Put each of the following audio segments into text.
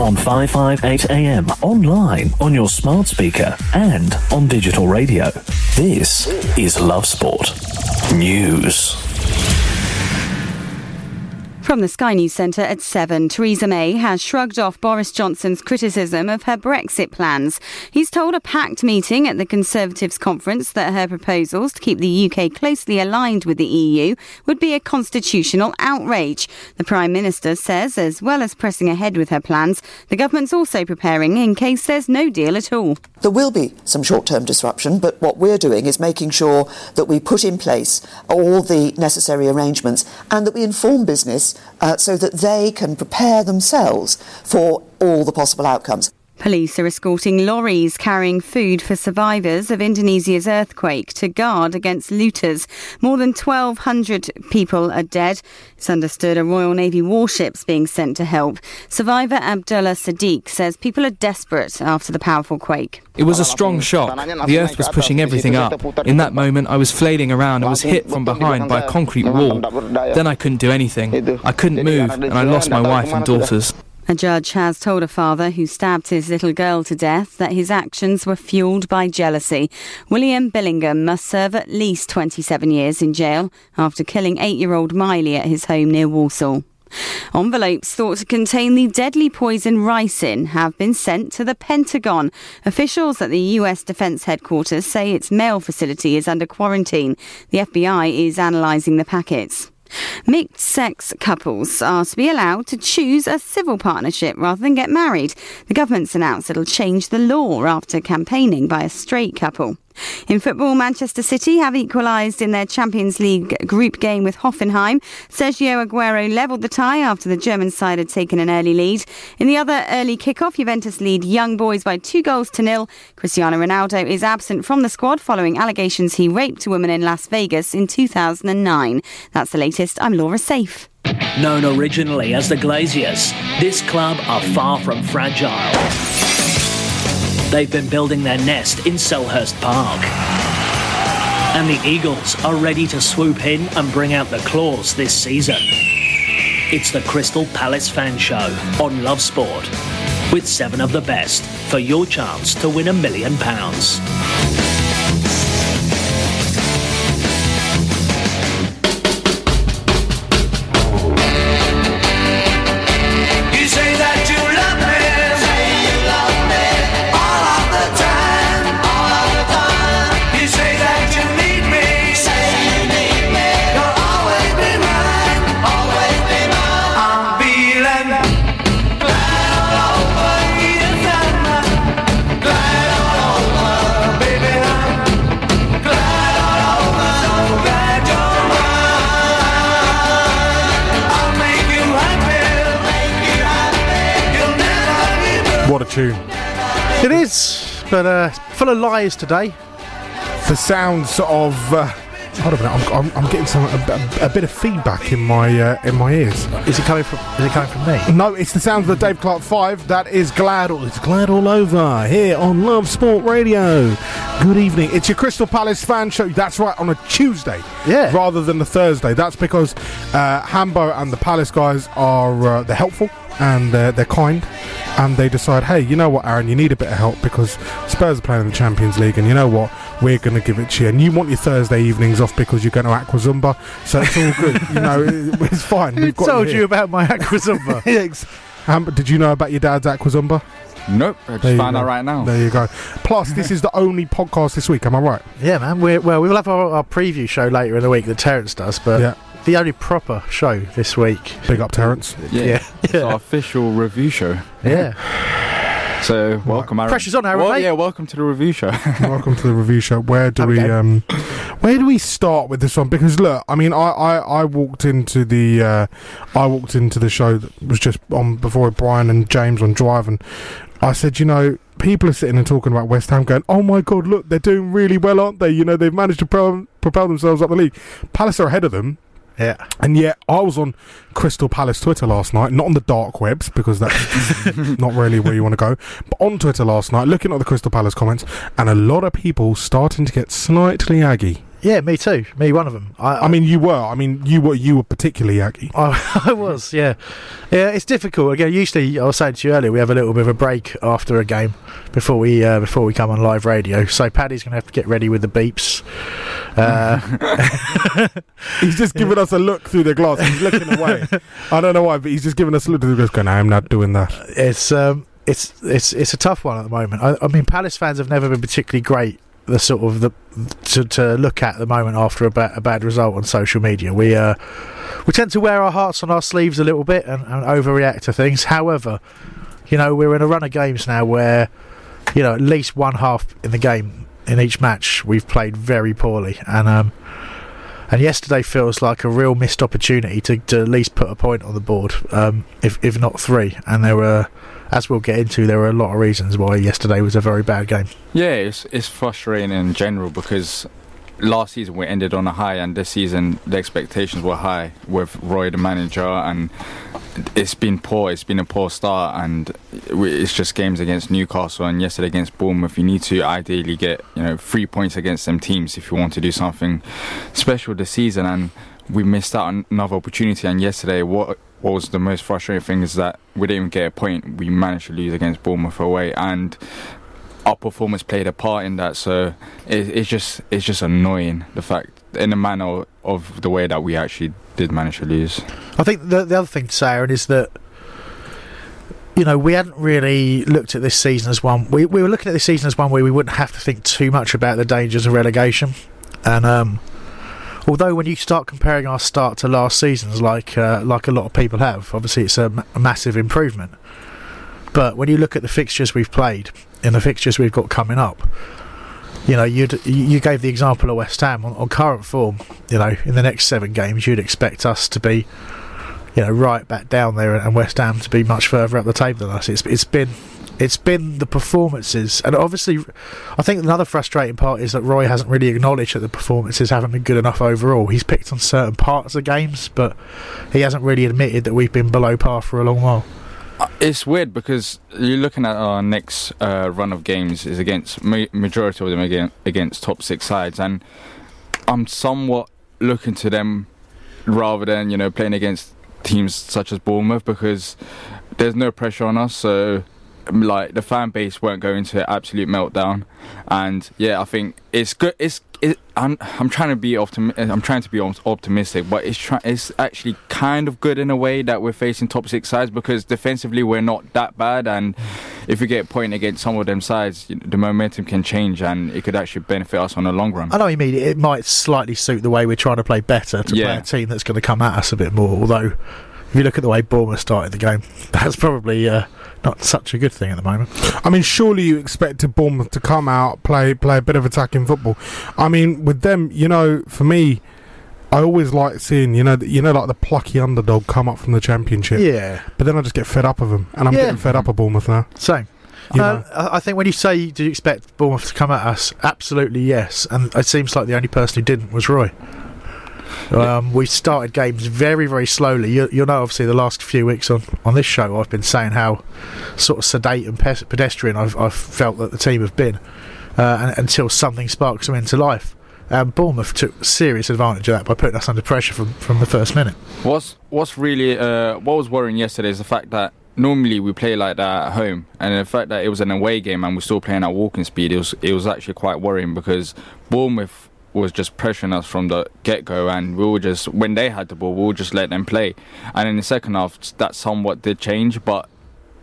on 558 AM, online, on your smart speaker, and on digital radio. This is Love Sport News. From the Sky News Centre at 7, Theresa May has shrugged off Boris Johnson's criticism of her Brexit plans. He's told a packed meeting at the Conservatives conference that her proposals to keep the UK closely aligned with the EU would be a constitutional outrage. The Prime Minister says, as well as pressing ahead with her plans, the government's also preparing in case there's no deal at all. There will be some short term disruption, but what we're doing is making sure that we put in place all the necessary arrangements and that we inform business uh, so that they can prepare themselves for all the possible outcomes. Police are escorting lorries carrying food for survivors of Indonesia's earthquake to guard against looters. More than 1,200 people are dead. It's understood a Royal Navy warship's being sent to help. Survivor Abdullah Sadiq says people are desperate after the powerful quake. It was a strong shock. The earth was pushing everything up. In that moment, I was flailing around and was hit from behind by a concrete wall. Then I couldn't do anything. I couldn't move, and I lost my wife and daughters. A judge has told a father who stabbed his little girl to death that his actions were fueled by jealousy. William Billingham must serve at least 27 years in jail after killing eight year old Miley at his home near Walsall. Envelopes thought to contain the deadly poison ricin have been sent to the Pentagon. Officials at the US Defense Headquarters say its mail facility is under quarantine. The FBI is analysing the packets. Mixed sex couples are to be allowed to choose a civil partnership rather than get married. The government's announced it'll change the law after campaigning by a straight couple. In football, Manchester City have equalised in their Champions League group game with Hoffenheim. Sergio Aguero levelled the tie after the German side had taken an early lead. In the other early kick-off, Juventus lead Young Boys by two goals to nil. Cristiano Ronaldo is absent from the squad following allegations he raped a woman in Las Vegas in 2009. That's the latest. I'm Laura Safe. Known originally as the Glaziers, this club are far from fragile. They've been building their nest in Selhurst Park. And the Eagles are ready to swoop in and bring out the claws this season. It's the Crystal Palace Fan Show on Love Sport with seven of the best for your chance to win a million pounds. But uh, full of lies today. The sounds of uh, Hold on a minute. I'm, I'm, I'm getting some a, a, a bit of feedback in my uh, in my ears. Is it coming from? Is it coming from me? No, it's the sounds of the Dave Clark Five. That is glad. all- It's glad all over here on Love Sport Radio. Good evening. It's your Crystal Palace fan show. That's right, on a Tuesday. Yeah. Rather than the Thursday. That's because uh, Hambo and the Palace guys are uh, they're helpful and uh, they're kind, and they decide, hey, you know what, Aaron, you need a bit of help because Spurs are playing in the Champions League, and you know what, we're going to give it to you. And you want your Thursday evenings off because you're going to Aquazumba, so it's all good. you know, it- it's fine. Who We've got told here. you about my Aquazumba? Yeah, ex- um, did you know about your dad's Aquazumba? Nope, I just found out right now. There you go. Plus, this is the only podcast this week. Am I right? Yeah, man. We're, well, we will have our, our preview show later in the week that Terence does, but Yeah. the only proper show this week. Big up, Terence. Yeah, Yeah. it's our official review show. Yeah. So welcome, Aaron. Pressure's on, Aaron, Well, mate. yeah, welcome to the review show. Welcome to the review show. Where do we um, where do we start with this one? Because look, I mean, I, I, I walked into the uh, I walked into the show that was just on before Brian and James on Drive, and I said, you know, people are sitting and talking about West Ham, going, oh my god, look, they're doing really well, aren't they? You know, they've managed to pro- propel themselves up the league. Palace are ahead of them. Yeah. And yet, I was on Crystal Palace Twitter last night, not on the dark webs because that's not really where you want to go, but on Twitter last night, looking at the Crystal Palace comments, and a lot of people starting to get slightly aggy. Yeah, me too. Me, one of them. I, I mean, you were. I mean, you were. You were particularly aggy. I, I was, yeah. Yeah, it's difficult. Again, usually, I was saying to you earlier, we have a little bit of a break after a game before we uh, before we come on live radio. So Paddy's going to have to get ready with the beeps. Uh, He's just giving us a look through the glass. He's looking away. I don't know why, but he's just giving us a look through the glass. Going, I'm not doing that. it's um, it's it's it's a tough one at the moment. I, I mean, Palace fans have never been particularly great. The sort of the to, to look at the moment after a, ba- a bad result on social media. We uh, we tend to wear our hearts on our sleeves a little bit and, and overreact to things. However, you know we're in a run of games now where you know at least one half in the game in each match we've played very poorly and um and yesterday feels like a real missed opportunity to, to at least put a point on the board um if if not three and there were as we'll get into there were a lot of reasons why yesterday was a very bad game yeah, it's it's frustrating in general because last season we ended on a high, and this season the expectations were high with Roy the manager, and it's been poor. It's been a poor start, and it's just games against Newcastle and yesterday against Bournemouth. You need to ideally get you know three points against them teams if you want to do something special this season, and we missed out on another opportunity. And yesterday, what what was the most frustrating thing is that we didn't even get a point. We managed to lose against Bournemouth away, and our performance played a part in that. So it, it's just it's just annoying the fact in the manner of the way that we actually did manage to lose. I think the the other thing to say, Aaron, is that you know we hadn't really looked at this season as one. We we were looking at this season as one where we wouldn't have to think too much about the dangers of relegation, and um, although when you start comparing our start to last season's, like uh, like a lot of people have, obviously it's a, massive improvement. But when you look at the fixtures we've played and the fixtures we've got coming up, you know, you'd, you you gave the example of West Ham on, on current form. You know, in the next seven games, you'd expect us to be, you know, right back down there, and West Ham to be much further up the table than us. It's it's been it's been the performances, and obviously, I think another frustrating part is that Roy hasn't really acknowledged that the performances haven't been good enough overall. He's picked on certain parts of games, but he hasn't really admitted that we've been below par for a long while. Uh, It's weird because you're looking at our next uh, run of games is against majority of them against, against top six sides, and I'm somewhat looking to them rather than you know playing against teams such as Bournemouth because there's no pressure on us. So like the fan base won't go into absolute meltdown, and yeah, I think it's good. It's it, I'm I'm trying to be optimi- I'm trying to be optimistic, but it's try- it's actually kind of good in a way that we're facing top six sides because defensively we're not that bad, and if we get a point against some of them sides, the momentum can change, and it could actually benefit us on the long run. I know what you mean. It might slightly suit the way we're trying to play better to play a team that's going to come at us a bit more. Although, if you look at the way Bournemouth started the game, that's probably uh, not such a good thing at the moment. I mean, surely you expected Bournemouth to come out, play play a bit of attacking football. I mean, with them, you know, for me, I always like seeing, you know, you know, like the plucky underdog come up from the championship. Yeah. But then I just get fed up of them, and I'm Yeah. getting fed up of Bournemouth now. Same. You Uh, know? I I think when you say, do you expect Bournemouth to come at us? Absolutely yes. And it seems like the only person who didn't was Roy. Um, we started games very, very slowly. You, you'll know, obviously, the last few weeks on, on this show, I've been saying how sort of sedate and pes- pedestrian I've, I've felt that the team have been uh, and, until something sparks them into life. Um, Bournemouth took serious advantage of that by putting us under pressure from, from the first minute. What's what's really uh, what was worrying yesterday is the fact that normally we play like that at home, and the fact that it was an away game and we're still playing at walking speed, it was it was actually quite worrying because Bournemouth was just pressuring us from the get go, and we were just when they had the ball, we would just let them play, and in the second half that somewhat did change, but.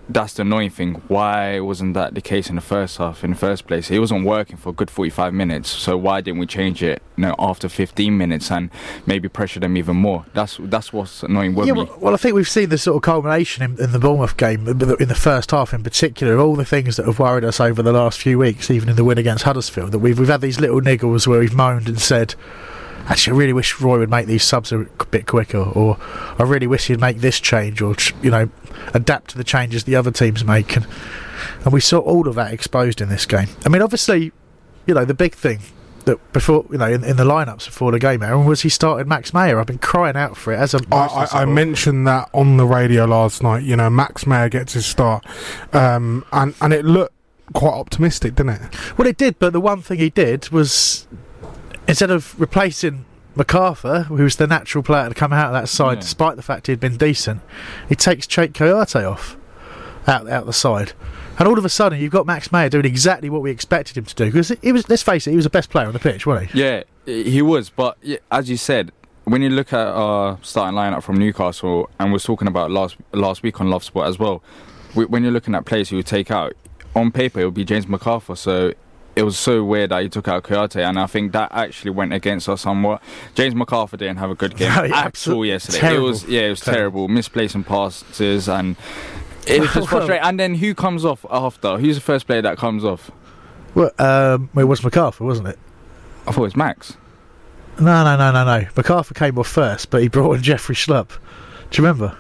That's the annoying thing. Why wasn't that the case in the first half? In the first place, it wasn't working for a good 45 minutes. So why didn't we change it? You know, after 15 minutes and maybe pressure them even more. That's that's what's annoying Yeah, well, well, I think we've seen the sort of culmination in, in the Bournemouth game, in the first half in particular, all the things that have worried us over the last few weeks, even in the win against Huddersfield. That we've we've had these little niggles where we've moaned and said, "Actually, I really wish Roy would make these subs a bit quicker," or "I really wish he'd make this change," or you know, adapt to the changes the other teams make. And, and we saw all of that exposed in this game. I mean, obviously, you know, the big thing that before you know in, in the lineups before the game, Aaron, was he started Max Meyer. I've been crying out for it as a. I, I, I mentioned that on the radio last night. You know, Max Meyer gets his start, um, and and it looked quite optimistic, didn't it? Well, it did, but the one thing he did was instead of replacing McArthur, who was the natural player to come out of that side, Yeah. despite the fact he'd been decent, he takes Cheikhou Kouyaté off out out the side. And all of a sudden, you've got Max Meyer doing exactly what we expected him to do. Because he was, let's face it, he was the best player on the pitch, wasn't he? Yeah, he was. But as you said, when you look at our starting lineup from Newcastle, and we're talking about last last week on Love Sport as well, when you're looking at players who would take out, on paper it would be James McArthur. So it was so weird that he took out Kouyaté, and I think that actually went against us somewhat. James McArthur didn't have a good game No, at all yesterday. terrible. It was yeah, it was Terrible. terrible, misplacing passes and. It was just frustrating. And then who comes off after? Who's the first player that comes off? Well, um, it was McArthur, wasn't it? I thought it was Max. No, no, no, no, no. McArthur came off first, but he brought in Jeffrey Schlupp. Do you remember?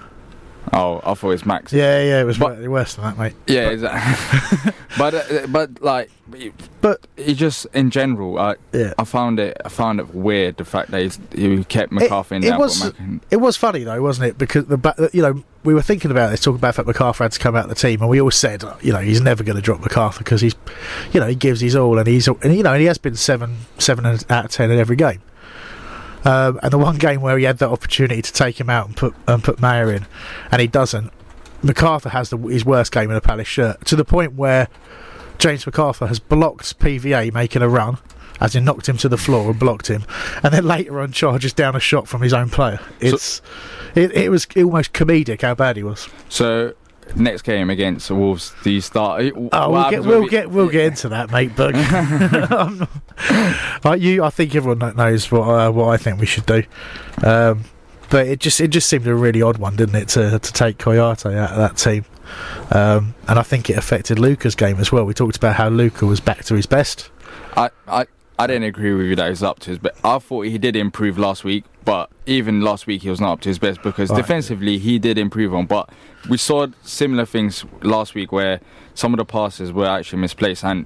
Oh, I thought it was Max. Yeah, yeah, it was slightly worse than that, mate. Yeah, exactly. but uh, but like, but he just in general, I yeah. I found it I found it weird the fact that he kept McArthur in it was it was funny though, wasn't it? Because the you know we were thinking about this, talking about the fact McArthur had to come out of the team, and we all said, uh, you know, he's never going to drop McArthur because he's, you know, he gives his all, and he's, and you know, and he has been seven seven out of ten in every game. Um, and the one game where he had that opportunity to take him out and put and put Meyer in, and he doesn't. McArthur has the, his worst game in a Palace shirt to the point where James McArthur has blocked PVA making a run, as in knocked him to the floor and blocked him, and then later on charges down a shot from his own player. It's it, it was almost comedic how bad he was. So next game against Wolves, do you start? Oh, we'll get we'll get we'll get into that, mate. But Uh, you, I think everyone knows what uh, what I think we should do. Um, but it just it just seemed a really odd one, didn't it, to to take Kouyaté out of that team. Um, and I think it affected Luka's game as well. We talked about how Luka was back to his best. I, I I didn't agree with you that he's up to his best. I thought he did improve last week, but even last week he was not up to his best because Right. defensively he did improve on. But we saw similar things last week where some of the passes were actually misplaced, and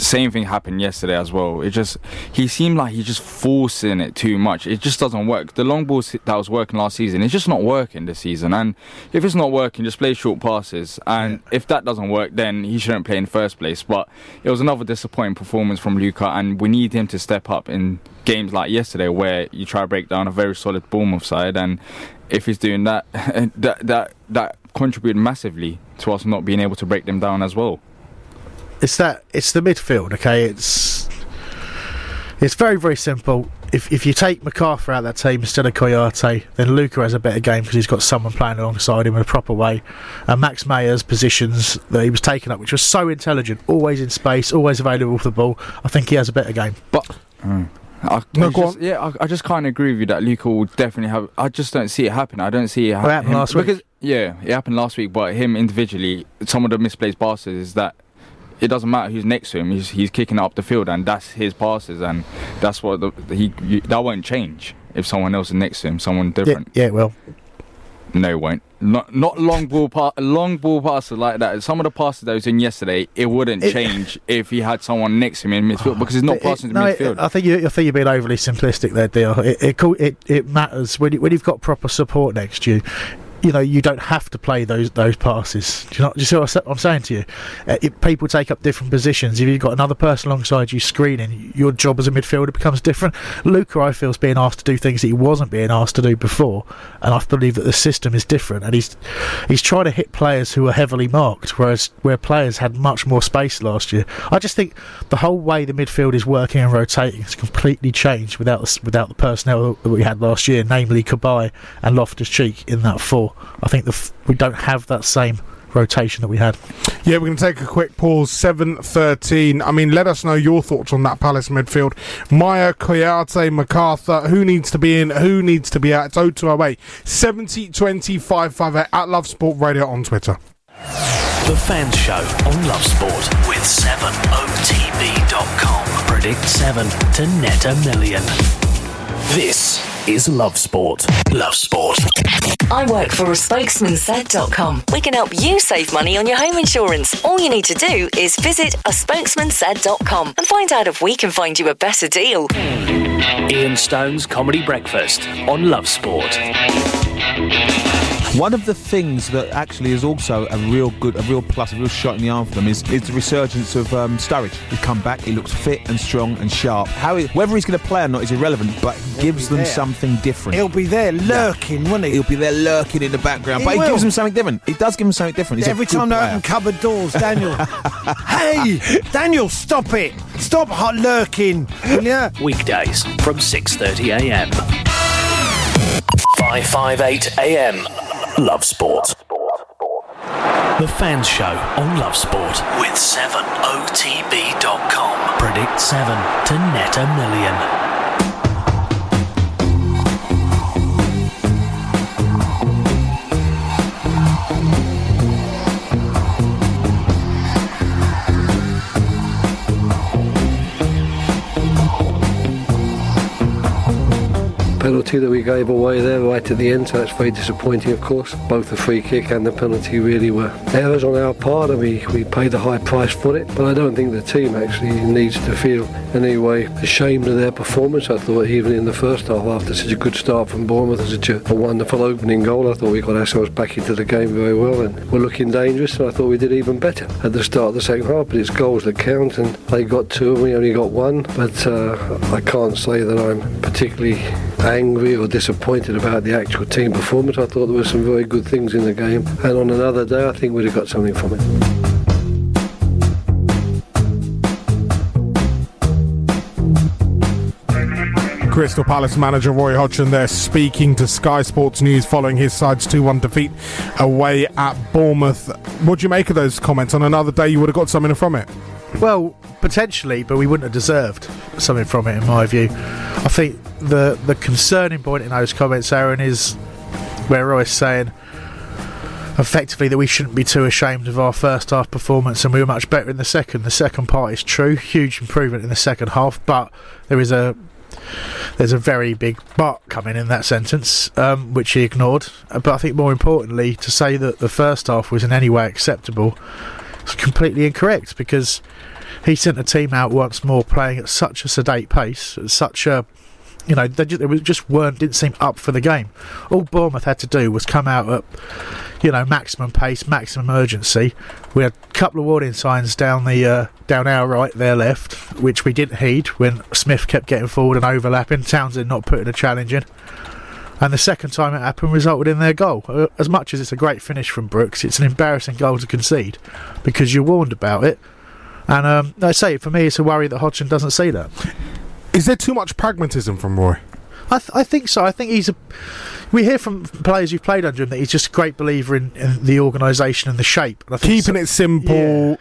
same thing happened yesterday as well. It just he seemed like he's just forcing it too much. It just doesn't work. The long balls that was working last season, it's just not working this season. And if it's not working, just play short passes. And if that doesn't work, then he shouldn't play in the first place. But it was another disappointing performance from Luka, and we need him to step up in games like yesterday, where you try to break down a very solid Bournemouth side. And if he's doing that, that that that contributed massively to us not being able to break them down as well. It's that it's the midfield. Okay, it's it's very very simple. If if you take McArthur out of that team instead of Kouyaté, then Luka has a better game because he's got someone playing alongside him in a proper way. And Max Meyer's positions that he was taking up, which was so intelligent, always in space, always available for the ball. I think he has a better game. But mm. I, No, I just, yeah, I, I just can't agree with you that Luka will definitely have. I just don't see it happen. I don't see it Well, it happened him- last week. because yeah, it happened last week. But him individually, some of the misplaced passes is that it doesn't matter who's next to him. He's he's kicking it up the field, and that's his passes, and that's what the, he you, that won't change if someone else is next to him, someone different. yeah, well, No, it won't. Not not long ball pa- long ball passes like that. Some of the passes that was in yesterday, it wouldn't It- change if he had someone next to him in midfield because he's not It- passing it- to no, it- midfield. I think you, I think you're being overly simplistic there, Deal. It it, it it matters when you, when you've got proper support next to you. You know, you don't have to play those those passes. Do you, not, do you see what I'm saying to you? Uh, people take up different positions. If you've got another person alongside you screening, your job as a midfielder becomes different. Luka, I feel, is being asked to do things that he wasn't being asked to do before, and I believe that the system is different. And he's he's trying to hit players who are heavily marked, whereas where players had much more space last year. I just think the whole way the midfield is working and rotating has completely changed without the, without the personnel that we had last year, namely Cabaye and Loftus Cheek in that four. I think the f- we don't have that same rotation that we had. Yeah, we're going to take a quick pause. Seven thirteen. I mean, let us know your thoughts on that Palace midfield. Meyer, Kouyaté, McArthur. Who needs to be in? Who needs to be out? It's 0208 70 25 58 at Love Sport Radio on Twitter. The Fans Show on Love Sport with 7otb.com. Predict 7 to net a million. This is Love Sport. Love Sport. I work for a spokesmansaid.com. We can help you save money on your home insurance. All you need to do is visit a spokesmansaid.com and find out if we can find you a better deal. Ian Stone's Comedy Breakfast on Love Sport. One of the things that actually is also a real good, a real plus, a real shot in the arm for them is, is the resurgence of um, Sturridge. He's come back, he looks fit and strong and sharp. How he, whether he's going to play or not is irrelevant, but he gives them there. something different. He'll be there lurking, won't he? He'll be there lurking in the background, He but he gives them something different. He does give them something different. He's Every good time they open cupboard doors, Daniel. hey, Daniel, stop it! Stop hot lurking, will ya? Weekdays from 6:30 a.m. 558 AM. Love Sport. The Fans Show on Love Sport with 7otb.com. Predict 7 to net a million. Penalty that we gave away there right at the end, so that's very disappointing, of course. Both the free kick and the penalty really were errors on our part, and we, we paid a high price for it. But I don't think the team actually needs to feel any way ashamed of their performance. I thought even in the first half, after such a good start from Bournemouth such a, a wonderful opening goal, I thought we got ourselves back into the game very well and were looking dangerous. And I thought we did even better at the start of the second half. But it's goals that count, and they got two, and we only got one. But uh, I can't say that I'm particularly angry or disappointed about the actual team performance. I thought there were some very good things in the game, and on another day, I think we'd have got something from it. Crystal Palace manager Roy Hodgson there speaking to Sky Sports News following his side's 2 1 defeat away at Bournemouth. What do you make of those comments? On another day, you would have got something from it. Well, potentially, but we wouldn't have deserved something from it, in my view. I think the the concerning point in those comments, Aaron, is where Roy's saying effectively that we shouldn't be too ashamed of our first half performance and we were much better in the second. The second part is true, huge improvement in the second half, but there is a there's a very big but coming in that sentence, um, which he ignored. But I think more importantly, to say that the first half was in any way acceptable is completely incorrect because he sent a team out once more playing at such a sedate pace, at such a you know, they just, they just weren't didn't seem up for the game. All Bournemouth had to do was come out at you know maximum pace, maximum urgency. We had a couple of warning signs down the uh, down our right, their left, which we didn't heed when Smith kept getting forward and overlapping. Townsend not putting a challenge in. And the second time it happened resulted in their goal. Uh, As much as it's a great finish from Brooks, it's an embarrassing goal to concede because you're warned about it. And um, I say, for me, it's a worry that Hodgson doesn't see that. Is there too much pragmatism from Roy? I, th- I think so. I think he's a. We hear from players who've played under him that he's just a great believer in, in the organisation and the shape. And I think Keeping it simple.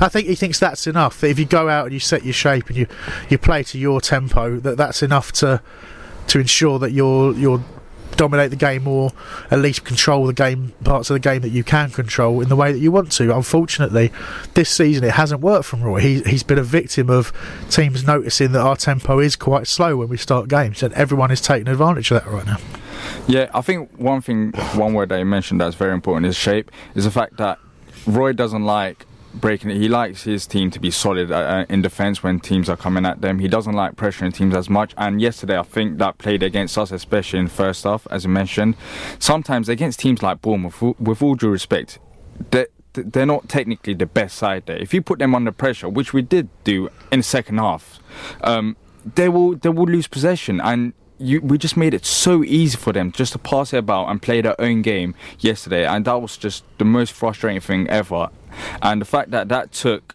I think he thinks that's enough. That if you go out and you set your shape and you, you play to your tempo, that that's enough to to ensure that you're you're dominate the game or at least control the game parts of the game that you can control in the way that you want to. Unfortunately, this season it hasn't worked from Roy. He, he's been a victim of teams noticing that our tempo is quite slow when we start games, and everyone is taking advantage of that right now. Yeah, I think one thing, one word that you mentioned that's very important is shape. Is the fact that Roy doesn't like breaking it. He likes his team to be solid uh, in defence when teams are coming at them. He doesn't like pressuring teams as much. And yesterday, I think that played against us, especially in first half, as you mentioned. Sometimes against teams like Bournemouth, with all due respect, they they're not technically the best side there. If you put them under pressure, which we did do in the second half, um, they will they will lose possession and. You, we just made it so easy for them just to pass it about and play their own game yesterday, and that was just the most frustrating thing ever. And the fact that that took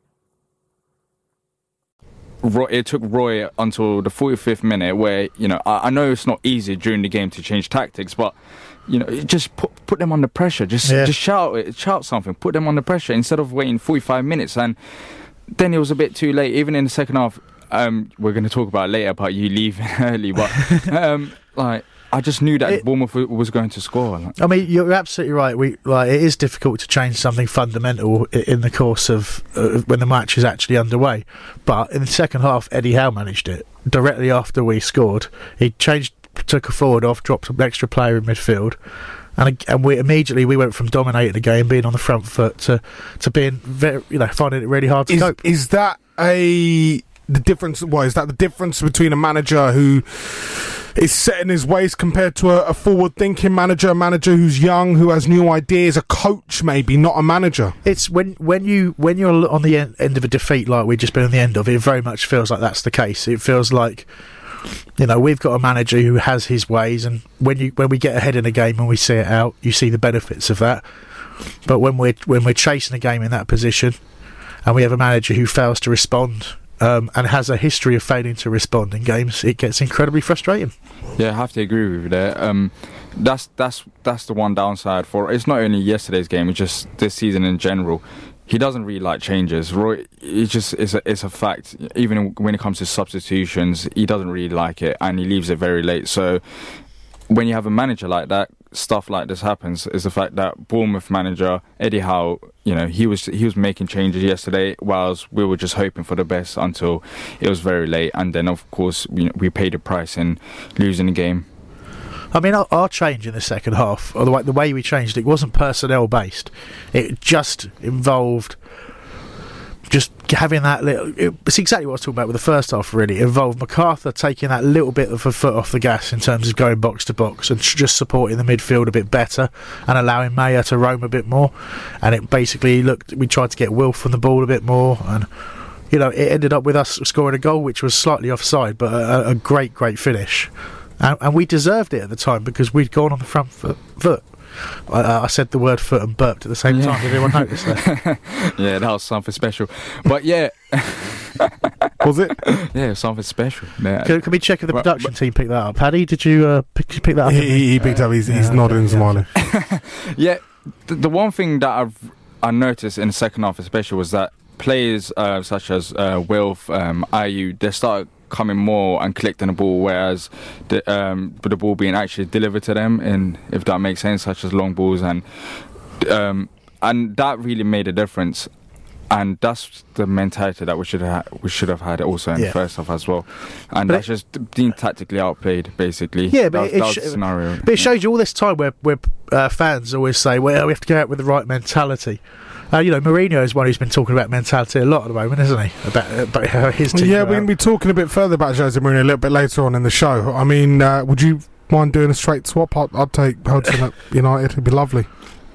Roy, it took Roy until the 45th minute where, you know, I, I know it's not easy during the game to change tactics, but, you know, just put, put them under pressure. Just Yeah. just shout it, shout something, put them under pressure instead of waiting 45 minutes. And then it was a bit too late. Even in the second half, um, we're going to talk about later about you leaving early, but, um, like, I just knew that Bournemouth was going to score. Like, I mean, you're absolutely right. We like it is difficult to change something fundamental in the course of uh, when the match is actually underway. But in the second half, Eddie Howe managed it directly after we scored. He changed, took a forward off, dropped an extra player in midfield. And, and we immediately we went from dominating the game, being on the front foot, to to being very, you know, finding it really hard to is, cope. is that a the difference? Is that the difference between a manager who is set in his ways compared to a, a forward-thinking manager, a manager who's young, who has new ideas, a coach maybe, not a manager? It's when when you when you're on the en- end of a defeat like we've just been on the end of, it very much feels like that's the case. It feels like you know we've got a manager who has his ways, and when you when we get ahead in a game and we see it out, you see the benefits of that. But when we're when we're chasing a game in that position, and we have a manager who fails to respond. Um, and has a history of failing to respond in games. It gets incredibly frustrating. Yeah, I have to agree with you there. Um, that's that's that's the one downside for it's not only yesterday's game; it's just this season in general. He doesn't really like changes. Roy, it's just it's a it's a fact. Even when it comes to substitutions, he doesn't really like it, and he leaves it very late. So when you have a manager like that, stuff like this happens. Is the fact that Bournemouth manager Eddie Howe, you know, he was he was making changes yesterday, whilst we were just hoping for the best until it was very late, and then of course we, we paid the price in losing the game. I mean, our, our change in the second half, or the way, the way we changed it, wasn't personnel based. It just involved just having that little. It's exactly what I was talking about with the first half. Really, involved McArthur taking that little bit of a foot off the gas in terms of going box to box and just supporting the midfield a bit better and allowing Meyer to roam a bit more. And it basically looked. We tried to get Wilf on the ball a bit more and. You know, it ended up with us scoring a goal, which was slightly offside, but a, a great, great finish and, and we deserved it at the time because we'd gone on the front foot. foot. I, I said the word foot and burped at the same time. Did anyone notice that? yeah, that was something special. But yeah, was it? Yeah, something special. Yeah. Can, can we check if the But- production team picked that up? Paddy, did you uh, pick, pick that up? He, he picked up. He's, he's Yeah, nodding and smiling. Yeah, the, the one thing that I've I noticed in the second half, especially, was that players uh, such as uh, Wilf, um, Ayew, they started coming more and collecting the ball, whereas the um, the ball being actually delivered to them, and if that makes sense, such as long balls, and um, and that really made a difference. And that's the mentality that we should have we should have had also in Yeah. the first half as well, and But that's just being tactically outplayed basically. Yeah, but was, it, sh- scenario. but it shows you all this time where where uh, fans always say, "Well, we have to go out with the right mentality," Uh, you know, Mourinho is one who's been talking about mentality a lot at the moment, isn't he? About, about how his team. yeah, we're going to be talking a bit further about Jose Mourinho a little bit later on in the show. I mean, uh, would you mind doing a straight swap? I'd, I'd take Hodgson at United. It'd be lovely.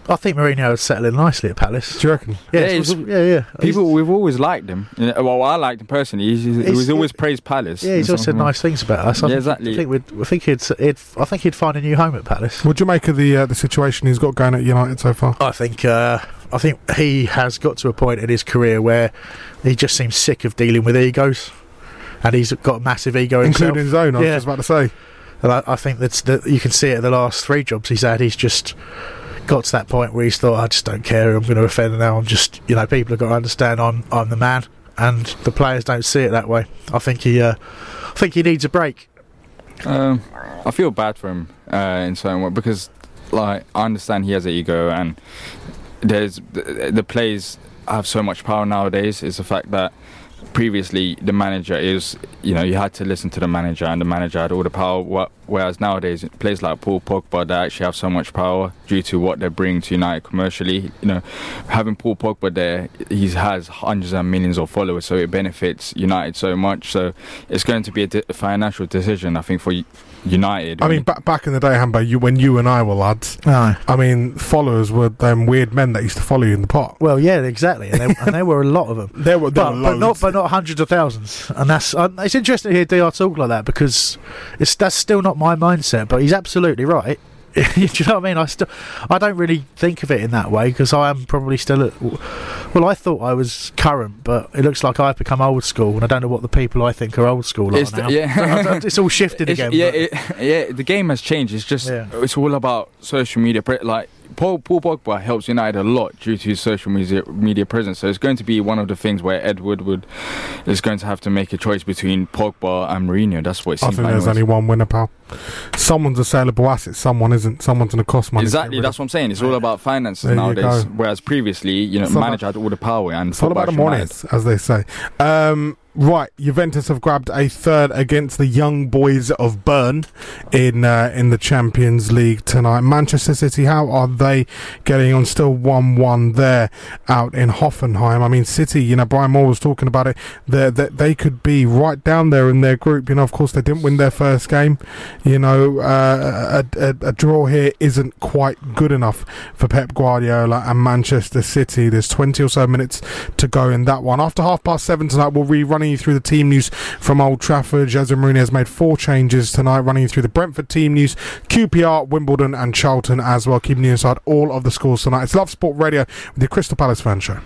I think Mourinho is settling nicely at Palace. Do you reckon? Yeah, Yeah, it's- yeah, yeah. People, we've always liked him. Well, I liked him personally. He's, he's, he He's- was always praised Palace. Yeah, he's and also said nice things about us. I Yeah, think- exactly. I think, we'd, I think he'd, he'd, I think he'd find a new home at Palace. Would you make of the uh, the situation he's got going at United so far? I think uh, I think he has got to a point in his career where he just seems sick of dealing with egos, and he's got a massive ego himself. Including his own, I was yeah. just about to say. And I, I think that's that you can see it in the last three jobs he's had. He's just got to that point where he's thought, I just don't care. I'm going to offend now. I'm just, you know, people have got to understand I'm I'm the man, and the players don't see it that way. I think he, uh, I think he needs a break. Um, I feel bad for him uh, in certain way because, like, I understand he has an ego, and there's the, players have so much power nowadays. Is the fact that previously the manager is, you know, you had to listen to the manager, and the manager had all the power. Whereas nowadays, players like Paul Pogba, they actually have so much power due to what they bring to United commercially. You know, having Paul Pogba there, he has hundreds and millions of followers, so it benefits United so much. So it's going to be a, di- financial decision, I think, for United. I mean, back back in the day, Hambo, you when you and I were lads, Aye. I mean, followers were them weird men that used to follow you in the pot. Well, yeah, exactly, and there, and there were a lot of them. There were, there but, were but not but not hundreds of thousands. And that's uh, it's interesting to hear Dr talk like that because it's that's still not my mindset. But he's absolutely right. Do you know what I mean? I still I don't really think of it in that way because I am probably still at. Well, I thought I was current, but it looks like I've become old school, and I don't know what the people I think are old school are It's the- now. yeah. it's all shifted It's- again. Yeah, it, yeah. The game has changed. It's just it's all about social media. Like Paul, Paul Pogba helps United a lot due to his social media media presence. So it's going to be one of the things where Ed Woodward is going to have to make a choice between Pogba and Mourinho. That's what it seems I seems think like. there's anyways. only one winner, pal. Someone's a saleable asset, someone isn't. Someone's going to cost money. Exactly, that's what I'm saying. It's all about finances There nowadays. Whereas previously, you know, manager had all the power and It's all about the money, as they say. Um, right, Juventus have grabbed a third against the young boys of Bern in uh, in the Champions League tonight. Manchester City, how are they getting on? Still one-one there out in Hoffenheim. I mean, City. You know, Brian Moore was talking about it. That they, they could be right down there in their group. You know, of course, they didn't win their first game. You know, uh, a, a, a draw here isn't quite good enough for Pep Guardiola and Manchester City. There's 20 or so minutes to go in that one. After half past seven tonight, we'll be running you through the team news from Old Trafford. Jose Mourinho has made four changes tonight, running you through the Brentford team news, QPR, Wimbledon, and Charlton as well, keeping you inside all of the scores tonight. It's Love Sport Radio with the Crystal Palace Fan Show.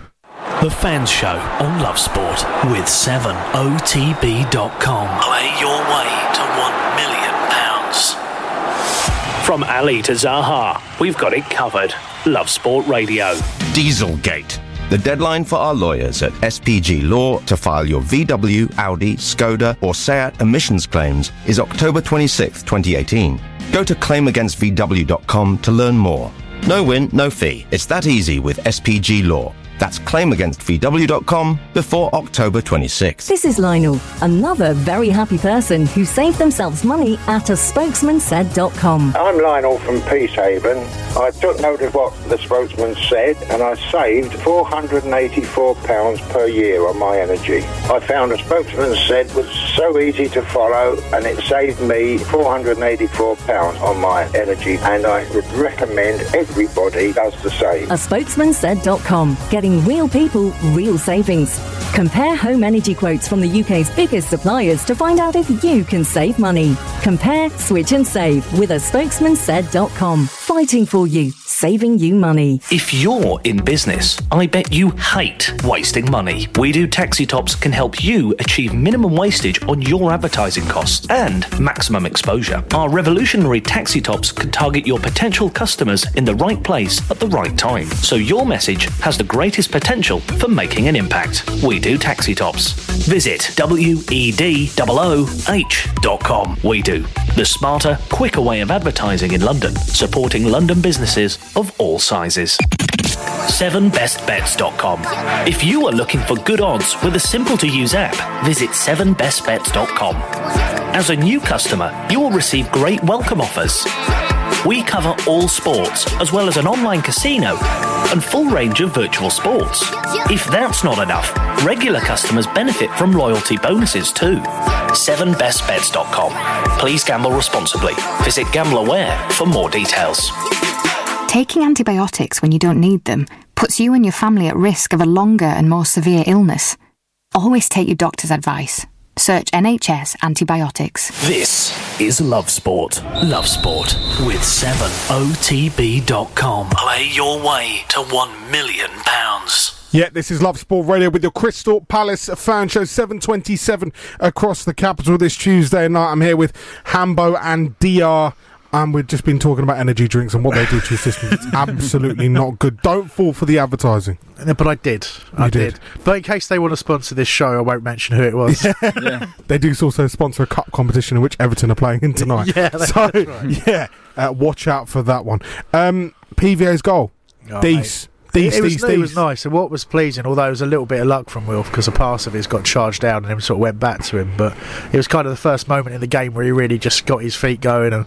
The Fans Show on Love Sport with 7otb.com. Play your way From Ali to Zaha, we've got it covered. Love Sport Radio. Dieselgate. The deadline for our lawyers at SPG Law to file your VW, Audi, Skoda, or Seat emissions claims is October 26, 2018. Go to claimagainstVW.com to learn more. No win, no fee. It's that easy with SPG Law. That's claimagainstVW.com before October 26th. This is Lionel, another very happy person who saved themselves money at a spokesmansaid.com. I'm Lionel from Peacehaven. I took note of what the spokesman said and I saved £484 per year on my energy. I found a spokesman said was so easy to follow and it saved me £484 on my energy and I would recommend everybody does the same. A spokesmansaid.com, getting real people, real savings. Compare home energy quotes from the UK's biggest suppliers to find out if you can save money. Compare, switch and save with a spokesman spokesmansaid.com. Fighting for you, saving you money. If you're in business, I bet you hate wasting money. We Do Taxi Tops can help you achieve minimum wastage on your advertising costs and maximum exposure. Our revolutionary taxi tops can target your potential customers in the right place at the right time, so your message has the greatest potential for making an impact. We Do Taxi Tops. Visit wedooh.com. We Do, the smarter, quicker way of advertising in London, supporting London businesses of all sizes. 7bestbets.com. If you are looking for good odds with a simple to use app, visit 7bestbets.com. As a new customer, you will receive great welcome offers. We cover all sports, as well as an online casino and full range of virtual sports. If that's not enough, regular customers benefit from loyalty bonuses too. 7bestbets.com. Please gamble responsibly. Visit GambleAware for more details. Taking antibiotics when you don't need them puts you and your family at risk of a longer and more severe illness. Always take your doctor's advice. Search NHS antibiotics. This is Love Sport. Love Sport with 7otb.com. Play your way to 1 million pounds. Yeah, this is Love Sport Radio with your Crystal Palace fan show 727 across the capital this Tuesday night. I'm here with Hambo and DR. And we've just been talking about energy drinks and what they do to your system. It's absolutely not good. Don't fall for the advertising. Yeah, But I did. I did. did. But in case they want to sponsor this show, I won't mention who it was. They do also sponsor a cup competition in which Everton are playing in tonight. Yeah, that's so right. yeah, uh, watch out for that one. Um, PVA's goal, Oh, Dees. Dees, it, was, Dees, it was nice, and what was pleasing, although it was a little bit of luck from Wilf because a pass of his got charged down and then sort of went back to him. But it was kind of the first moment in the game where he really just got his feet going and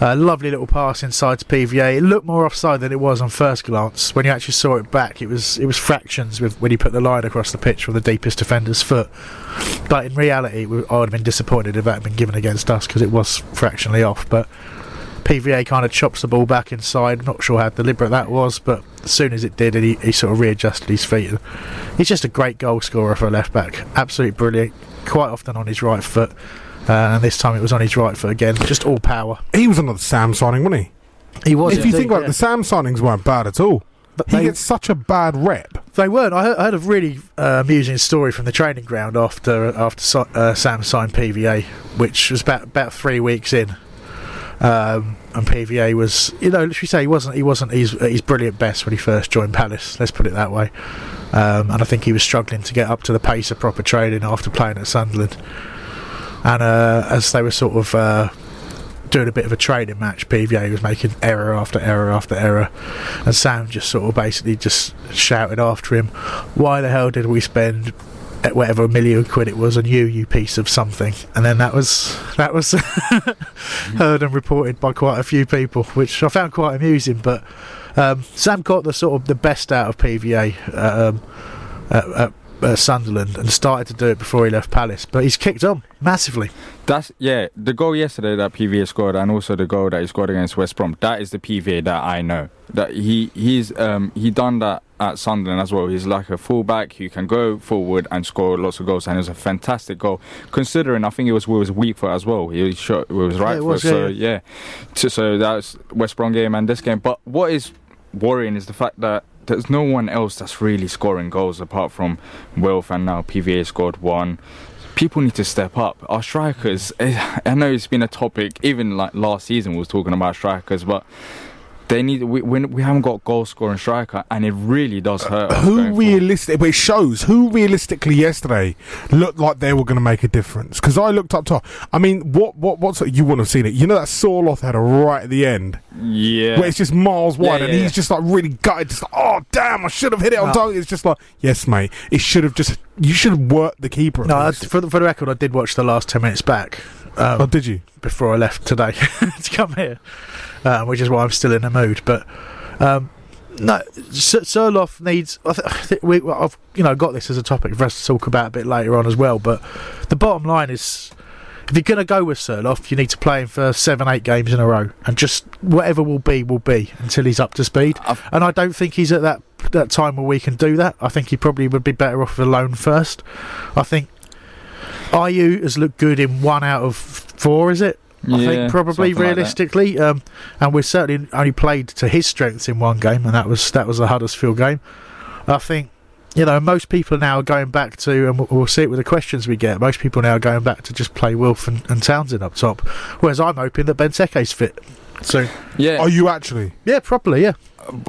a lovely little pass inside to PVA. It looked more offside than it was on first glance. When you actually saw it back, it was it was fractions with when he put the line across the pitch from the deepest defender's foot. But in reality, I would have been disappointed if that had been given against us because it was fractionally off. But PVA kind of chops the ball back inside. Not sure how deliberate that was, but as soon as it did, he, he sort of readjusted his feet. He's just a great goal scorer for a left back. Absolutely brilliant. Quite often on his right foot, uh, and this time it was on his right foot again. Just all power. He was another Sam signing, wasn't he? He was. If you think indeed, about it, the Sam signings weren't bad at all. But he they- gets such a bad rep. They weren't. I heard, I heard a really uh, amusing story from the training ground after after si- uh, Sam signed PVA, which was about about three weeks in. Um, and PVA was, you know, should we say he wasn't he wasn't his, his brilliant best when he first joined Palace. Let's put it that way. Um, and I think he was struggling to get up to the pace of proper training after playing at Sunderland. And uh, as they were sort of uh, doing a bit of a training match, PVA was making error after error after error, and Sam just sort of basically just shouted after him, "Why the hell did we spend?" at Whatever million quid it was on you, you piece of something, and then that was that was heard and reported by quite a few people, which I found quite amusing. But um, Sam got the sort of the best out of PVA um, at, at, at Sunderland and started to do it before he left Palace. But he's kicked on massively. That's yeah. The goal yesterday that PVA scored, and also the goal that he scored against West Brom. That is the PVA that I know. That he he's um he done that at Sunderland as well. He's like a fullback who can go forward and score lots of goals, and it was a fantastic goal. Considering I think it was his weak foot as well. He shot with his right it foot. was, so yeah, yeah. So, so that was West Brom game and this game. But what is worrying is the fact that there's no one else that's really scoring goals apart from Wilf and now PVA scored one. People need to step up. Our strikers, eh, I know it's been a topic, even like last season we was talking about strikers, but they need we we, we haven't got goal scoring striker, and it really does hurt. us Who going realistic? But it shows who realistically yesterday looked like they were going to make a difference. Because I looked up top. I mean, what what what's you wouldn't have seen it? You know that Sorloth had a right at the end. Yeah. Where it's just miles Yeah, wide, and he's yeah. just like really gutted. Just like, oh damn, I should have hit it on No. target. It's just like, yes, mate, it should have just. You should have worked the keeper. No, I, for, the, for the record, I did watch the last 10 minutes back. Um, oh, did you? Before I left today to come here, um, which is why I'm still in the mood. But um, no, S- Sorloth needs. I, th- I think we, I've you know got this as a topic for us to talk about a bit later on as well. But the bottom line is, if you're going to go with Sorloth, you need to play him for seven, eight games in a row, and just whatever will be will be until he's up to speed. and I don't think he's at that that time where we can do that. I think he probably would be better off with a loan first. I think Ayew has looked good in one out of four, is it? I Yeah, think probably something like realistically, um, and we've certainly only played to his strengths in one game, and that was that was the Huddersfield game. I think you know most people now are going back to, and we'll, we'll see it with the questions we get. Most people now are going back to just play Wilf and, and Townsend up top, whereas I'm hoping that Benteke's fit. So Yeah. Are you actually? Yeah, properly. Yeah.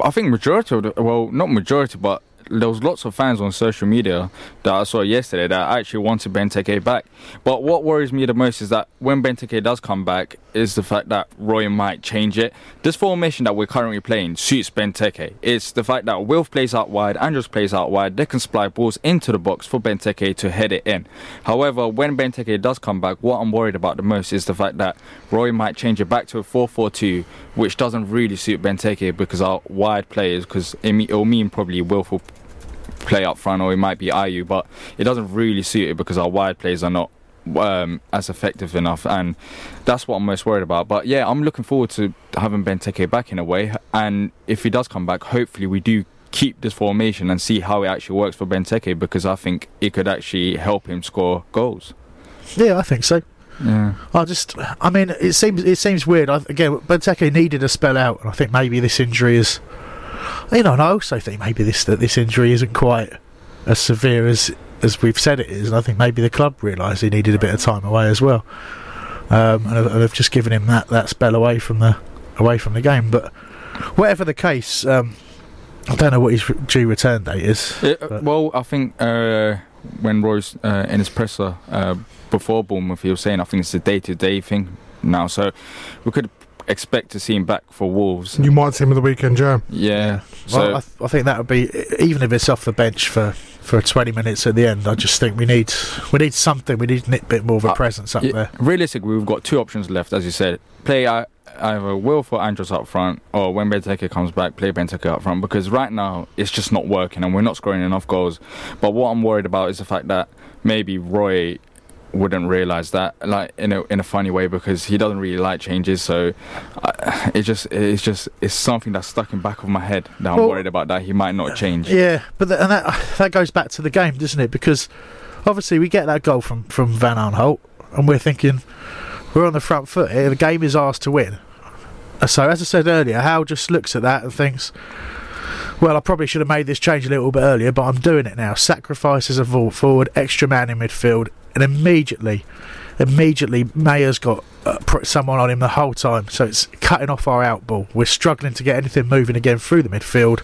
I think majority of the well, not majority, but there was lots of fans on social media that I saw yesterday that actually wanted Benteke back. But what worries me the most is that when Benteke does come back, is the fact that Roy might change it. This formation that we're currently playing suits Benteke. It's the fact that Wilf plays out wide, Andrews plays out wide, they can supply balls into the box for Benteke to head it in. However, when Benteke does come back, what I'm worried about the most is the fact that Roy might change it back to a 4-4-2, which doesn't really suit Benteke because our wide players, because it'll mean probably Wilf will play up front or it might be Ayew, but it doesn't really suit it because our wide players are not um, as effective enough, and that's what I'm most worried about. But yeah, I'm looking forward to having Benteke back in a way, and if he does come back, hopefully we do keep this formation and see how it actually works for Benteke because I think it could actually help him score goals. Yeah, I think so. Yeah. I just, I mean, it seems it seems weird. I, again, Benteke needed a spell out, and I think maybe this injury is, you know, and I also think maybe this that this injury isn't quite as severe as as we've said it is, and I think maybe the club realised he needed a bit of time away as well, um, and, have- and have just given him that, that spell away from the away from the game. But whatever the case, um, I don't know what his due return date is. Yeah, uh, well, I think uh, when Roy's uh, in his presser uh, before Bournemouth, he was saying I think it's a day-to-day thing now, so we could expect to see him back for Wolves. You might see him at the weekend, Joe. Yeah. So well, I, th- I think that would be even if it's off the bench for, for 20 minutes at the end. I just think we need we need something. We need a bit more of a presence up Uh, yeah, there. realistically, we've got two options left, as you said. Play uh, either Will for Andros up front, or when Benteke comes back, play Benteke up front. Because right now it's just not working, and we're not scoring enough goals. But what I'm worried about is the fact that maybe Roy wouldn't realise that, like in a in a funny way, because he doesn't really like changes. So uh, it just it's just it's something that's stuck in the back of my head that I'm worried about that he might not change. Yeah, but th- and that that goes back to the game, doesn't it? Because obviously we get that goal from from Van Aanholt, and we're thinking we're on the front foot. Here. The game is ours to win. So as I said earlier, Hal just looks at that and thinks, "Well, I probably should have made this change a little bit earlier, but I'm doing it now. Sacrifices a vault forward, extra man in midfield, and immediately." Immediately, Meyer's got uh, someone on him the whole time, so it's cutting off our out ball. We're struggling to get anything moving again through the midfield,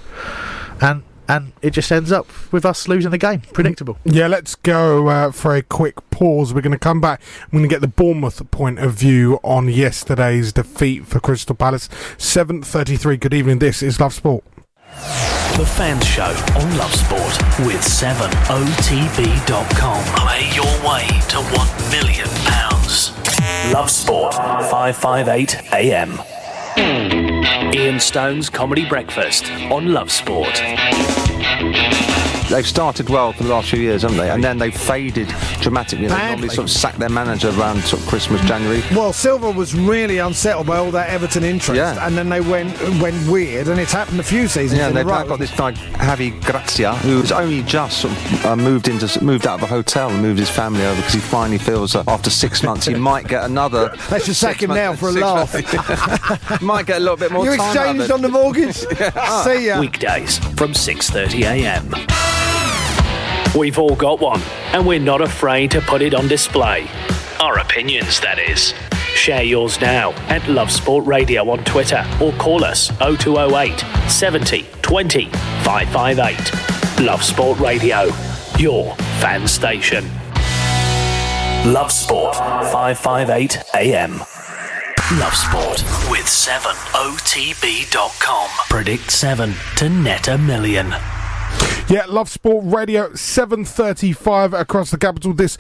and and it just ends up with us losing the game. Predictable. Yeah, let's go uh, for a quick pause. We're going to come back. We're going to get the Bournemouth point of view on yesterday's defeat for Crystal Palace. 7.33. Good evening. This is Love Sport. The Fans Show on Love Sport with 7otb.com. Play your way to £1 million. Love Sport, 558 AM. Ian Stone's Comedy Breakfast on Love Sport. They've started well for the last few years, haven't they? And then they've faded dramatically. They normally Badly. sort of sack their manager around sort of Christmas, January. Well, Silva was really unsettled by all that Everton interest, Yeah. and then they went went weird, and it's happened a few seasons Yeah, in and they've now got this guy Javi Gracia, who's only just sort of, uh, moved into moved out of a hotel and moved his family over because he finally feels that after six months he might get another. Let's just sack six him now for a laugh. months- might get a little bit more. You time out of exchanged on the mortgage. See ya. Weekdays from 6:30 a.m. We've all got one, and we're not afraid to put it on display. Our opinions, that is. Share yours now at Love Sport Radio on Twitter or call us 0208 70 20 558. Love Sport Radio, your fan station. Love Sport 558 AM. Love Sport with 7otb.com. Predict 7 to net a million. Yeah, Love Sport Radio, 7.35 across the capital this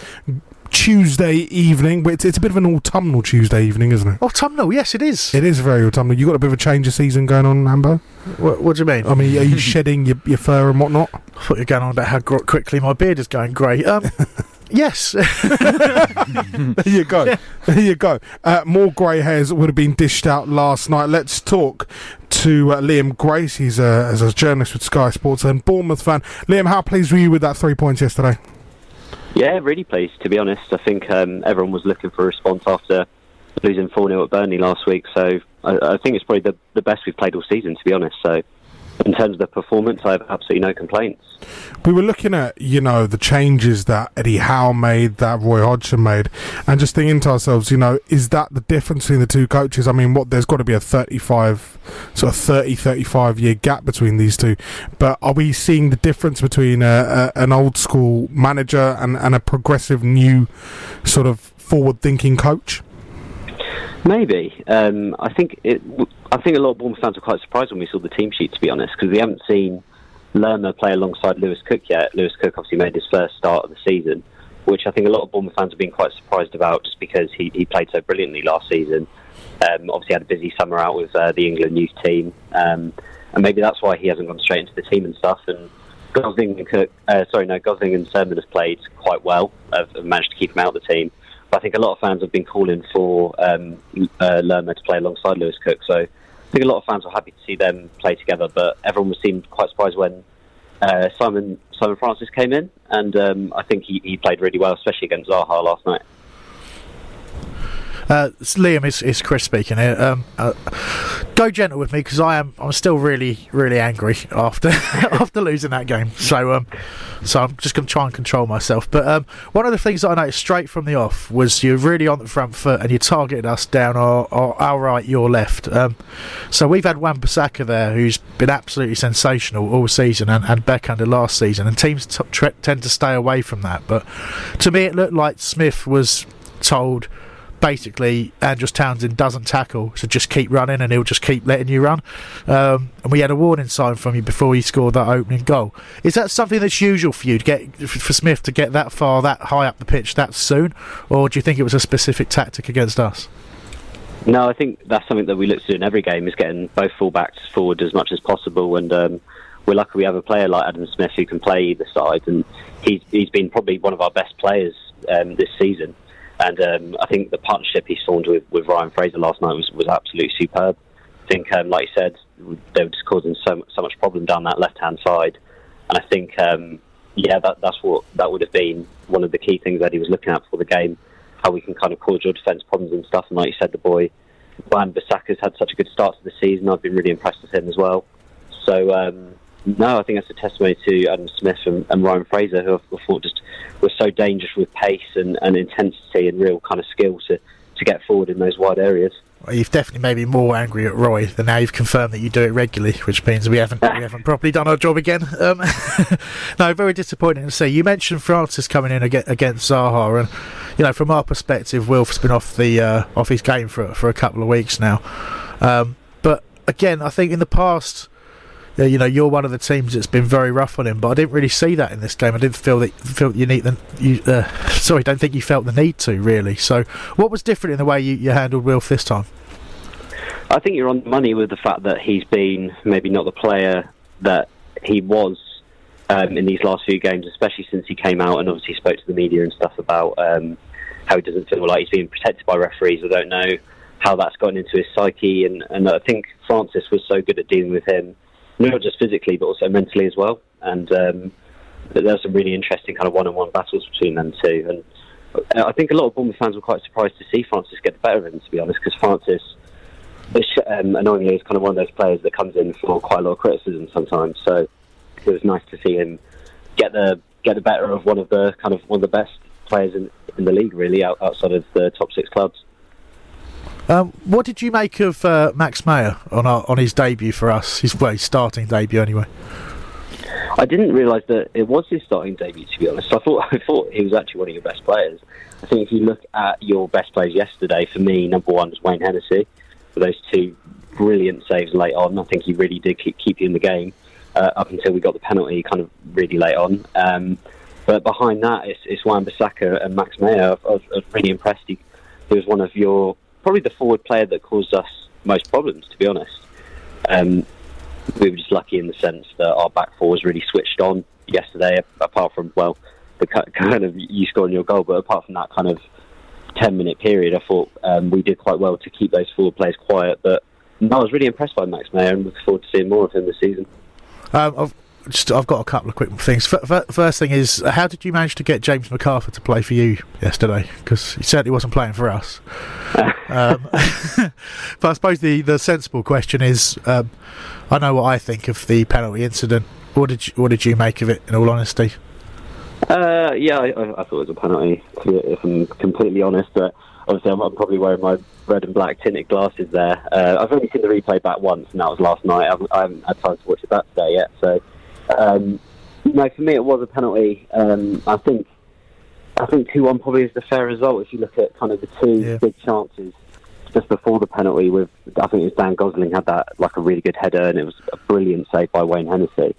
Tuesday evening. But It's, it's a bit of an autumnal Tuesday evening, isn't it? Autumnal, yes, it is. It is very autumnal. You got a bit of a change of season going on, Amber? What, what do you mean? I mean, are you shedding your, your fur and whatnot? I thought you were going on about how gr- quickly my beard is going grey. Um, yes. there you go. There you go. Uh, more grey hairs would have been dished out last night. Let's talk to uh, Liam Grace. He's a, as a journalist with Sky Sports and Bournemouth fan. Liam, how pleased were you with that three points yesterday? Yeah, really pleased, to be honest. I think um, everyone was looking for a response after losing 4 0 at Burnley last week. So I, I think it's probably the, the best we've played all season, to be honest. So in terms of the performance, I have absolutely no complaints. We were looking at, you know, the changes that Eddie Howe made, that Roy Hodgson made, and just thinking to ourselves, you know, is that the difference between the two coaches? I mean, what there's got to be a 35, sort of 30, 35 year gap between these two. But are we seeing the difference between a, a, an old school manager and, and a progressive new sort of forward thinking coach? Maybe. Um, I think it. I think a lot of Bournemouth fans were quite surprised when we saw the team sheet, to be honest, because we haven't seen Lerma play alongside Lewis Cook yet. Lewis Cook obviously made his first start of the season, which I think a lot of Bournemouth fans have been quite surprised about, just because he, he played so brilliantly last season. Um, obviously had a busy summer out with uh, the England youth team, um, and maybe that's why he hasn't gone straight into the team and stuff. And Gosling and Cook, uh, sorry, no, Gosling and Surman have played quite well. Have, have managed to keep him out of the team. But I think a lot of fans have been calling for um, uh, Lerma to play alongside Lewis Cook. So I think a lot of fans were happy to see them play together. But everyone was seemed quite surprised when uh, Simon Simon Francis came in, and um, I think he, he played really well, especially against Zaha last night. Uh, Liam, is it's Chris speaking here. Um, uh, go gentle with me because I am I'm still really really angry after after losing that game. So um, so I'm just going to try and control myself. But um, one of the things that I noticed straight from the off was you're really on the front foot and you targeted us down our, our, our right, your left. Um, so we've had Wan Bissaka there who's been absolutely sensational all season and, and Beck under last season, and teams t- tre- tend to stay away from that. But to me, it looked like Smith was told basically Andros Townsend doesn't tackle, so just keep running and he'll just keep letting you run. Um, and we had a warning sign from you before you scored that opening goal. Is that something that's usual for you to get for Smith to get that far, that high up the pitch that soon, or do you think it was a specific tactic against us? No, I think that's something that we look to do in every game is getting both fullbacks forward as much as possible. And um, we're lucky we have a player like Adam Smith who can play either side, and he's he's been probably one of our best players um, this season. And um, I think the partnership he formed with, with Ryan Fraser last night was, was absolutely superb. I think, um, like you said, they were just causing so, so much problem down that left hand side. And I think, um, yeah, that, that's what that would have been one of the key things that he was looking at for the game, how we can kind of cause your defence problems and stuff. And like you said, the boy, Wan Bissaka's had such a good start to the season. I've been really impressed with him as well. So, um, no, I think that's a testimony to Adam Smith and, and Ryan Fraser, who I thought just were so dangerous with pace and, and intensity and real kind of skill to, to get forward in those wide areas. Well, you've definitely made me more angry at Roy than now you've confirmed that you do it regularly, which means we haven't we haven't properly done our job again. Um, no, very disappointing to see. You mentioned Francis coming in against Zaha, and you know from our perspective, Wilf's been off the uh, off his game for for a couple of weeks now. Um, but again, I think in the past. You know, you're one of the teams that's been very rough on him, but I didn't really see that in this game. I didn't feel that feel you need the you. Uh, sorry, don't think you felt the need to really. So, what was different in the way you, you handled Wilf this time? I think you're on the money with the fact that he's been maybe not the player that he was um, in these last few games, especially since he came out and obviously spoke to the media and stuff about um, how he doesn't feel like he's being protected by referees. I don't know how that's gotten into his psyche, and, and I think Francis was so good at dealing with him, not just physically but also mentally as well. And um, there's some really interesting kind of one-on-one battles between them two. And I think a lot of Bournemouth fans were quite surprised to see Francis get the better of him, to be honest, because Francis um, annoyingly is kind of one of those players that comes in for quite a lot of criticism sometimes. So it was nice to see him get the get the better of one of the kind of one of the best players in, in the league, really, out, outside of the top six clubs. Um, what did you make of uh, Max Meyer on our, on his debut for us? His, well, his starting debut, anyway. I didn't realise that it was his starting debut. To be honest, I thought I thought he was actually one of your best players. I think if you look at your best players yesterday, for me, number one was Wayne Hennessy for those two brilliant saves late on. I think he really did keep, keep you in the game uh, up until we got the penalty kind of really late on. Um, but behind that, it's, it's Wan Bissaka and Max Meyer. I was, I was really impressed. He, he was one of your probably the forward player that caused us most problems, to be honest. Um, we were just lucky in the sense that our back four was really switched on yesterday. Apart from well, the kind of you scoring your goal, but apart from that kind of ten minute period, I thought um, we did quite well to keep those forward players quiet. But I was really impressed by Max Meyer and look forward to seeing more of him this season. Um, just I've got a couple of quick things. F- first thing is, how did you manage to get James McArthur to play for you yesterday? Because he certainly wasn't playing for us. um, but I suppose the, the sensible question is, um, I know what I think of the penalty incident. What did you, what did you make of it? In all honesty, Uh, yeah, I, I I thought it was a penalty. If I'm completely honest, but obviously I'm, I'm probably wearing my red and black tinted glasses there. Uh, I've only seen the replay back once, and that was last night. I haven't, I haven't had time to watch it back today yet. So, um, no, for me it was a penalty. Um, I think I think two one probably is the fair result if you look at kind of the two big chances just before the penalty. With I think it was Dan Gosling had that like a really good header, and it was a brilliant save by Wayne Hennessy.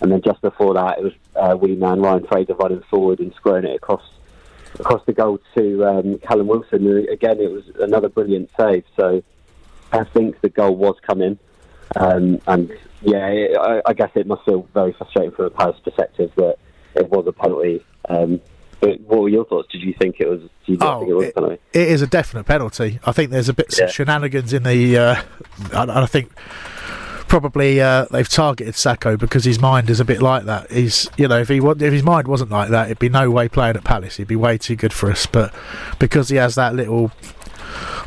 And then just before that, it was uh, wee man Ryan Fraser running forward and squaring it across across the goal to um, Callum Wilson. And again, it was another brilliant save. So I think the goal was coming. Um, and yeah, it, I, I guess it must feel very frustrating from a Palace perspective that it was a penalty. Um, what were your thoughts? Did you think it was? Did you not think it was a penalty? it is a definite penalty. I think there's a bit Yeah. shenanigans in the. Uh, I, I think probably uh, they've targeted Sacco because his mind is a bit like that. He's you know if he if his mind wasn't like that, it'd be no way playing at Palace. He'd be way too good for us. But because he has that little.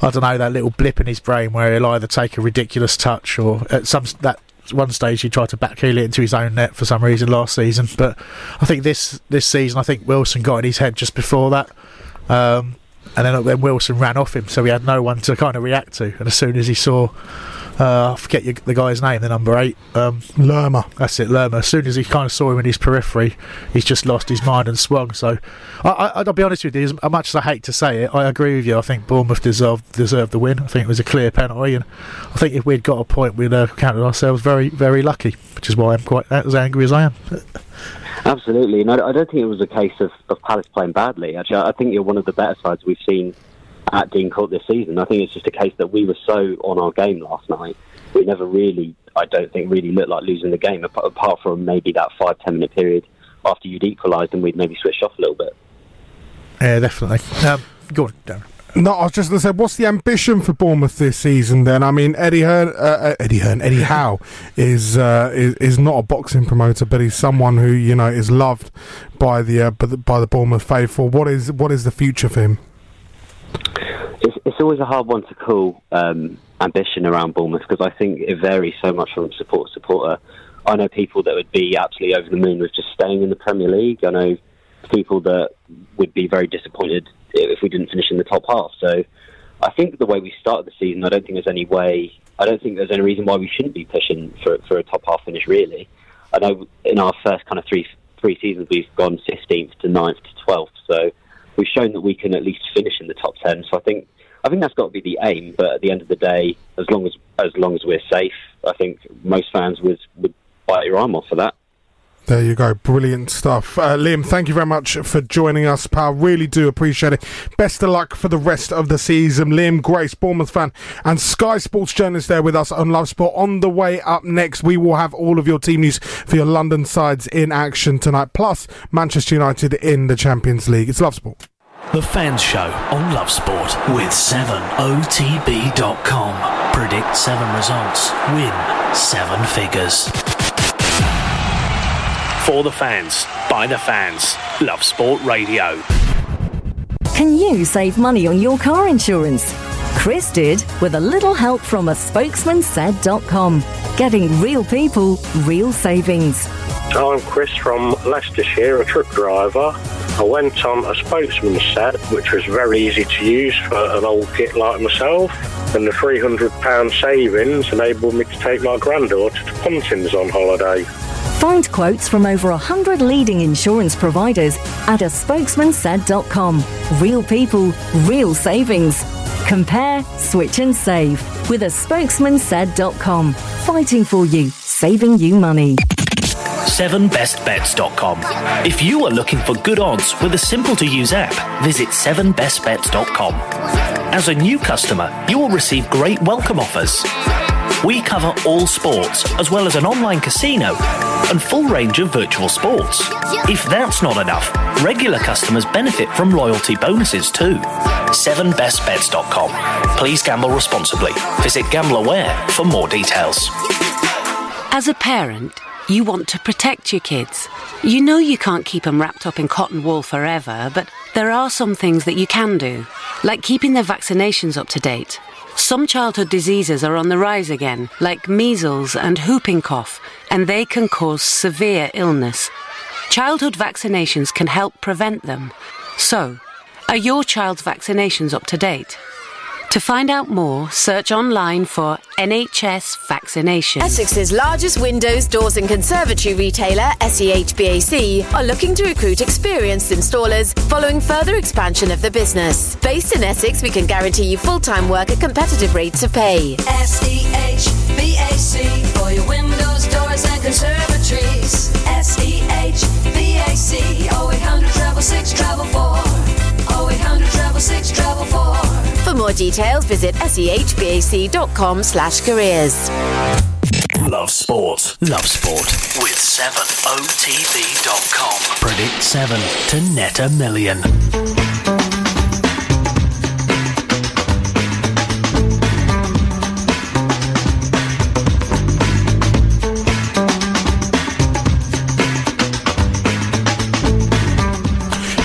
I don't know that little blip in his brain where he'll either take a ridiculous touch or at some that one stage he tried to backheel it into his own net for some reason last season. But I think this this season I think Wilson got in his head just before that. Um, and then, then Wilson ran off him, so he had no one to kind of react to. And as soon as he saw, uh, I forget your, the guy's name, the number eight, um, Lerma. That's it, Lerma. As soon as he kind of saw him in his periphery, he's just lost his mind and swung. So, I, I, I'll be honest with you, as much as I hate to say it, I agree with you. I think Bournemouth deserved deserved the win. I think it was a clear penalty, and I think if we'd got a point, we'd uh, counted ourselves very, very lucky. Which is why I'm quite as angry as I am. Absolutely, and I, I don't think it was a case of, of Palace playing badly. Actually, I think you're one of the better sides we've seen at Dean Court this season. I think it's just a case that we were so on our game last night. We never really, I don't think, really looked like losing the game, apart, from maybe that five ten minute period after you'd equalised and we'd maybe switched off a little bit. Yeah, definitely. Um, go on, Darren. No, I was just going to say, what's the ambition for Bournemouth this season? Then, I mean, Eddie Hearn, uh, uh, Eddie Hearn, Eddie Howe is, uh, is is not a boxing promoter, but he's someone who you know is loved by the uh, by the, by the Bournemouth faithful. What is what is the future for him? It's, it's always a hard one to call um, ambition around Bournemouth because I think it varies so much from supporter to supporter. I know people that would be absolutely over the moon with just staying in the Premier League. I know people that would be very disappointed if we didn't finish in the top half. So I think the way we started the season, I don't think there's any way. I don't think there's any reason why we shouldn't be pushing for for a top half finish. Really, I know in our first kind of three three seasons we've gone 15th to 9th to 12th. So we've shown that we can at least finish in the top 10. So I think I think that's got to be the aim. But at the end of the day, as long as as long as we're safe, I think most fans would would bite your arm off for that. There you go, brilliant stuff. Uh, Liam, thank you very much for joining us, pal. Really do appreciate it. Best of luck for the rest of the season. Liam Grace, Bournemouth fan, and Sky Sports journalist there with us on Love Sport. On the way up next, we will have all of your team news for your London sides in action tonight, plus Manchester United in the Champions League. It's Love Sport. The Fans Show on Love Sport with 7otb.com. Predict 7 results, win 7 figures. For the fans, by the fans. Love Sport Radio. Can you save money on your car insurance? Chris did with a little help from a spokesmansaid.com. Getting real people, real savings. I'm Chris from Leicestershire, a truck driver. I went on a spokesman set, which was very easy to use for an old git like myself. And the £300 savings enabled me to take my granddaughter to Pontins on holiday. Find quotes from over 100 leading insurance providers at a spokesmansaid.com. Real people, real savings. Compare, switch and save with a spokesmansaid.com. Fighting for you, saving you money. 7bestbets.com. If you are looking for good odds with a simple to use app, visit 7bestbets.com. As a new customer, you will receive great welcome offers. We cover all sports, as well as an online casino and full range of virtual sports. If that's not enough, regular customers benefit from loyalty bonuses too. 7bestbets.com. Please gamble responsibly. Visit GambleAware for more details. As a parent, You want to protect your kids. You know you can't keep them wrapped up in cotton wool forever, but there are some things that you can do, like keeping their vaccinations up to date. Some childhood diseases are on the rise again, like measles and whooping cough, and they can cause severe illness. Childhood vaccinations can help prevent them. So, are your child's vaccinations up to date? To find out more, search online for NHS vaccination. Essex's largest windows, doors, and conservatory retailer, SEHBAC, are looking to recruit experienced installers following further expansion of the business. Based in Essex, we can guarantee you full time work at competitive rates of pay. S-E-H-B-A-C for your windows, doors and conservatories. S-E-H-B-A-C 0800 travel 6 travel 4 0800 travel 6 travel 4 For more details, visit sehbac.com slash careers. Love sport. Love sport with 7otb.com. Predict 7 to net a million.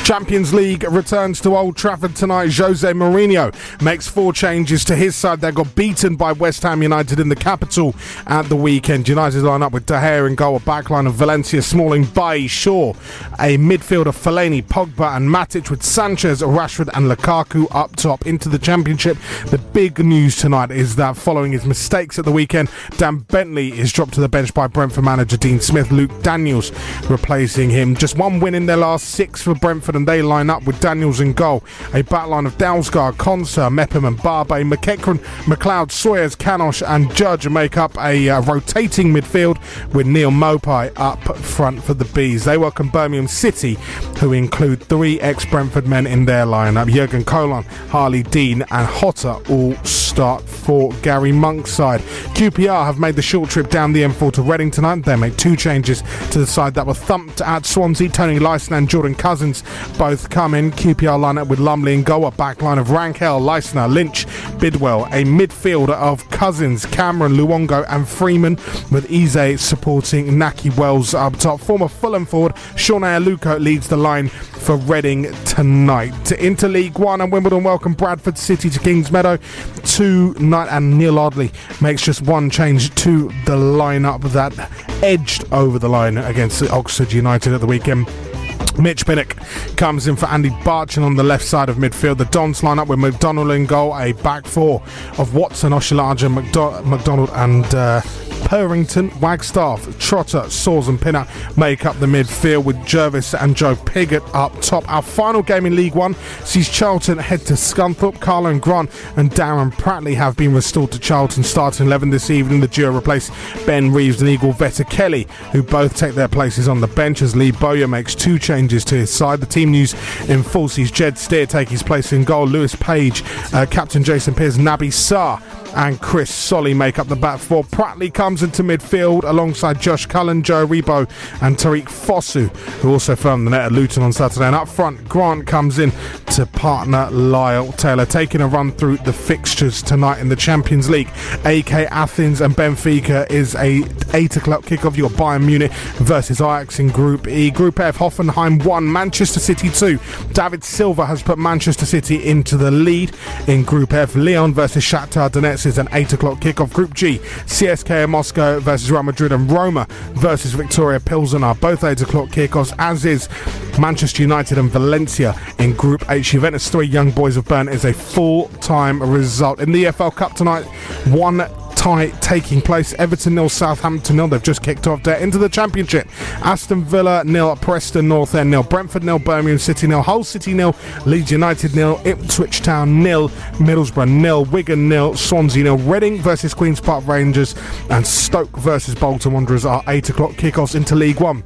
Champions League returns to Old Trafford tonight. Jose Mourinho makes four changes to his side that got beaten by West Ham United in the capital at the weekend. United line up with De Gea in goal, a backline of Valencia, Smalling, Bailly, Shaw, a midfield of Fellaini, Pogba, and Matic with Sanchez, Rashford, and Lukaku up top into the Championship. The big news tonight is that following his mistakes at the weekend, Dan Bentley is dropped to the bench by Brentford manager Dean Smith. Luke Daniels replacing him. Just one win in their last six for Brentford, they line up with Daniels in goal. A backline of Dalsgaard, Konsa, Mepham, and Barbet, McEachran, McLeod, Sawyers, Canós, and Judge make up a uh, rotating midfield with Neal Maupay up front for the Bees. They welcome Birmingham City, who include three ex Brentford men in their lineup. Jurgen Colon, Harlee Dean, and Jota all start for Gary Monk's side. QPR have made the short trip down the M4 to Reading tonight. They make two changes to the side that were thumped at Swansea. Toni Leistner and Jordan Cousins both come in. QPR lineup with Lumley and Goa. Backline of Rangel, Leistner, Lynch, Bidwell. A midfielder of Cousins, Cameron, Luongo, and Freeman, with Eze supporting Nahki Wells up top. Former Fulham forward Sone Aluko leads the line for Reading tonight. Into League One and Wimbledon welcome Bradford City to Kings Meadow tonight, and Neal Ardley makes just one change to the lineup that edged over the line against Oxford United at the weekend. Mitch Pinnock comes in for Andy Barcham on the left side of midfield. The Dons line up with McDonald in goal, a back four of Watson, Oshilaja, McDo- McDonald, and uh, Purrington, Wagstaff, Trotter, Saws, and Pinner make up the midfield with Jervis and Joe Piggott up top. Our final game in League One sees Charlton head to Scunthorpe. Karlan Grant and Darren Pratley have been restored to Charlton starting 11 this evening. The duo replace Ben Reeves and Igor Vetokele, who both take their places on the bench as Lee Bowyer makes two changes to his side. The team news sees Jed Steer take his place in goal. Lewis Page, uh, Captain Jason Pearce, Naby Sarr and Chris Solly make up the back four. Pratley comes into midfield alongside Josh Cullen, Joe Aribo, and Tariq Fosu, who also firmed the net at Luton on Saturday. And up front, Grant comes in to partner Lyle Taylor, taking a run through the fixtures tonight in the Champions League. AEK Athens and Benfica is a 8 o'clock kickoff. Your Bayern Munich versus Ajax in Group E. Group F, Hoffenheim 1, Manchester City 2. David Silva has put Manchester City into the lead in Group F. Lyon versus Shakhtar Donetsk is an 8 o'clock kickoff. Group G, CSKA Moscow versus Real Madrid and Roma versus Viktoria Pilsen are both 8 o'clock kickoffs, as is Manchester United and Valencia in Group H. Juventus 3, Young Boys of Bern is a full time result. In the EFL Cup tonight, one tie taking place. Everton nil, Southampton nil. They've just kicked off there into the Championship. Aston Villa nil, Preston North End nil, Brentford nil, Birmingham City nil, Hull City nil, Leeds United nil, Ipswich Town nil, Middlesbrough nil, Wigan nil, Swansea nil, Reading versus Queens Park Rangers, and Stoke versus Bolton Wanderers are eight o'clock kickoffs into League One.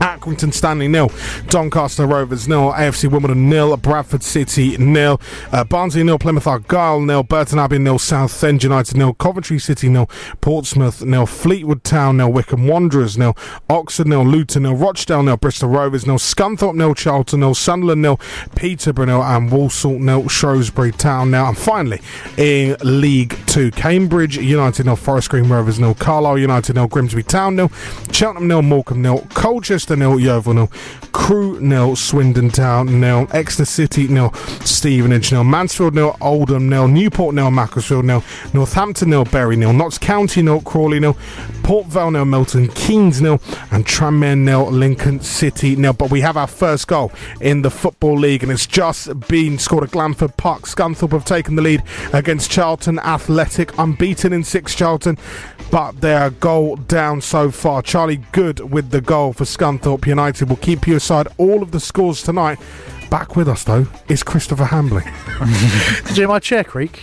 Accrington Stanley nil, Doncaster Rovers nil, AFC Wimbledon nil, Bradford City nil, uh, Barnsley nil, Plymouth Argyle nil, Burton Albion nil, Southend United nil, Coventry City nil, Portsmouth nil, Fleetwood Town nil, Wycombe Wanderers nil, Oxford nil, Luton nil, Rochdale nil, Bristol Rovers nil, Scunthorpe nil, Charlton nil, Sunderland nil, Peterborough nil, and Walsall nil, Shrewsbury Town nil, and finally in League Two, Cambridge United nil, Forest Green Rovers nil, Carlisle United nil, Grimsby Town nil, Cheltenham nil, Morecambe nil, Colchester nil, Yeovil nil, Crewe nil, Swindon Town nil, Exeter City nil, Stevenage nil, Mansfield nil, Oldham nil, Newport nil, Macclesfield nil, Northampton nil, Bury nil, Notts County nil, Crawley nil, Port Vale nil, Milton Keynes nil, and Tranmere nil, Lincoln City nil. But we have our first goal in the Football League, and it's just been scored at Glanford Park. Scunthorpe have taken the lead against Charlton Athletic, unbeaten in six Charlton, but they are goal down so far. Charlie Goode with the goal for Scunthorpe United We'll keep you aside all of the scores tonight. Back with us though is Christopher Hambly. Did you hear my chair creak?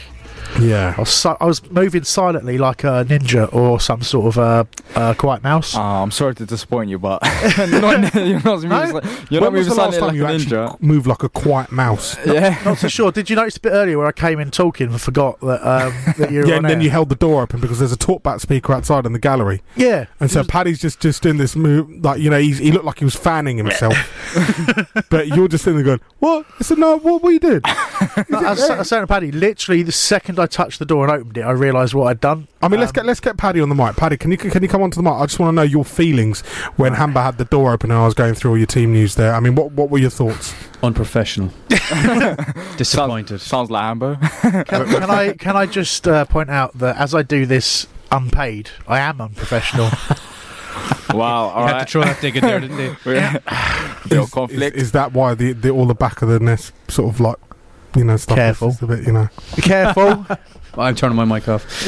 Yeah. I was, si- I was moving silently like a ninja or some sort of uh, uh, quiet mouse. Oh, I'm sorry to disappoint you, but not, you're not moving, No? you're when not was moving the last silently time like you a actually ninja. move like a quiet mouse? Yeah. Not so sure. Did you notice a bit earlier where I came in talking and forgot that, um, that you were yeah, on and then air? you held the door open because there's a talkback speaker outside in the gallery. Yeah. And so Paddy's just just doing this move, like you know, he's, he looked like he was fanning himself, but you're just sitting there going, "What?" I said, "No, what we did." No, I was, I was saying to Paddy, literally the second I touched the door and opened it, I realised what I'd done. I mean, let's Um, get let's get Paddy on the mic. Paddy, can you can you come onto the mic? I just want to know your feelings when Hamba had the door open and I was going through all your team news there. I mean, what what were your thoughts? Unprofessional. Disappointed. Sounds like Amber. Can, can I can I just uh, point out that as I do this unpaid, I am unprofessional. wow, all You had to throw that dig in there, didn't you? Bit of Is, conflict. is that why the, the all the back of the nest sort of like you know stuff? Careful. a bit, you know. Be careful. I'm turning my mic off.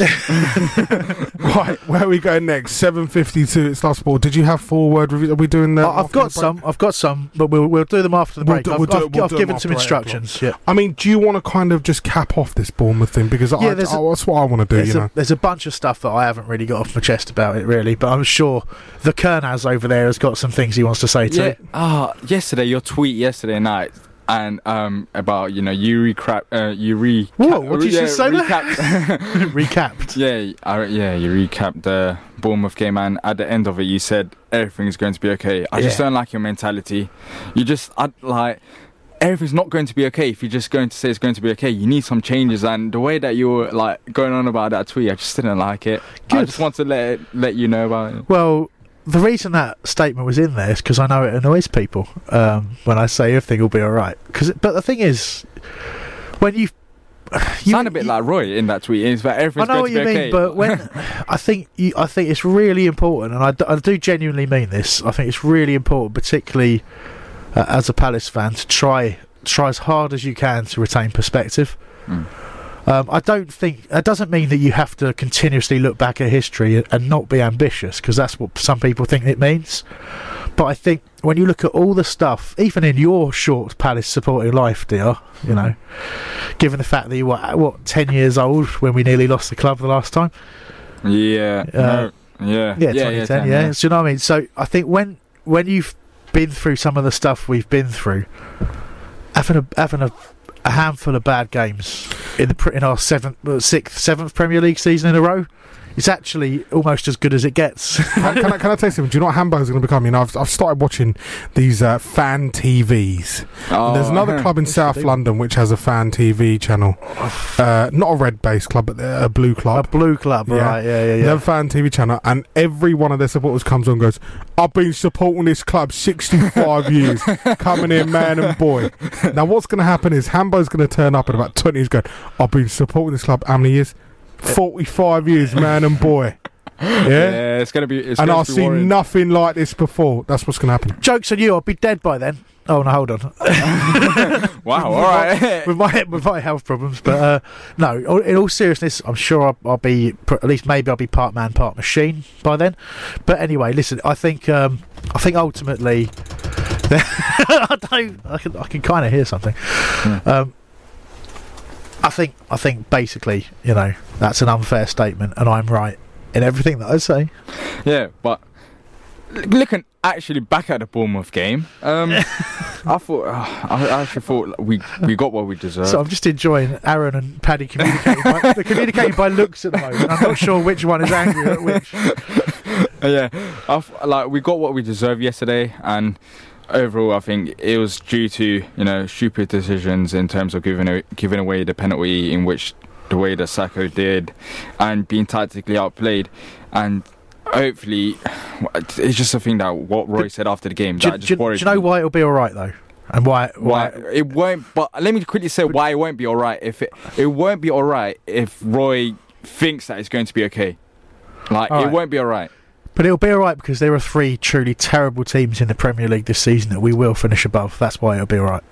right, where are we going next? Seven fifty two. It's last ball. Did you have four word review? Are we doing that? I- I've got some. I've got some, but we'll we'll do them after the We'll break. do- I've, we'll do I've- we'll I've do given some after eight o'clock. instructions. Yeah. I mean, do you want to kind of just cap off this Bournemouth thing because I, Yeah, there's a- oh, that's what I want to do. There's, You a, know. there's a bunch of stuff that I haven't really got off my chest about it, really. But I'm sure the Kernaz over there has got some things he wants to say too. Yeah. Ah, yesterday, your tweet yesterday night. And um, about you know you recap uh, you re Whoa, what did you yeah, just say recapped Recapped. Yeah, I, yeah, you recapped the Bournemouth game, and at the end of it, you said everything's going to be okay. I just don't like your mentality. You just, I like. Everything's not going to be okay if you're just going to say it's going to be okay. You need some changes, and the way that you were like going on about that tweet, I just didn't like it. I just want to let it, let you know about it. Well, the reason that statement was in there is because I know it annoys people um, when I say everything will be all right. Cause, but the thing is, when you You sound a bit like Roy in that tweet. It's that everything's I know going what to you be mean, but when I think you, I think it's really important, and I d- I, do genuinely mean this. I think it's really important, particularly uh, as a Palace fan, to try try as hard as you can to retain perspective. Mm. Um, I don't think that doesn't mean that you have to continuously look back at history and- not be ambitious, because that's what some people think it means. But I think when you look at all the stuff, even in your short Palace supporting life, dear, you know, given the fact that you were what ten years old when we nearly lost the club the last time. yeah, Uh, no, yeah, Yeah, 2010. Yeah, So you know what I mean. So I think when when you've been through some of the stuff we've been through, having a having a, a handful of bad games in the in our seventh, uh, sixth, seventh Premier League season in a row, it's actually almost as good as it gets. can, can I, can I tell you something? Do you know what Hambo's going to become? You know, I've, I've started watching these uh, fan TVs. Oh. There's another club in South London which has a fan TV channel. Uh, not a red-based club, but a blue club. a blue club, right? Yeah, yeah, They yeah. have a fan TV channel, and every one of their supporters comes on and goes, I've been supporting this club 65 years, coming in man and boy. Now, what's going to happen is Hambo's going to turn up in about 20 years going, I've been supporting this club how many years? 45 years, man and boy. Yeah? Yeah, it's gonna be. It's and I've be seen worrying. nothing like this before. That's what's going to happen. Jokes on you. I'll be dead by then. Oh no, hold on. Wow, all right. with my with my health problems, but uh, no. In all seriousness, I'm sure I'll, I'll be at least maybe I'll be part man, part machine by then. But anyway, listen. I think um, I think ultimately, I don't. I can I can kind of hear something. Um, I think I think basically, you know, that's an unfair statement, and I'm right in everything that I say. Yeah, but looking actually back at the Bournemouth game. Um, I thought uh, I actually thought we we got what we deserved. So I'm just enjoying Aaron and Paddy communicating. by, they're communicating by looks at the moment. I'm not sure which one is angry at which. Yeah, I like we got what we deserved yesterday, and overall, I think it was due to you know stupid decisions in terms of giving a, giving away the penalty in which the way that Sacco did, and being tactically outplayed, and hopefully it's just a thing that what Roy said after the game Do, that just do you know why it'll be all right though, and why? why it won't but let me quickly say why it won't be all right. If it it won't be all right if Roy thinks that it's going to be okay. Like All it right. won't be all right But it'll be all right because there are three truly terrible teams in the Premier League this season that we will finish above. That's why it'll be all right.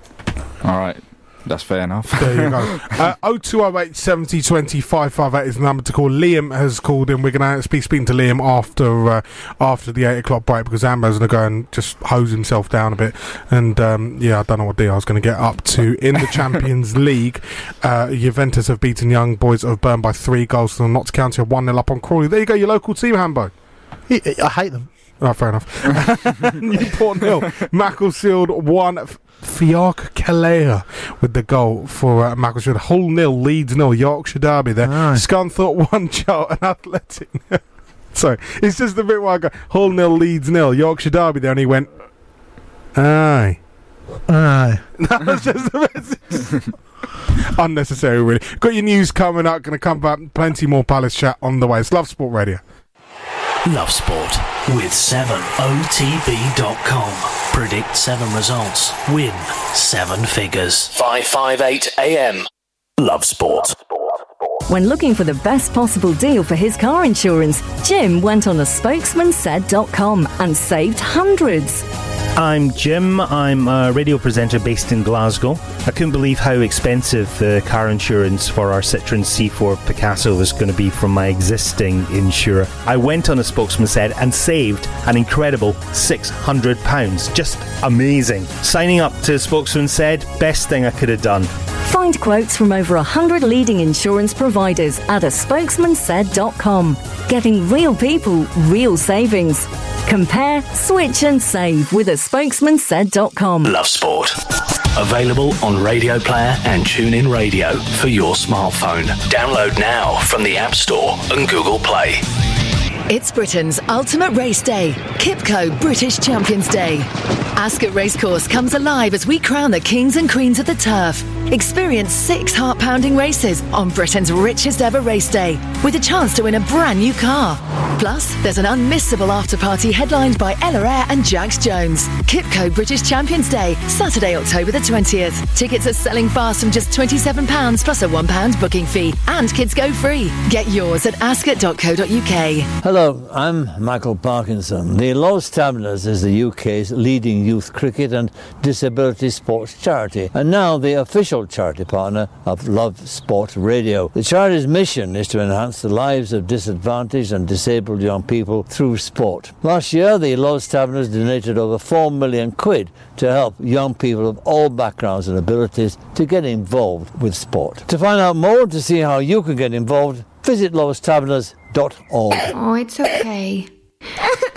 all right that's fair enough There you go. Uh, 0208 70 20 558 is the number to call. Liam has called in. We're going to be speaking to Liam after uh, after the 8 o'clock break because Ambo's going to go and just hose himself down a bit. And um, yeah, I don't know what deal I was going to get up to. In the Champions League, uh, Juventus have beaten Young Boys of Bern by three goals to Notts County, 1 0 up on Crawley. There you go, your local team, Hambo. I hate them. Oh, fair enough. Newport nil. Macclesfield one. Fiark Kalea with the goal for uh, Macclesfield. Hull nil, Leeds nil. Yorkshire derby there. Scunthorpe one, Charlton Athletic. Sorry, it's just the bit where I go Hull nil, Leeds nil. Yorkshire derby there, and he went, aye. Aye. That was just the message. Unnecessary, really. Got your news coming up. Going to come back. Plenty more Palace chat on the way. It's Love Sport Radio. Love Sport with 7otb.com. Predict 7 results. Win 7 figures. 558 AM. Love Sport. When looking for the best possible deal for his car insurance, Jim went on a spokesmansaid.com and saved hundreds. I'm Jim. I'm a radio presenter based in Glasgow. I couldn't believe how expensive the car insurance for our Citroen C4 Picasso was going to be from my existing insurer. I went on a spokesman said and saved an incredible £600. Just amazing. Signing up to Spokesman said, best thing I could have done. Find quotes from over 100 leading insurance providers at a spokesman spokesmansaid.com. Getting real people, real savings. Compare, switch and save with a spokesmansaid.com. Love Sport. Available on Radio Player and TuneIn Radio for your smartphone. Download now from the App Store and Google Play. It's Britain's ultimate race day, QIPCO British Champions Day. Ascot Racecourse comes alive as we crown the kings and queens of the turf. Experience six heart pounding races on Britain's richest ever race day with a chance to win a brand new car. Plus, there's an unmissable after party headlined by Ella Eyre and Jax Jones. QIPCO British Champions Day, Saturday, October the 20th. Tickets are selling fast from just £27 plus a £1 booking fee, and kids go free. Get yours at ascot.co.uk. Hello, I'm Michael Parkinson. The Lord's Taverners is the UK's leading youth cricket and disability sports charity, and now the official charity partner of Love Sport Radio. The charity's mission is to enhance the lives of disadvantaged and disabled young people through sport. Last year, the Lord's Taverners donated over 4 million quid to help young people of all backgrounds and abilities to get involved with sport. To find out more, to see how you can get involved, visit lordstaverners.org. Oh, it's okay.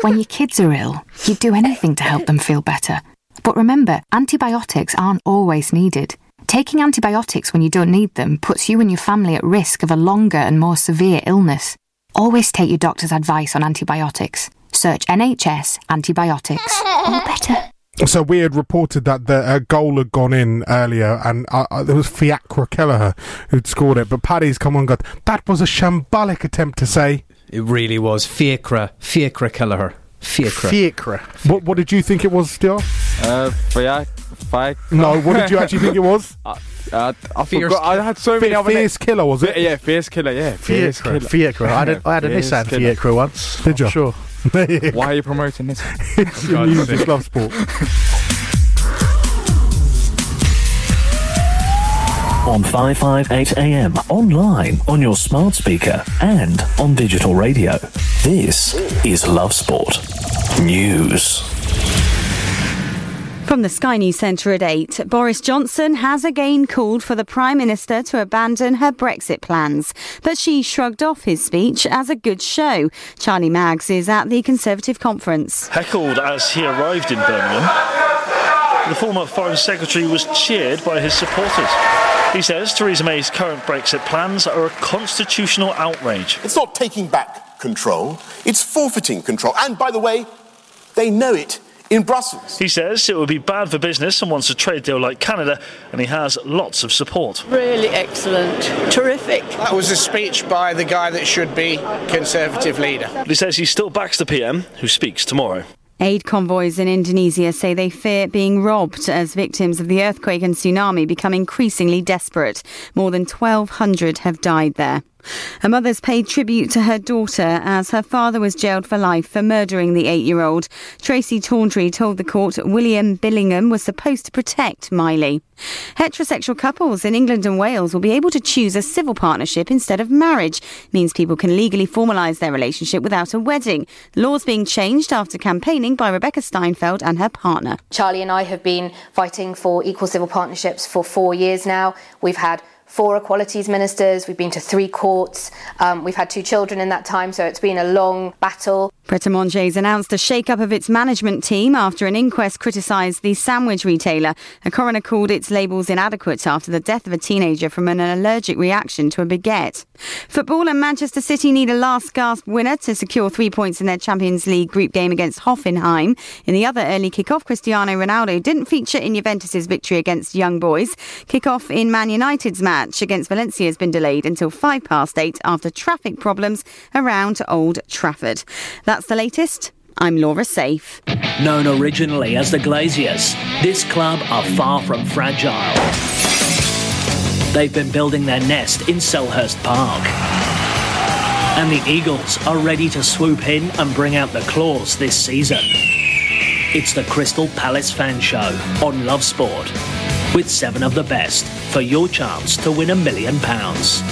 when your kids are ill, you'd do anything to help them feel better. But remember, antibiotics aren't always needed. Taking antibiotics when you don't need them puts you and your family at risk of a longer and more severe illness. Always take your doctor's advice on antibiotics. Search NHS antibiotics. All better. So we had reported that the uh, goal had gone in earlier, and uh, uh, there was Fiacra Kelleher who'd scored it. But Paddy's come on and got that was a shambolic attempt to say. It really was. Fiacra. Fiacra Kelleher. Fiacra. Fiacra. What What did you think it was, Stuart? Uh, Fiat, Fiat. No, what did you actually think it was? Uh, uh, I Fierce- forgot. I had so many Fi- other Fierce names. Killer, was it? Yeah, Fierce Killer. Yeah, Fierce Fiacra. Killer. Fiacra. I had a, I had a Fierce Nissan Killer. Fiacra once. Did you? Sure. Why are you promoting this? it's your news, it's Love Sport. On 558 AM, online, on your smart speaker, and on digital radio. This is Love Sport News. From the Sky News Centre at 8, Boris Johnson has again called for the Prime Minister to abandon her Brexit plans, but she shrugged off his speech as a good show. Charlie Maggs is at the Conservative conference. Heckled as he arrived in Birmingham, the former Foreign Secretary was cheered by his supporters. He says Theresa May's current Brexit plans are a constitutional outrage. It's not taking back control, it's forfeiting control. And by the way, they know it in Brussels. He says it would be bad for business and wants a trade deal like Canada, and he has lots of support. Really excellent. Terrific. That was a speech by the guy that should be Conservative leader. But he says he still backs the PM, who speaks tomorrow. Aid convoys in Indonesia say they fear being robbed as victims of the earthquake and tsunami become increasingly desperate. More than 1,200 have died there. A mother's paid tribute to her daughter as her father was jailed for life for murdering the eight year old. Tracy Tawndry told the court William Billingham was supposed to protect Miley. Heterosexual couples in England and Wales will be able to choose a civil partnership instead of marriage. It means people can legally formalise their relationship without a wedding. Law's being changed after campaigning by Rebecca Steinfeld and her partner. Charlie and I have been fighting for equal civil partnerships for four years now. We've had four equalities ministers, we've been to three courts, um, we've had two children in that time, so it's been a long battle. Pret a Manger's announced a shake-up of its management team after an inquest criticised the sandwich retailer. A coroner called its labels inadequate after the death of a teenager from an allergic reaction to a baguette. Football and Manchester City need a last gasp winner to secure three points in their Champions League group game against Hoffenheim. In the other early kick-off, Cristiano Ronaldo didn't feature in Juventus' victory against Young Boys. Kick-off in Man United's match against Valencia has been delayed until five past eight after traffic problems around Old Trafford. That's the latest. I'm Laura Safe. Known originally as the Glaziers, this club are far from fragile. They've been building their nest in Selhurst Park. And the Eagles are ready to swoop in and bring out the claws this season. It's the Crystal Palace Fan Show on Love Sport with seven of the best for your chance to win a million pounds.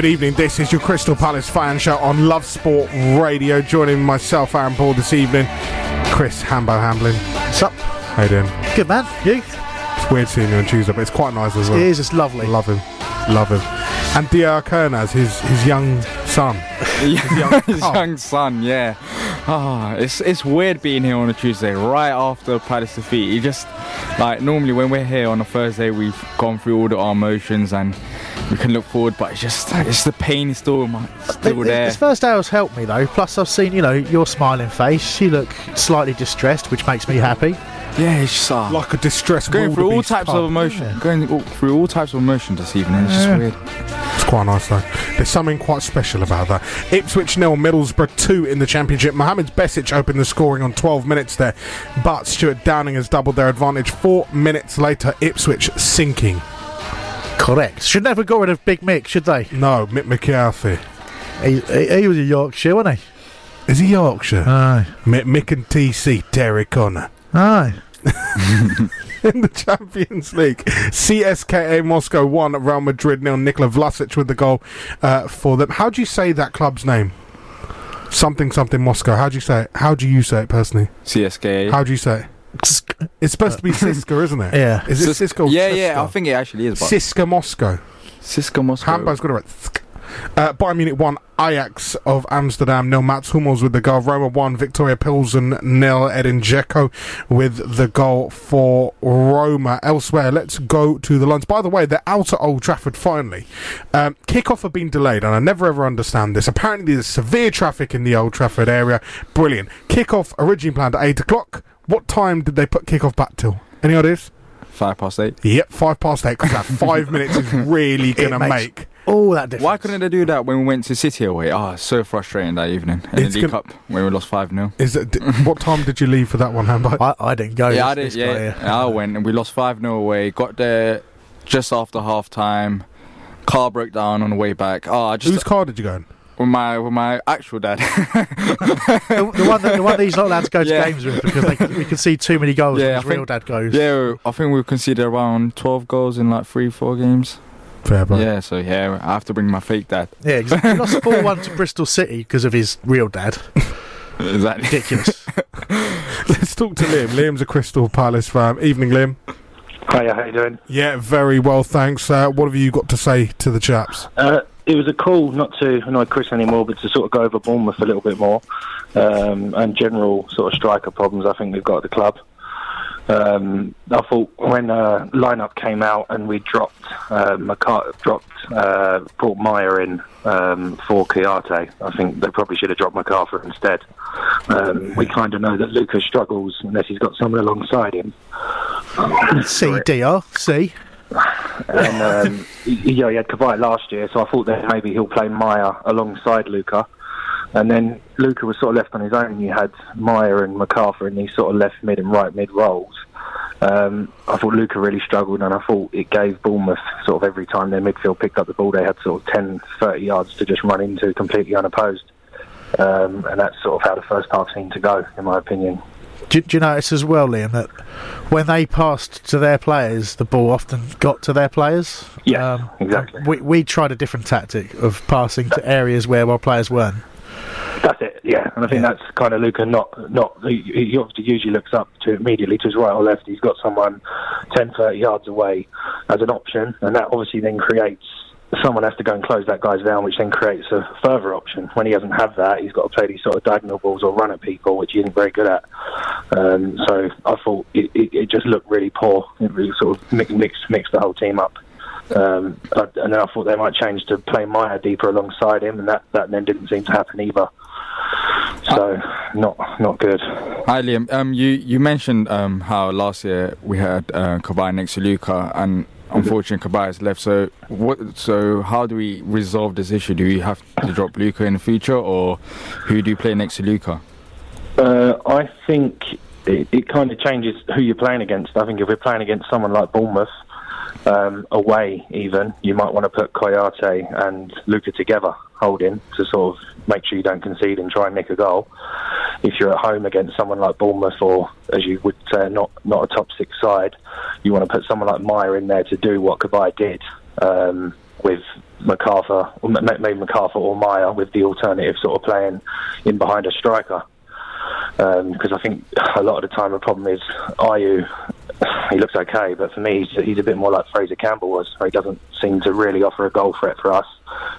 Good evening. This is your Crystal Palace fan show on Love Sport Radio. Joining myself, Aaron Paul, this evening. Chris Hambo Hamblin. What's up? How you doing? Good man. You? It's weird seeing you on Tuesday, but it's quite nice as well. It is, it's lovely. Love him. Love him. And D.R. Kernaz, his his young son. Yeah, young- his oh. young son. Yeah. Ah, it's it's weird being here on a Tuesday right after Palace defeat. You just like normally when we're here on a Thursday, we've gone through all the, our emotions and we can look forward, but it's just it's the pain is still my, still Th- there. This first hour's helped me though. Plus, I've seen you know your smiling face. You look slightly distressed, which makes me happy. Yeah, it's just uh, like a distressed going through all types pup. of emotion, going all, through all types of emotion this evening. It's just weird. It's quite nice though. There's something quite special about that. Ipswich nil, Middlesbrough two in the championship. Mohamed Besic opened the scoring on 12 minutes there, but Stewart Downing has doubled their advantage. Four minutes later, Ipswich sinking. Correct. Should never got rid of Big Mick, should they? No, Mick McCarthy. He, he, he was a Yorkshire, wasn't he? Is he Yorkshire? Aye. Mick, Mick and TC, Terry Connor. Aye. in the Champions League. CSKA Moscow won, at Real Madrid nil. Nikola Vlasic with the goal uh, for them. How do you say that club's name? Something something Moscow. How do you say it? How do you say it personally? CSKA. How do you say it? It's supposed to be Cisco, isn't it? Yeah. Is it Cis- Cisco? Yeah, yeah, I think it actually is, but- Cisco Moscow. Cisco Moscow. Hambo's got it right. Uh, Bayern Munich 1, Ajax of Amsterdam nil. Mats Hummels with the goal. Roma 1, Viktoria Pilsen nil. Edin Dzeko with the goal for Roma. Elsewhere, let's go to the Lions. By the way, they're out at Old Trafford finally. Um, Kick-off have been delayed, and I never ever understand this. Apparently, there's severe traffic in the Old Trafford area. Brilliant. Kick-off originally planned at 8 o'clock. What time did they put kick-off back till? Any ideas? Five past eight. Yep, five past eight, because that five minutes is really going to makes make all that difference. Why couldn't they do that when we went to City away? Oh, it's so frustrating that evening. In It's the League gon- Cup when we lost 5 0. Is it, d- what time did you leave for that one, Handbike? I, I didn't go. yeah, I did. this guy Yeah, here. I went and we lost 5 0 away. Got there just after half time. Car broke down on the way back. Oh, I just. Whose car did you go in? With my, with my actual dad. the, the one that, the one that he's not allowed to go to Yeah. games with because they, we can see too many goals when Yeah, his I real dad goes. yeah, I think we've conceded around 12 goals in like three, four games. Fair play. Yeah, so yeah, I have to bring my fake dad. Yeah, exactly. He lost 4 1 to Bristol City because of his real dad. Exactly. Ridiculous. Let's talk to Liam. Liam's a Crystal Palace fan. Evening, Liam. Hiya, how you doing? Yeah, very well, thanks. Uh, what have you got to say to the chaps? Uh, it was a call not to annoy Chris anymore, but to sort of go over Bournemouth a little bit more um, and general sort of striker problems I think we've got at the club. Um, I thought when uh, lineup came out and we dropped uh, McCart- dropped uh, brought Meyer in um, for Kouyaté, I think they probably should have dropped McArthur instead. Um, we kind of know that Lucas struggles unless he's got someone alongside him. C, D, R, C. and um, he, you know, he had Cabaye last year, so I thought that maybe he'll play Meyer alongside Luka. And then Luka was sort of left on his own. You had Meyer and McArthur in these sort of left mid and right mid roles. Um, I thought Luka really struggled, and I thought it gave Bournemouth sort of every time their midfield picked up the ball, they had sort of 10, 30 yards to just run into completely unopposed. Um, and that's sort of how the first half seemed to go, in my opinion. Do, do you notice as well, Liam, that when they passed to their players, the ball often got to their players? Yeah, um, exactly. We, we tried a different tactic of passing to areas where our players weren't. That's it, yeah. And I think that's kind of Luka not not he, he obviously usually looks up to immediately to his right or left. He's got someone 10, 30 yards away as an option, and that obviously then creates someone has to go and close that guy's down, which then creates a further option. When he doesn't have that, he's got to play these sort of diagonal balls or run at people, which he isn't very good at. Um, so I thought it, it, it just looked really poor. It really sort of mix, mixed mixed the whole team up. Um, and then I thought they might change to play Meyer deeper alongside him, and that, that then didn't seem to happen either. So not not good. Hi Liam. Um, you you mentioned um how last year we had uh, Cabaye next to Luka, and unfortunately Cabaye has left. So what? So how do we resolve this issue? Do we have to drop Luka in the future, or who do you play next to Luka? Uh, I think it, it kind of changes who you're playing against. I think if we're playing against someone like Bournemouth, um, away even, you might want to put Kouyaté and Luka together, holding to sort of make sure you don't concede and try and nick a goal. If you're at home against someone like Bournemouth, or as you would say, not not a top six side, you want to put someone like Meyer in there to do what Cabaye did um, with McArthur, maybe McArthur or Meyer, with the alternative sort of playing in behind a striker because I think a lot of the time the problem is Ayew. He looks okay, but for me, he's, he's a bit more like Fraser Campbell was, where he doesn't seem to really offer a goal threat for us,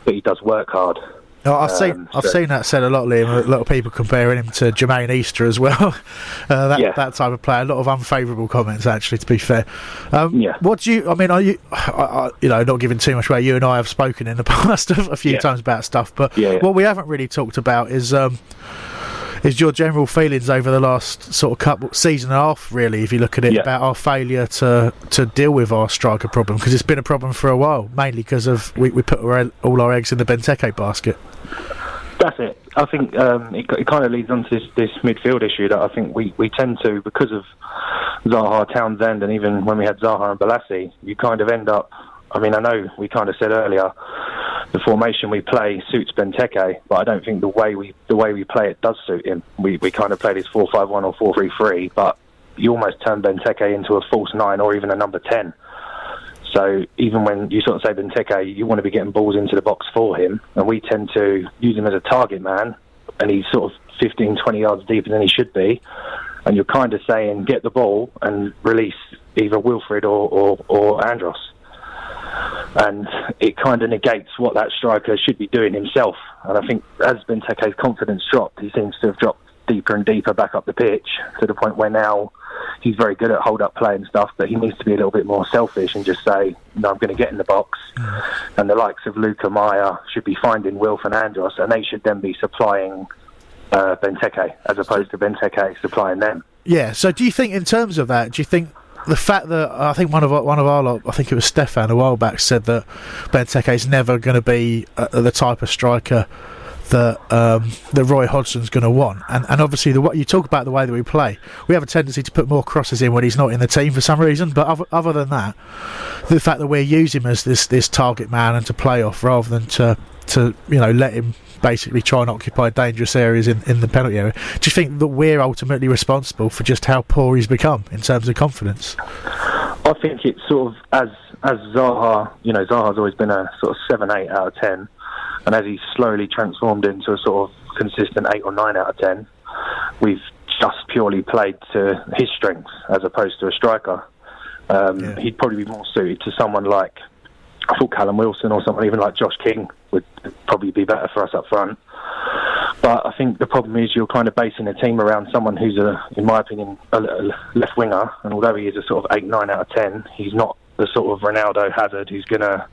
but he does work hard. No, I've seen Um, I've so- seen that said a lot, Liam. A lot of people comparing him to Jermaine Easter as well. uh, that Yeah. that type of player. A lot of unfavourable comments, actually. To be fair, um, yeah. What do you? I mean, are you? I, I, you know, not giving too much away. You and I have spoken in the past a few Yeah. times about stuff, but Yeah, yeah. what we haven't really talked about is. Um, is your general feelings over the last sort of couple season and a half, really, if you look at it, Yeah. about our failure to to deal with our striker problem? Because it's been a problem for a while, mainly because of we, we put all our eggs in the Benteke basket. That's it. I think um, it, it kind of leads on to this, this midfield issue that I think we, we tend to, because of Zaha, Townsend, and even when we had Zaha and Bolasie, you kind of end up. I mean, I know we kind of said earlier the formation we play suits Benteke, but I don't think the way we the way we play it does suit him. We we kind of play this four five one or four three three, but you almost turn Benteke into a false nine or even a number ten. So even when you sort of say Benteke, you want to be getting balls into the box for him, and we tend to use him as a target man, and he's sort of 15, 20 yards deeper than he should be, and you're kind of saying get the ball and release either Wilfred or, or, or Andros. and it kind of negates what that striker should be doing himself. And I think as Benteke's confidence dropped, he seems to have dropped deeper and deeper back up the pitch to the point where now he's very good at hold up play and stuff, but he needs to be a little bit more selfish and just say, no, I'm going to get in the box. And the likes of Luka Meyer should be finding Wilf and Andros, and they should then be supplying uh, Benteke as opposed to Benteke supplying them. Yeah. So, do you think, in terms of that, do you think the fact that I think one of our, one of our lot, I think it was Stefan a while back, said that Benteke is never going to be uh, the type of striker that um, that Roy Hodgson's going to want, and and obviously the you talk about the way that we play, we have a tendency to put more crosses in when he's not in the team for some reason. But other, other than that, the fact that we're using him as this this target man and to play off rather than to to you know let him basically try and occupy dangerous areas in, in the penalty area. Do you think that we're ultimately responsible for just how poor he's become in terms of confidence? I think it's sort of as as Zaha, you know, Zaha's always been a sort of seven, eight out of ten, and as he's slowly transformed into a sort of consistent eight or nine out of ten, we've just purely played to his strengths as opposed to a striker. Um, He'd probably be more suited to someone like I thought Callum Wilson or someone even like Josh King would probably be better for us up front. But I think the problem is you're kind of basing a team around someone who's a, in my opinion, a, a left winger, and although he is a sort of eight, nine out of ten, he's not the sort of Ronaldo Hazard who's going to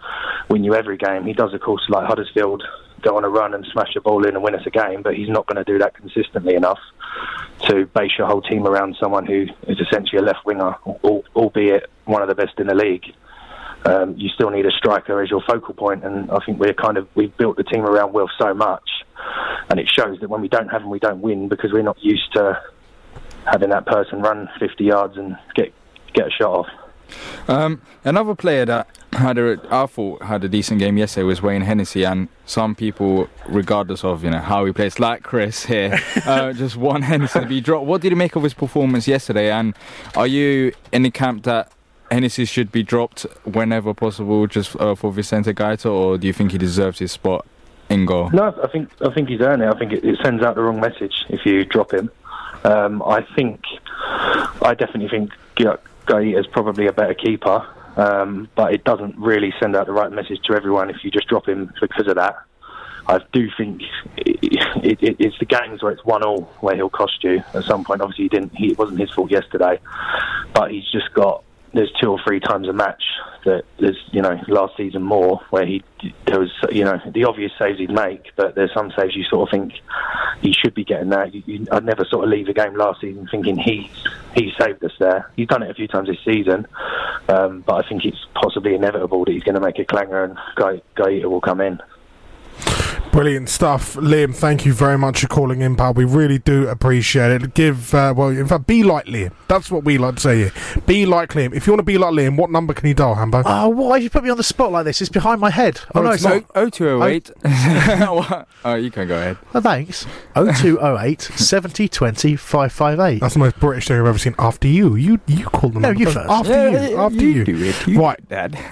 win you every game. He does, of course, like Huddersfield, go on a run and smash the ball in and win us a game, but he's not going to do that consistently enough to base your whole team around someone who is essentially a left winger, albeit one of the best in the league. Um, you still need a striker as your focal point, and I think we're kind of we've built the team around Wilf so much, and it shows that when we don't have him, we don't win because we're not used to having that person run 50 yards and get get a shot off. Um, another player that had a, I thought had a decent game yesterday was Wayne Hennessy, and some people, regardless of you know how he plays, like Chris here, uh, just want Hennessy to be dropped. What did you make of his performance yesterday? And are you in the camp that Hennessy should be dropped whenever possible, just uh, for Vicente Guaita, or do you think he deserves his spot in goal? No, I think I think he's earned it. I think it, it sends out the wrong message if you drop him. Um, I think I definitely think Is probably a better keeper, um, but it doesn't really send out the right message to everyone if you just drop him because of that. I do think it, it, it, it's the games where it's one all where he'll cost you at some point. Obviously, he didn't. He, it wasn't his fault yesterday, but he's just got there's two or three times a match that there's you know last season more where he there was you know the obvious saves he'd make, but there's some saves you sort of think he should be getting that. You, you, I'd never sort of leave a game last season thinking he he saved us there. He's done it a few times this season, um, but I think it's possibly inevitable that he's going to make a clanger and Guaita will come in. Brilliant stuff, Liam. Thank you very much for calling in, pal. We really do appreciate it. Give, uh, well, in fact, be like Liam. That's what we like to say here. Be like Liam. If you want to be like Liam, what number can you dial, Hambo? Oh, why have you put me on the spot like this? It's behind my head. Oh, no, it's not. 0208. oh, you can go ahead. Oh, thanks. 0208 70 20 558. That's the most British thing I've ever seen. After you, you you call them. No, you first. first. After Yeah, you, yeah, after you you. do it. You right,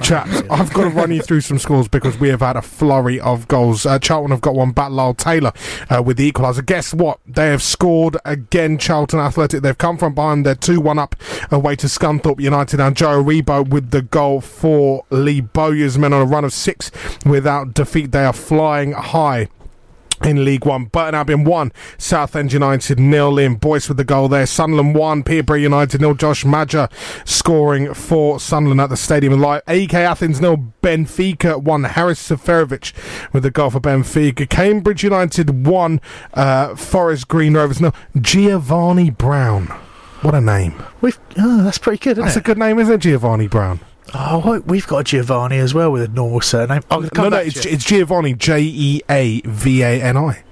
chaps. I've got to run you through some scores because we have had a flurry of goals. Uh, Charlton have got one back. Lyle Taylor uh, with the equaliser. Guess what? They have scored again. Charlton Athletic. They've come from behind. They're two one up away to Scunthorpe United. And Joe Aribo with the goal for Lee Bowyer's men on a run of six without defeat. They are flying high in League One. Burton Albion 1, Southend United nil in. Boyce with the goal there. Sunderland 1, Peterborough United nil. Josh Maja scoring for Sunderland at the Stadium Live. AEK Athens nil. Benfica 1. Haris Seferovic with the goal for Benfica. Cambridge United 1, uh, Forest Green Rovers nil. Giovanni Brown. What a name. We've, oh, that's pretty good, isn't That's it? a good name, isn't it, Giovanni Brown? Oh, wait, we've got a Giovanni as well with a normal surname. Oh, I'll No, no, it's, it's Giovanni, J E A V A N I.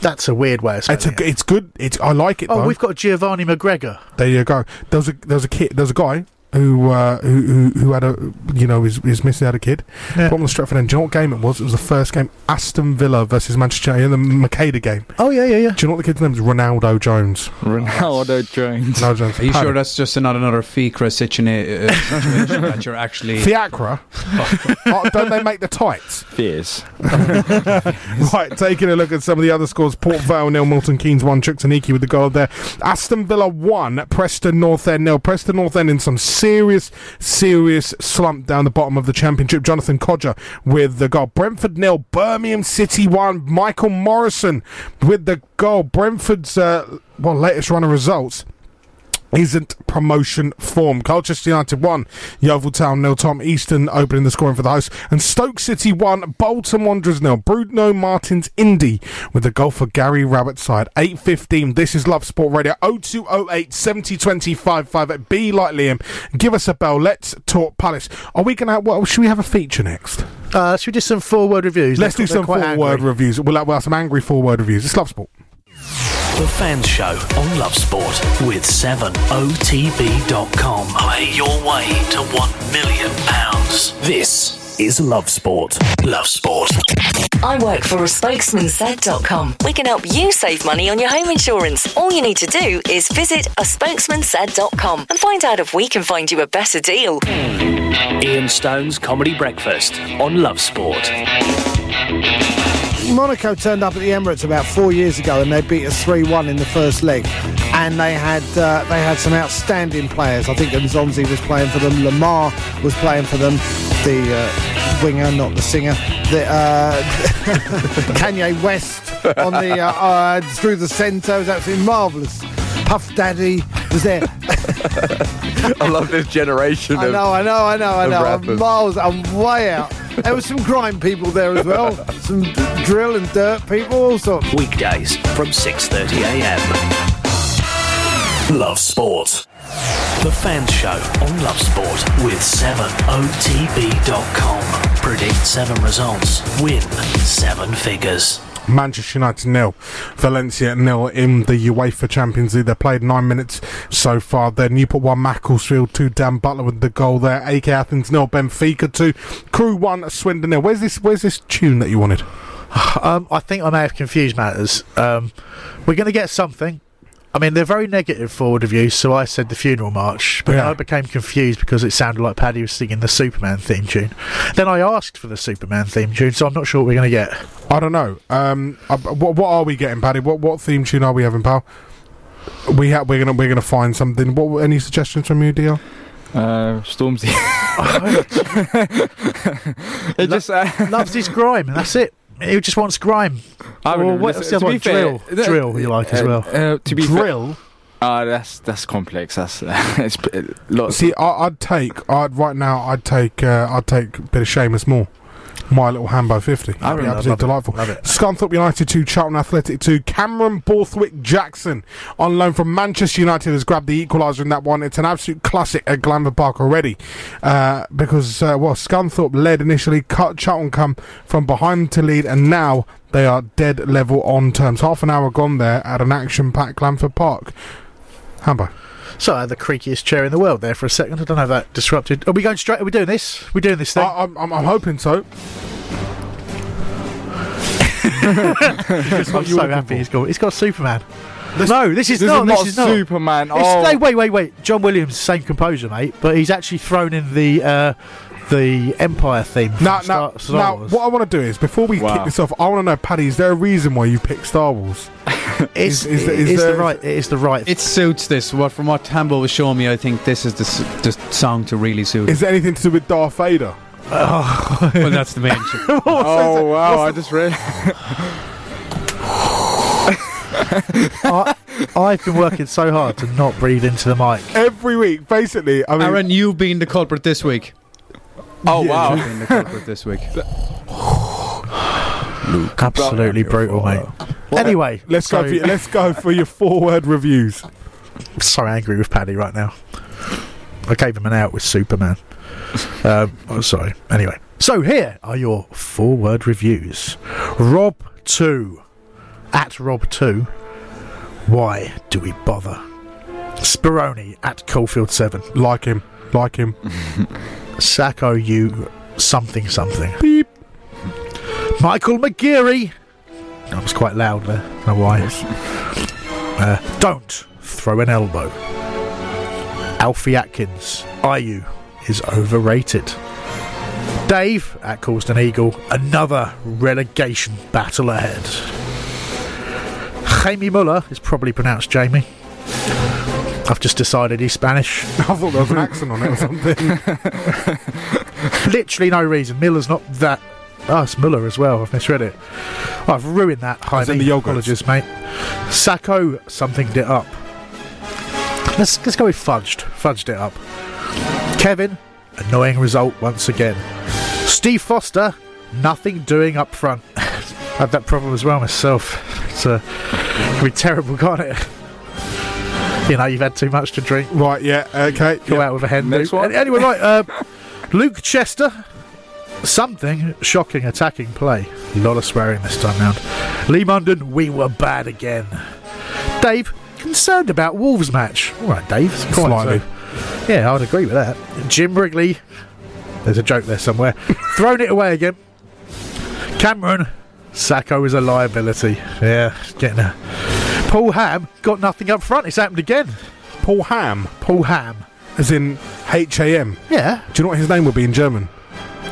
That's a weird way of spelling It's a, it's good. It's I like it. Oh, though. we've got Giovanni McGregor. There you go. There's a there was a kid. There was a guy who uh, who, who who had a you know his his missus had a kid. Yeah. Put him on the Stretford end. Do you know what game it was? It was the first game. Aston Villa versus Manchester United. The Macheda game. Oh yeah, yeah, yeah. Do you know what the kid's name is? Ronaldo Jones. Ronaldo Jones. Ronaldo Jones. Are you Pardon. sure that's just not another FICRA situa- uh, situation that you're actually. Fiacra? oh, don't they make the tights? Fierce. right, taking a look at some of the other scores. Port Vale nil, Milton Keynes one, Chuks Aneke with the goal there. Aston Villa one, Preston North End nil. Preston North End in some serious, serious slump down the bottom of the championship. Jonathan Kodjia with the goal. Brentford nil, Birmingham City one. Michael Morrison with the goal. Brentford's uh, well latest run of results isn't promotion form. Colchester United 1, Yeovil Town nil. Tom Eastman opening the scoring for the host. And Stoke City 1, Bolton Wanderers nil. Bruno Martins Indi with the goal for Gary Rowett's side. 8.15, this is Love Sport Radio. 0208 70 25 5 Be like Liam. Give us a bell. Let's talk Palace. Are we going to, well, should we have a feature next? Uh, should we do some four-word reviews? Let's They're- do some four-word reviews. We'll have, we'll have some angry four-word reviews. It's Love Sport. The Fans Show on Love Sport with 7otb.com. Play your way to £1 million. This is Love Sport. Love Sport. I work for a spokesman spokesmansaid.com. We can help you save money on your home insurance. All you need to do is visit a spokesmansaid.com and find out if we can find you a better deal. Ian Stone's Comedy Breakfast on Love Sport. Monaco turned up at the Emirates about four years ago and they beat us 3-1 in the first leg. And they had uh, they had some outstanding players. I think Nzonzi was playing for them. Lamar was playing for them. The uh, winger, not the singer. The uh, Kanye West on the uh, uh, through the centre was absolutely marvellous. Puff Daddy was there. I love this generation I know, I know, I know, I know. I'm miles, I'm way out. There was some grime people there as well. Some drill and dirt people, all sorts. Weekdays from 6.30am. Love Sport. The Fans Show on Love Sport with 7otb.com. Predict seven results. Win seven figures. Manchester United nil, Valencia nil in the UEFA Champions League. They played nine minutes so far. There, Newport one, Macclesfield two, Dan Butler with the goal there. AEK Athens nil, Benfica two, Crewe one, Swindon nil. Where's this? Where's this tune that you wanted? Um, I think I may have confused matters. Um, we're going to get something. I mean, they're very negative forward reviews, so I said the funeral march, but Yeah. I became confused because it sounded like Paddy was singing the Superman theme tune. Then I asked for the Superman theme tune, so I'm not sure what we're going to get. I don't know. Um, uh, what, what are we getting, Paddy? What what theme tune are we having, pal? We ha- we're gonna we're gonna find something. What any suggestions from you, DL? Uh, Stormzy. it just uh, loves his grime, and that's it. He just wants grime. I Or wouldn't what's listen- the other one? fair, Drill. Drill you like as uh, well. Uh, to be Drill. Ah, that's that's complex. That's it's a lot. See, I, I'd take. I'd right now. I'd take. Uh, I'd take a bit of Seamus Moore. My little Hambo fifty. That'd be absolutely it, delightful. love it. Scunthorpe United two, Charlton Athletic two. Cameron Borthwick Jackson on loan from Manchester United has grabbed the equaliser in that one. It's an absolute classic at Glanford Park already, uh, because uh, well, Scunthorpe led initially. Cut Charlton come from behind to lead, and now they are dead level on terms. Half an hour gone there at an action-packed Glanford Park. Hambo. So I had the creakiest chair in the world there for a second. I don't know if that disrupted. Are we going straight? Are we doing this? We're doing this thing. I, I'm, I'm, I'm hoping so. I'm so happy he's got. He's got Superman. no, this is this not. is this not is not Superman. Oh. wait, wait, wait. John Williams, same composer, mate, but he's actually thrown in the uh, the Empire theme. from Now, Star, now, Star now, Wars. what I want to do is before we Wow. kick this off, I want to know, Paddy, is there a reason why you picked Star Wars? It's, is- is- it is is there- the right. It is the right. It suits this. What from what Hambo was showing me, I think this is the, the song to really suit. Is there anything to do with Darth Vader? Oh, well, that's the main. oh wow! I just read. I, I've been working so hard to not breathe into the mic. Every week, basically. I mean, Aaron, you've been the culprit this week. Oh wow! You've been the culprit this week. Luke, Absolutely brutal, mate. Anyway, let's go. For your, let's go for your four-word reviews. I'm so angry with Paddy right now. I gave him an out with Superman. um, oh, sorry. Anyway, so here are your four-word reviews. Rob two at Rob two. Why do we bother? Spironi at Coalfield seven. Like him. Like him. Sakho you something something. Beep. Michael McGeary. That was quite loud there. Don't know why. Uh, don't throw an elbow. Alfie Atkins. Ayew is overrated. Dave at Causton Eagle. Another relegation battle ahead. Jamie Muller is probably pronounced Jamie. I've just decided he's Spanish. I thought there was an accent on it or something. Literally no reason. Miller's not that. Oh, it's Muller as well. I've misread it. I've ruined that. As in the. Apologies, mate. Sakho somethinged it up. Let's let's go with fudged. Fudged it up. Kevin, annoying result once again. Steve Foster, nothing doing up front. I had that problem as well myself. It's uh, be terrible, can't it? You know, you've had too much to drink. Right, yeah, okay. Go out with a hen. Next one. Anyway, right, uh, Luke Chester, something shocking attacking play. A lot of swearing this time round. Lee Munden, we were bad again. Dave, concerned about Wolves match. All right, Dave. quite Slightly. so- Yeah, I'd agree with that. Jim Wrigley, there's a joke there somewhere. Thrown it away again. Cameron, Sakho is a liability. Yeah, getting a. Paul Ham got nothing up front. It's happened again. Paul Ham? Paul Ham. As in H A M? Yeah. Do you know what his name would be in German?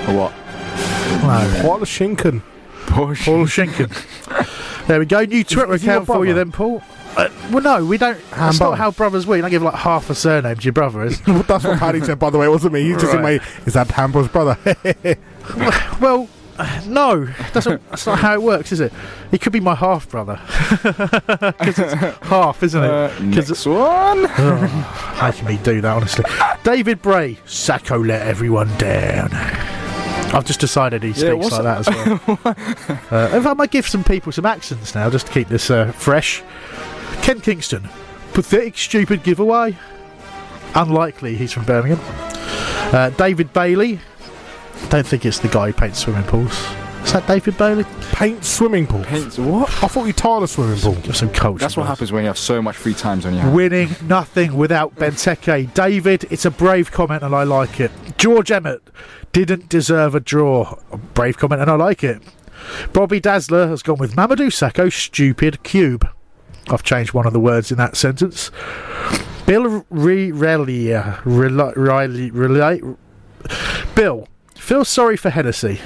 Or what? Paul Schinken. Paul Schinken. there we go. New Twitter is he your account for you brother? then, Paul. Uh, well, no, we don't. That's Hambo. not how brothers work. You don't give like half a surname to your brother. Is That's what Paddy said, by the way. It wasn't me. He just said, Right. mate, is that Hambo's brother? well, no, that's not, that's not how it works, is it? He could be my half brother because it's half, isn't it? Uh, 'Cause next one. Oh, can me do that, honestly. David Bray, Sakho let everyone down. I've just decided he speaks what's like that as well. uh, fact, I might give some people some accents now just to keep this uh, fresh. Ken Kingston, pathetic, stupid giveaway. Unlikely he's from Birmingham. Uh, David Bailey, don't think it's the guy who paints swimming pools. Is that David Bailey? Paint swimming pools? Paints what? I thought you tiled a swimming pool. Give some culture. That's what guys. happens when you have so much free times on your hands. Winning nothing without Benteke. David, it's a brave comment and I like it. George Emmett didn't deserve a draw. A brave comment and I like it. Bobby Dazzler has gone with Mamadou Sakho, stupid cube. I've changed one of the words in that sentence. Bill Relia, Riley, Riley, Bill, feel sorry for Hennessy.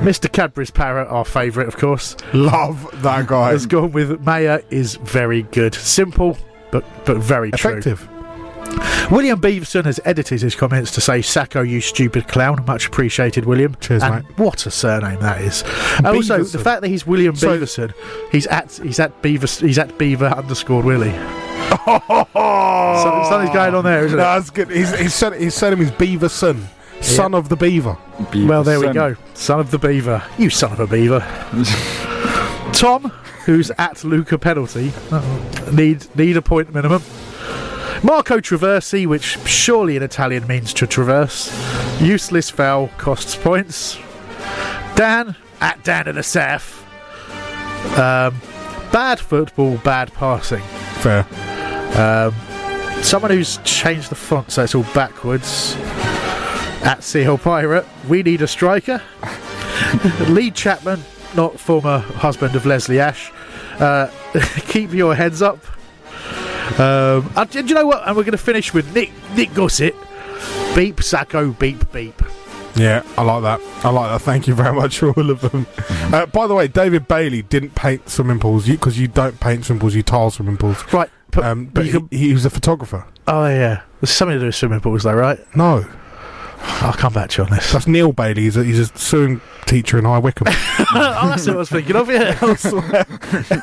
Mr. Cadbury's parrot, our favourite, of course. Love that guy. Has gone with Meyer is very good. Simple, but but very Effective. true. William Beaverson has edited his comments to say, Sakho, you stupid clown. Much appreciated, William. Cheers, and mate. What a surname that is. And also, the fact that he's William So- Beaverson, he's at he's at Beaver he's at Beaver underscore Willie. Oh, something's going on there, isn't it? That's good. He's, he's, said, his surname is Beaverson, son of the beaver. Well, there we go. Son of the Beaver. You son of a beaver. Tom, who's at Luca penalty, need need a point minimum. Marco Traversi, which surely in Italian means to traverse. Useless foul costs points. Dan at Dan and Asaf. Um, bad football, bad passing. Fair. Um, someone who's changed the font so it's all backwards. At Seal Pirate, we need a striker. Lee Chapman, not former husband of Leslie Ash. Uh, keep your heads up. Um, and do you know what? And we're going to finish with Nick Nick Gossett. Beep Sakho, beep beep. Yeah, I like that. I like that. Thank you very much for all of them. Uh, by the way, David Bailey didn't paint swimming pools because you, don't paint swimming pools, you tile swimming pools. Right, but, Um, but he, can- he was a photographer. Oh yeah, there's something to do with swimming pools, though, right? No, I'll come back to you on this. that's Neil Bailey. He's a, he's a swimming teacher in High Wycombe. oh, that's what I was thinking of. Yeah. elsewhere,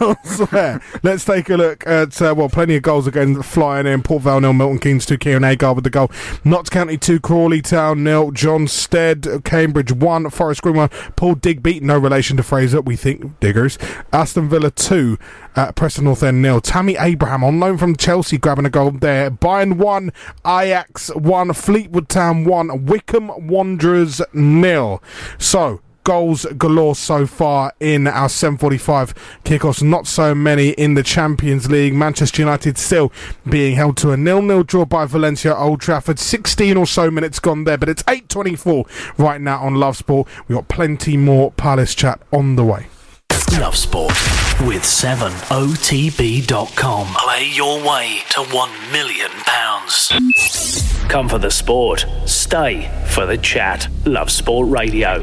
elsewhere. Let's take a look at uh, well, plenty of goals again flying in. Port Vale nil, Milton Keynes two, Kieran Agard with the goal. Notts County two, Crawley Town nil, Jon Stead, Cambridge one, Forest Green one, Paul Digby, no relation to Fraser, we think diggers. Aston Villa two, uh, Preston North End nil. Tammy Abraham on loan from Chelsea grabbing a goal there. Bayern one, Ajax one, Fleetwood Town one, Wycombe Wanderers nil. So goals galore so far in our 745 kickoffs. Not so many in the Champions League. Manchester United still being held to a nil-nil draw by Valencia Old Trafford. 16 or so minutes gone there, but it's 8.24 right now on Love Sport. We've got plenty more Palace chat on the way. Love Sport with 7otb.com. Play your way to 1 million pounds. Come for the sport, stay for the chat. Love Sport Radio.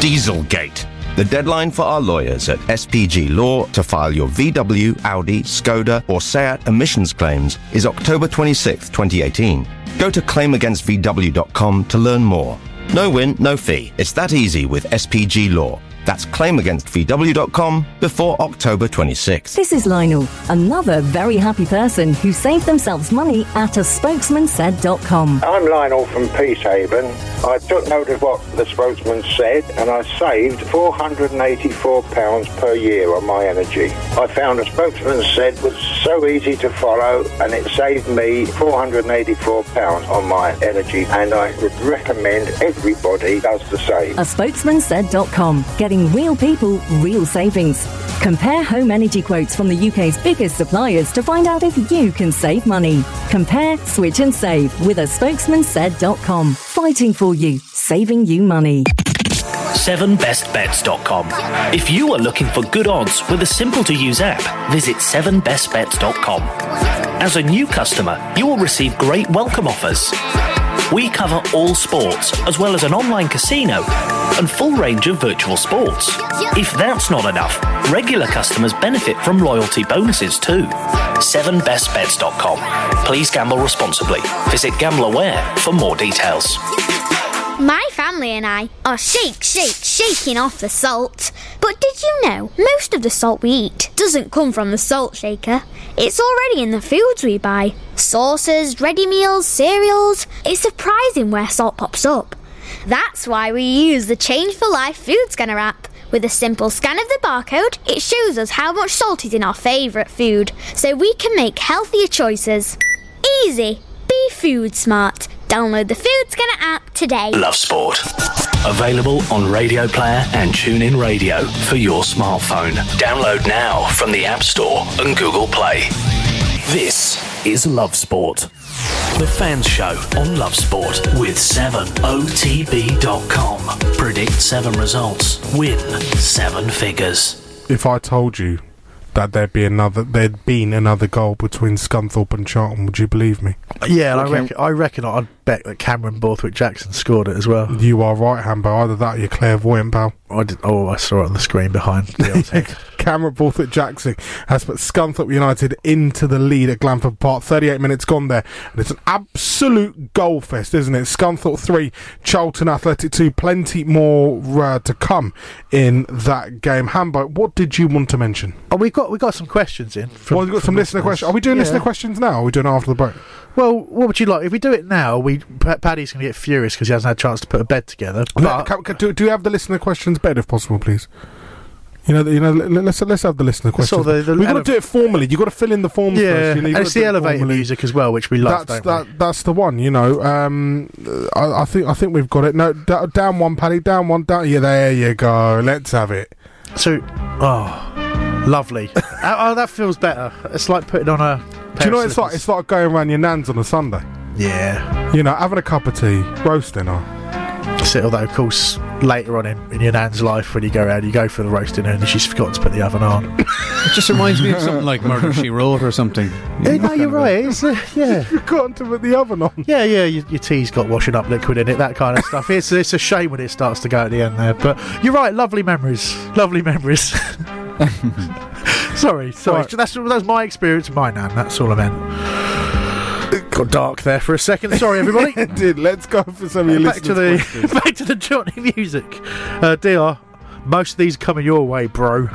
Dieselgate. The deadline for our lawyers at SPG Law to file your VW, Audi, Skoda, or Seat emissions claims is October 26, 2018. Go to claimagainstVW.com to learn more. No win, no fee. It's that easy with SPG Law. That's claimagainstVW.com before October 26th. This is Lionel, another very happy person who saved themselves money at a spokesmansaid.com. I'm Lionel from Peacehaven. I took note of what the spokesman said and I saved £484 per year on my energy. I found a spokesman said was so easy to follow and it saved me £484 on my energy and I would recommend everybody does the same. A spokesmansaid.com, getting real people, real savings. Compare home energy quotes from the UK's biggest suppliers to find out if you can save money. Compare, switch and save with a spokesmansaid.com. Fighting for you, saving you money. 7bestbets.com. If you are looking for good odds with a simple to use app, visit 7bestbets.com. As a new customer, you will receive great welcome offers. We cover all sports, as well as an online casino and full range of virtual sports. If that's not enough, regular customers benefit from loyalty bonuses too. 7bestbets.com. Please gamble responsibly. Visit GambleAware for more details. My family and I are shake, shake, shaking off the salt. But did you know most of the salt we eat doesn't come from the salt shaker? It's already in the foods we buy sauces, ready meals, cereals. It's surprising where salt pops up. That's why we use the Change for Life food scanner app. With a simple scan of the barcode, it shows us how much salt is in our favourite food, so we can make healthier choices. Easy. Be food smart. Download the Food Scanner app today. Love Sport. Available on Radio Player and TuneIn Radio for your smartphone. Download now from the App Store and Google Play. This is Love Sport. The Fans Show on Love Sport with 7OTB.com. Predict seven results. Win seven figures. If I told you that there'd be another, there'd been another goal between Scunthorpe and Charlton, would you believe me? Yeah, and I reckon, I reckon I'd bet that Cameron Borthwick Jackson scored it as well. You are right, Hambo. Either that or you're clairvoyant, pal. I did, oh, I saw it on the screen behind Dale's head. Cameron Borthwick Jackson has put Scunthorpe United into the lead at Glanford Park. 38 minutes gone there. And it's an absolute goal fest, isn't it? Scunthorpe 3, Charlton Athletic 2. Plenty more uh, to come in that game. Hambo, what did you want to mention? Oh, we got we got some questions in. From, well, we've got some listener questions. Are we doing Yeah. listener questions now or are we doing it after the break? Well, what would you like? If we do it now, we Paddy's going to get furious because he hasn't had a chance to put a bed together. But ca- ca- do, do you have the listener questions bed if possible, please? You know, you know. let- Let's let's have the listener question. The- the We've got to do it formally. You've got to fill in the forms yeah, first. You know, and it's the elevator formally. music as well, which we love. That's don't we? that's the one. You know, um, I, I think I think we've got it. No, d- down one, Paddy. Down one. Down. Yeah, there you go. Let's have it. So, oh, lovely. oh, oh, that feels better. It's like putting on a. Do you know it's like? It's like going around your nan's on a Sunday. Yeah. You know, having a cup of tea, roasting her. So, although, of course, later on in, in your nan's life, when you go out, you go for the roasting and she's forgotten to put the oven on. It just reminds me of something like Murder She Wrote or something. Yeah, no, you're right. It's, uh, yeah. You've got to put the oven on. Yeah, yeah, your, your tea's got washing up liquid in it, that kind of stuff. It's, it's a shame when it starts to go at the end there. But you're right, lovely memories. Lovely memories. sorry, sorry. Right. That's, that's my experience of my nan. That's all I meant. Got dark there for a second. Sorry, everybody. it did. Let's go for some of your back to the questions. back to the Johnny music. Uh, Dr. Most of these coming your way, bro.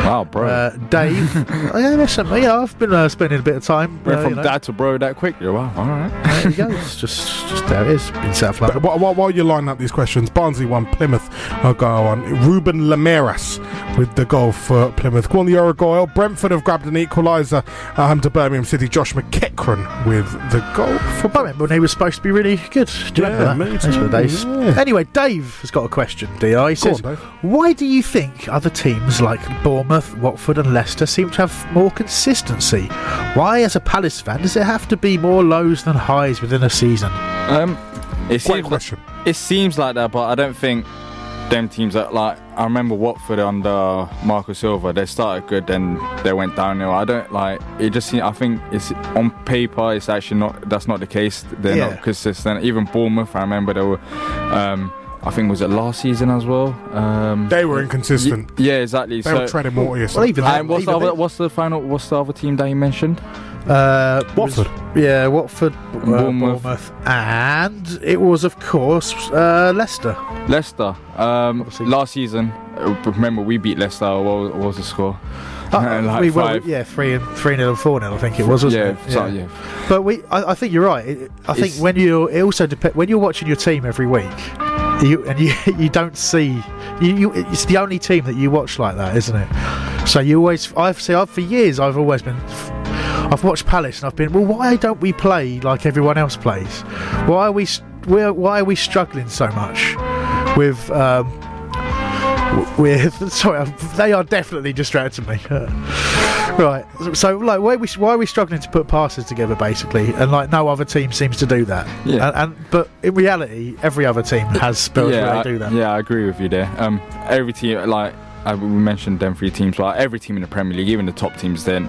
Wow, bro. Uh, Dave. oh, yeah, listen, yeah, I've been uh, spending a bit of time. Went uh, from you know. dad to bro that quick. You're wow. All right. There you go. It's just, just there it is in South London. But while, while, while you're lining up these questions, Barnsley won Plymouth. I'll go on. Ruben Lameiras with the goal for Plymouth. Go on the Uruguay. Brentford have grabbed an equaliser at home to Birmingham City. Josh McEachran with the goal for I remember when he was supposed to be really good. Do you Yeah, remember me that? Those too, days. yeah. Anyway, Dave has got a question, Di. He Go says, on, Dave. Why do you think other teams like Bournemouth, Watford, and Leicester seem to have more consistency? Why, as a Palace fan, does it have to be more lows than highs within a season? Um, it seems question. it seems like that, but I don't think them teams that like I remember Watford under Marco Silva. They started good, then they went downhill. I don't like it. Just I think it's on paper. It's actually not. That's not the case. They're Yeah. not consistent. Even Bournemouth. I remember they were. Um, I think was it last season as well. Um, They were inconsistent. y- yeah, exactly. They so, were treading water yesterday. and what's the, other, what's the final? What's the other team that you mentioned? Uh, Watford. yeah, Watford, uh, Bournemouth. Bournemouth. and it was, of course, uh, Leicester. Leicester. Um, last season, uh, remember we beat Leicester. What, what was the score? Uh, like we were, yeah, three and three nil and four nil. I think it was, wasn't Yeah, it? so- yeah. But we, I, I think you're right. I think It's- when you, it also depends when you're watching your team every week, you and you, you don't see, you, you, it's the only team that you watch like that, isn't it? So you always, I've see, I've for years, I've always been. I've watched Palace and I've been, well, why don't we play like everyone else plays? Why are we, why are we struggling so much with, um, with, sorry, they are definitely distracting me. Right, so like, why are we, why are we struggling to put passes together, basically, and like no other team seems to do that. Yeah. and, and but in reality, every other team has spells yeah, where I, they do that. yeah, I agree with you there. Um, every team, like uh, we mentioned, them three teams, but every team in the Premier League, even the top teams, then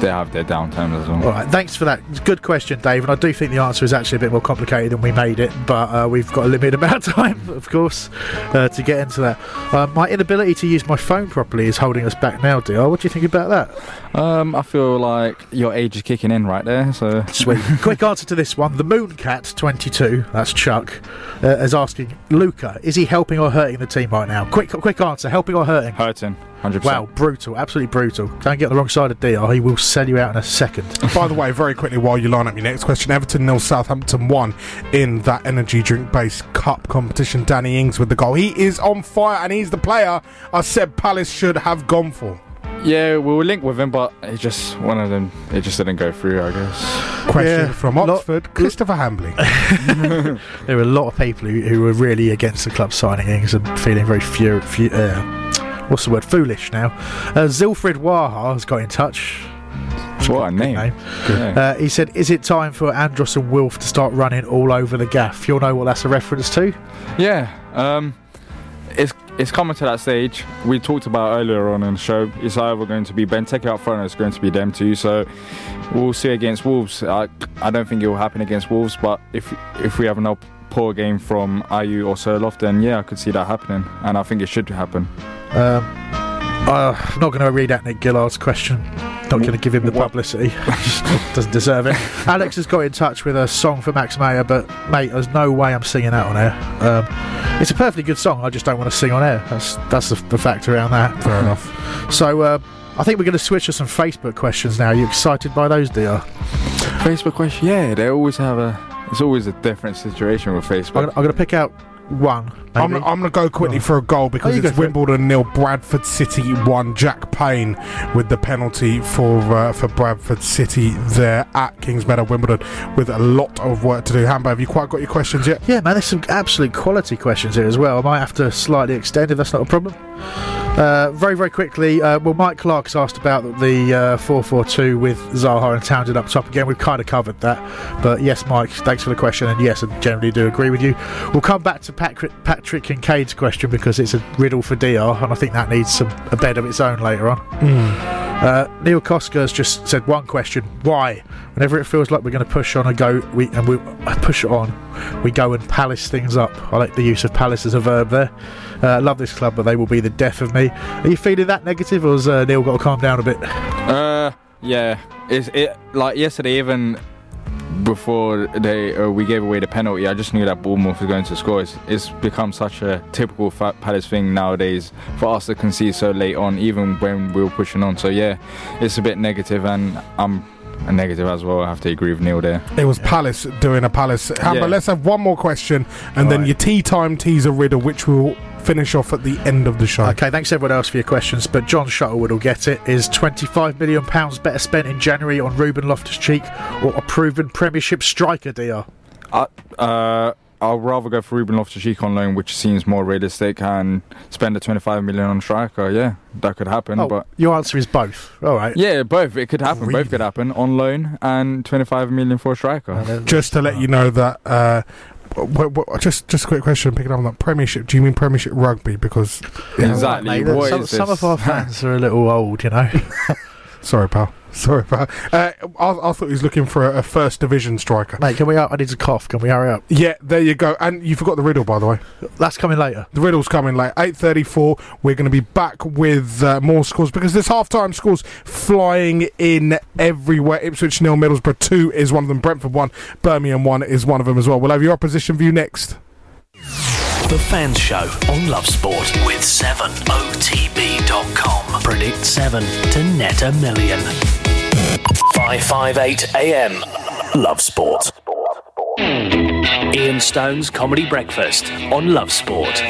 they have their downtimes as well. All right, thanks for that. Good question, Dave. And I do think the answer is actually a bit more complicated than we made it, but uh, we've got a limited amount of time, of course, uh, to get into that. Uh, my inability to use my phone properly is holding us back now, Dr. What do you think about that? Um, I feel like your age is kicking in right there. So Sweet. Quick answer to this one. The Mooncat 22, that's Chuck, uh, is asking Luka, is he helping or hurting the team right now? Quick, quick answer. Helping or hurting? Hurting, hundred Wow, brutal, absolutely brutal. Don't get the wrong side of DR. He will sell you out in a second. By the way, very quickly while you line up your next question, Everton nil Southampton one in that energy drink based cup competition. Danny Ings with the goal. He is on fire and he's the player I said Palace should have gone for. Yeah, we were linked with him, but it just one of them. It just didn't go through. I guess. Question from Oxford, Christopher Hambley. there were a lot of people who, who were really against the club signing Ings and feeling very fur- fu- uh, what's the word? Foolish now. Uh, Zilfrid Waha has got in touch. What a name. Yeah. Uh, he said, Is it time for Andros and Wilf to start running all over the gaff? You'll know what that's a reference to? Yeah, um, it's it's coming to that stage. We talked about earlier on in the show. It's either going to be Benteke up front, or it's going to be them two. So we'll see against Wolves. I I don't think it will happen against Wolves, but if if we have another poor game from Ayew or Sorloth, then yeah, I could see that happening, and I think it should happen. Um, uh, I'm not going to read out Nick Gillard's question. Not going to give him the publicity. Doesn't deserve it. Alex has got in touch with a song for Max Meyer, but mate, there's no way I'm singing that on air. Um, it's a perfectly good song. I just don't want to sing on air. That's that's the, the fact around that. Fair enough. So uh, I think we're going to switch to some Facebook questions now. Are you excited by those, DR? Facebook question, yeah, they always have a. It's always a different situation with Facebook. I'm going to pick out one. I'm. I'm going to go quickly for a goal because Oh, it's for it. Wimbledon nil, Bradford City one. Jack Payne with the penalty for uh, for Bradford City there at Kingsmeadow, Wimbledon, with a lot of work to do. Hambo, have you quite got your questions yet? Yeah, man, there's some absolute quality questions here as well. I might have to slightly extend if that's not a problem. Uh, very, very quickly, uh, well, Mike Clark's asked about the uh, 442 with Zaha and Townsend up top again. We've kind of covered that. But yes, Mike, thanks for the question. And yes, I generally do agree with you. We'll come back to Patrick, Patrick Kincaid's question because it's a riddle for DR, and I think that needs some a bed of its own later on. Uh, Neil Koska's just said one question: Why? Whenever it feels like we're going to push on and go, we and we push it on, we go and palace things up. I like the use of palace as a verb there. Uh, love this club, but they will be the death of me. Are you feeling that negative, or has uh, Neil got to calm down a bit? Uh, yeah, it's it like yesterday even before they uh, we gave away the penalty. I just knew that Bournemouth was going to score. It's, it's become such a typical Palace thing nowadays for us to concede so late on, even when we were pushing on. So yeah, it's a bit negative, and I'm a negative as well. I have to agree with Neil there. It was Palace doing a Palace. Hambo, Yeah. let's have one more question and then your tea time teaser riddle, which we'll finish off at the end of the show. Okay, thanks everyone else for your questions, but John Shuttlewood will get it. Is £25 million better spent in January on Ruben Loftus Cheek or a proven Premiership striker, DR? I, uh, I'll rather go for Ruben Loftus-Cheek on loan, which seems more realistic, and spend the 25 million on striker. Yeah, that could happen. Oh, but your answer is both. All right. yeah, both. It could happen. Both could happen on loan and 25 million for a striker. Just to let you know that. Uh, w- w- just, just a quick question. Picking up on that Premiership. Do you mean Premiership rugby? Because Exactly. Mate, some, some of our fans are a little old, you know. Sorry, pal. Sorry about. Uh, I, I thought he was looking for a, a first division striker. Mate, can we? I need to cough. Can we hurry up? Yeah, there you go. And you forgot the riddle, by the way. That's coming later. The riddle's coming late. Eight thirty-four. We're going to be back with uh, more scores because there's half-time scores flying in everywhere. Ipswich nil, Middlesbrough two is one of them. Brentford one, Birmingham one is one of them as well. We'll have your opposition view next. The Fans Show on Love Sport with 7otb.com. Predict 7 to net a million. 558 AM. Love Sport. Ian Stone's Comedy Breakfast on Love Sport.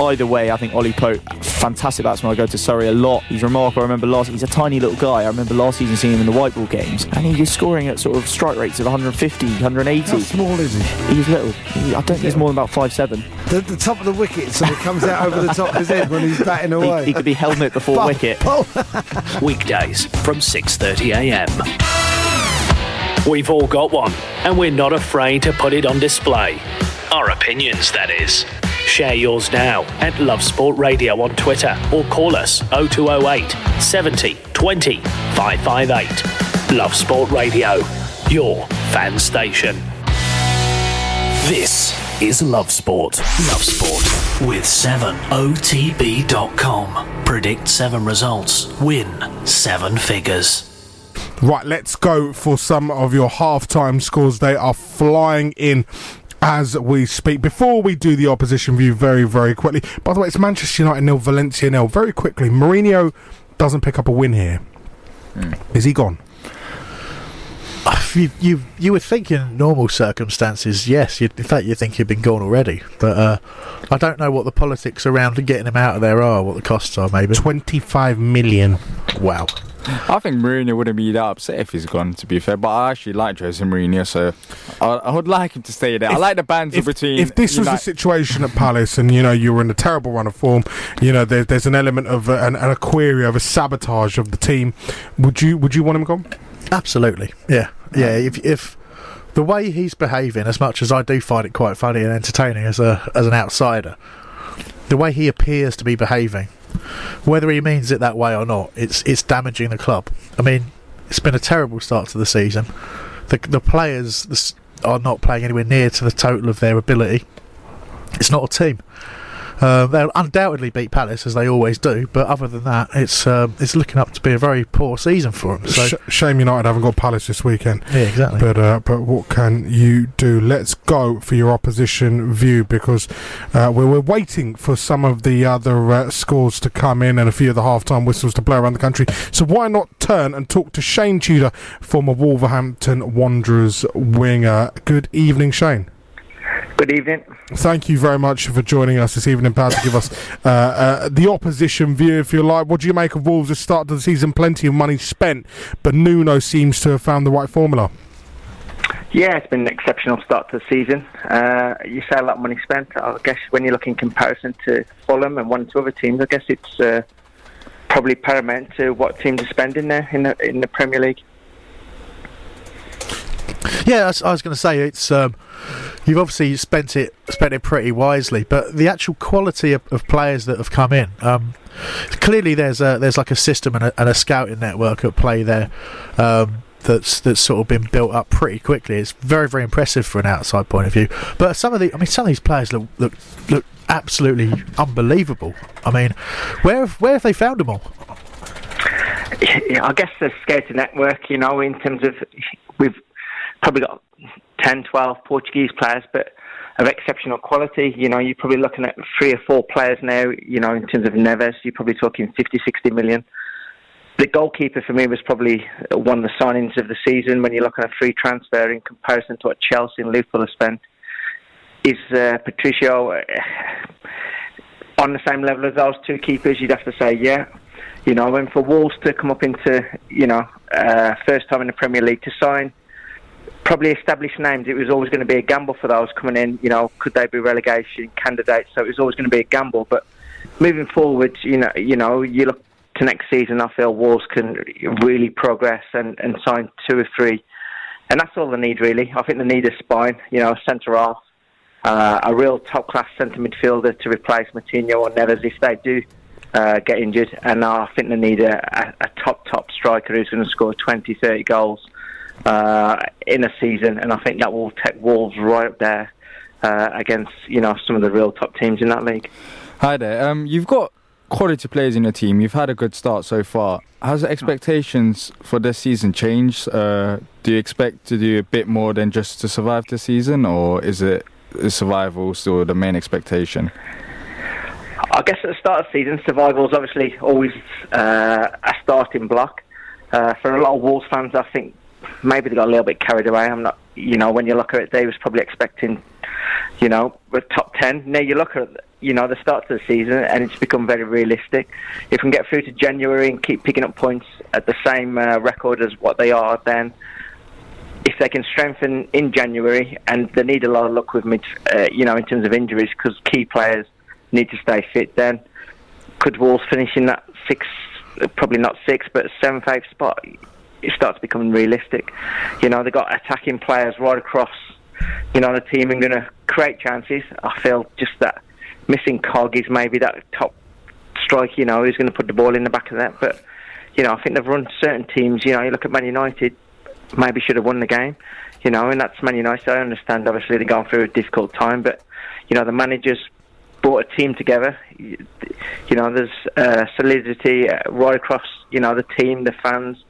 Either way, I think Ollie Pope, fantastic batsman. I go to Surrey a lot. He's remarkable. I remember last. He's a tiny little guy. I remember last season seeing him in the white ball games, and he was scoring at sort of strike rates of 150, 180. How small is he? He's little. He, I don't think he's more than about five seven. The, the top of the wicket, so it comes out over the top of his head when he's batting away. He, he could be helmet before Pull, wicket. Weekdays from 6:30 a.m. We've all got one, and we're not afraid to put it on display. Our opinions, that is. Share yours now at Love Sport Radio on Twitter or call us 0208 70 20 558. Love Sport Radio, your fan station. This is Love Sport. Love Sport with 7otb.com. Predict 7 results, win 7 figures. Right, let's go for some of your half-time scores. They are flying in as we speak. Before we do the opposition view very, very quickly. By the way, it's Manchester United nil, Valencia nil. Very quickly, Mourinho doesn't pick up a win here. Hmm. Is he gone? You, you you would think in normal circumstances, yes. You'd, in fact, you think he'd been gone already. But uh, I don't know what the politics around getting him out of there are. What the costs are, maybe twenty-five million. Wow. I think Mourinho wouldn't be that upset if he's gone, to be fair. But I actually like Jose Mourinho, so I, I would like him to stay there. I like the banter if, between. if this was the situation at Palace and you know you were in a terrible run of form, you know there, there's an element of uh, an, an a query of a sabotage of the team. Would you would you want him gone? Absolutely. Yeah. Yeah. If if the way he's behaving, as much as I do find it quite funny and entertaining as a as an outsider, the way he appears to be behaving, whether he means it that way or not, it's it's damaging the club. I mean, it's been a terrible start to the season. The the players are not playing anywhere near to the total of their ability. It's not a team. Um, they'll undoubtedly beat Palace as they always do, but other than that, it's um, it's looking up to be a very poor season for them. So Sh- shame United haven't got Palace this weekend. Yeah, exactly. But uh, but what can you do? Let's go for your opposition view because uh, we're, we're waiting for some of the other uh, scores to come in and a few of the half-time whistles to blow around the country. So why not turn and talk to Shane Tudor, former Wolverhampton Wanderers winger? Good evening, Shane. Good evening. Thank you very much for joining us this evening, pal, to give us uh, uh, the opposition view, if you like. What do you make of Wolves' start to the season? Plenty of money spent, but Nuno seems to have found the right formula. Yeah, it's been an exceptional start to the season. Uh, you say a lot of money spent. I guess when you look in comparison to Fulham and one or two other teams, I guess it's uh, probably paramount to what teams are spending there in the in the Premier League. Yeah, I was, I was going to say it's um, you've obviously spent it spent it pretty wisely, but the actual quality of, of players that have come in, um, clearly there's a there's like a system and a, and a scouting network at play there. Um, that's that's sort of been built up pretty quickly. It's very very impressive for an outside point of view. But some of the, I mean, some of these players look look look absolutely unbelievable. I mean, where have, where have they found them all? Yeah, I guess the scouting network, you know, in terms of we've probably got 10, 12 Portuguese players, but of exceptional quality. You know, you're probably looking at three or four players now, you know, in terms of Neves, you're probably talking 50, 60 million. The goalkeeper for me was probably one of the signings of the season when you're looking at free transfer in comparison to what Chelsea and Liverpool have spent. Is uh, Patricio uh, on the same level as those two keepers? You'd have to say, yeah. You know, and for Wolves to come up into, you know, uh, first time in the Premier League to sign probably established names, it was always going to be a gamble for those coming in. You know, could they be relegation candidates? So it was always going to be a gamble. But moving forward, you know, you know, you look to next season. I feel Wolves can really progress and, and sign two or three, and that's all they need really. I think they need a spine, you know, a centre half, uh, a real top class centre midfielder to replace Moutinho or Neves if they do. Uh, get injured, and I think they need a, a, a top top striker who's going to score 20, 30 goals uh, in a season, and I think that will take Wolves right up there uh, against you know some of the real top teams in that league. Hi there. Um, you've got quality players in your team. You've had a good start so far. Has the expectations for this season changed? Uh, do you expect to do a bit more than just to survive the season, or is it is survival still the main expectation? I guess at the start of the season, survival is obviously always uh, a starting block. Uh, for a lot of Wolves fans, I think maybe they got a little bit carried away. I'm not, you know, when you look at it, they was probably expecting, you know, the top ten. Now you look at, you know, the start of the season, and it's become very realistic. If we can get through to January and keep picking up points at the same uh, record as what they are, then if they can strengthen in January, and they need a lot of luck with mid, uh, you know, in terms of injuries, because key players need to stay fit. Then could Wolves finish in that six, probably not six, but seventh, eighth spot? It starts becoming realistic. You know, they've got attacking players right across. You know, the team are going to create chances. I feel just that missing cog is maybe that top strike. You know, who's going to put the ball in the back of that, but. You know, I think they've run certain teams. You know, you look at Man United, maybe should have won the game, you know, and that's Man United. I understand, obviously, they're going through a difficult time, but, you know, the managers brought a team together. You, you know, there's uh, solidity uh, right across, you know, the team, the fans,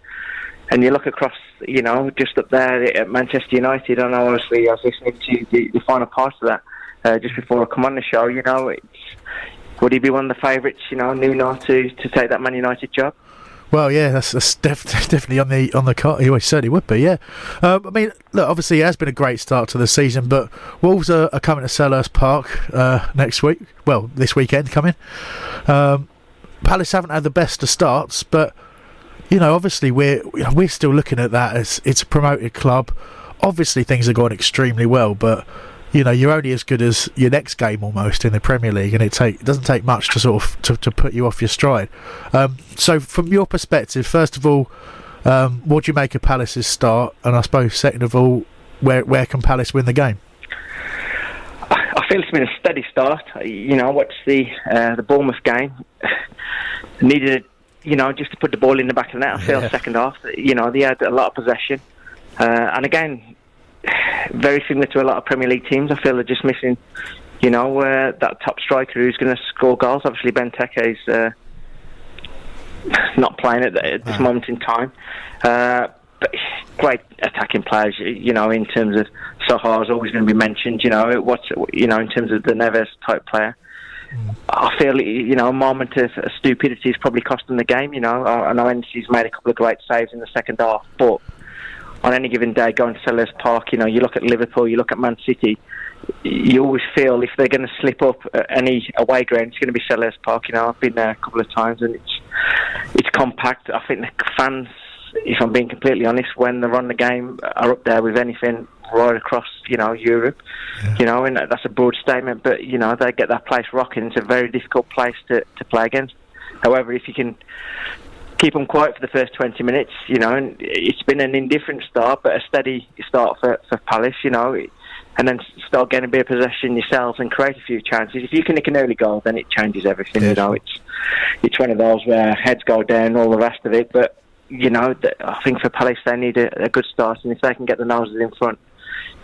and you look across, you know, just up there at Manchester United, and obviously I was listening to the, the final part of that uh, just before I come on the show, you know, would he be one of the favourites, you know, Nuno, to, to take that Man United job? Well, yeah, that's, that's def- definitely on the on the card. He certainly would be. Yeah, um, I mean, look, obviously it has been a great start to the season, but Wolves are, are coming to Selhurst Park uh, next week. Well, this weekend coming. Um, Palace haven't had the best of starts, but you know, obviously we're we're still looking at that as it's a promoted club. Obviously, things are going extremely well, but you know, you're only as good as your next game almost in the Premier League, and it take it doesn't take much to sort of to, to put you off your stride. Um, so, from your perspective, first of all, um, what do you make of Palace's start, and I suppose second of all, where where can Palace win the game? I feel it's been a steady start. You know, what's the uh, the Bournemouth game? Needed, you know, just to put the ball in the back of the net. I feel Yeah. second half. You know, they had a lot of possession, uh, and again, very similar to a lot of Premier League teams. I feel they're just missing, you know, uh, that top striker who's going to score goals. Obviously, Benteke is uh, not playing at, at this moment in time. Uh, but great attacking players, you know, in terms of Zaha is always going to be mentioned, you know, what's, you know, in terms of the Neves type player. I feel, you know, a moment of stupidity has probably cost them the game, you know. I know Ennis's made a couple of great saves in the second half, but on any given day, going to Selhurst Park, you know, you look at Liverpool, you look at Man City, you always feel if they're going to slip up at any away ground, it's going to be Selhurst Park. You know, I've been there a couple of times, and it's it's compact. I think the fans, if I'm being completely honest, when they run the game, are up there with anything right across, you know, Europe. You know, and that's a broad statement, but you know, they get that place rocking. It's a very difficult place to to play against. However, if you can keep them quiet for the first 20 minutes, you know, and it's been an indifferent start, but a steady start for, for Palace, you know, and then start getting a bit of possession yourselves and create a few chances. If you can nick an early goal, then it changes everything, you know. It's it's one of those where heads go down, all the rest of it, but, you know, I think for Palace they need a, a good start, and if they can get the noses in front,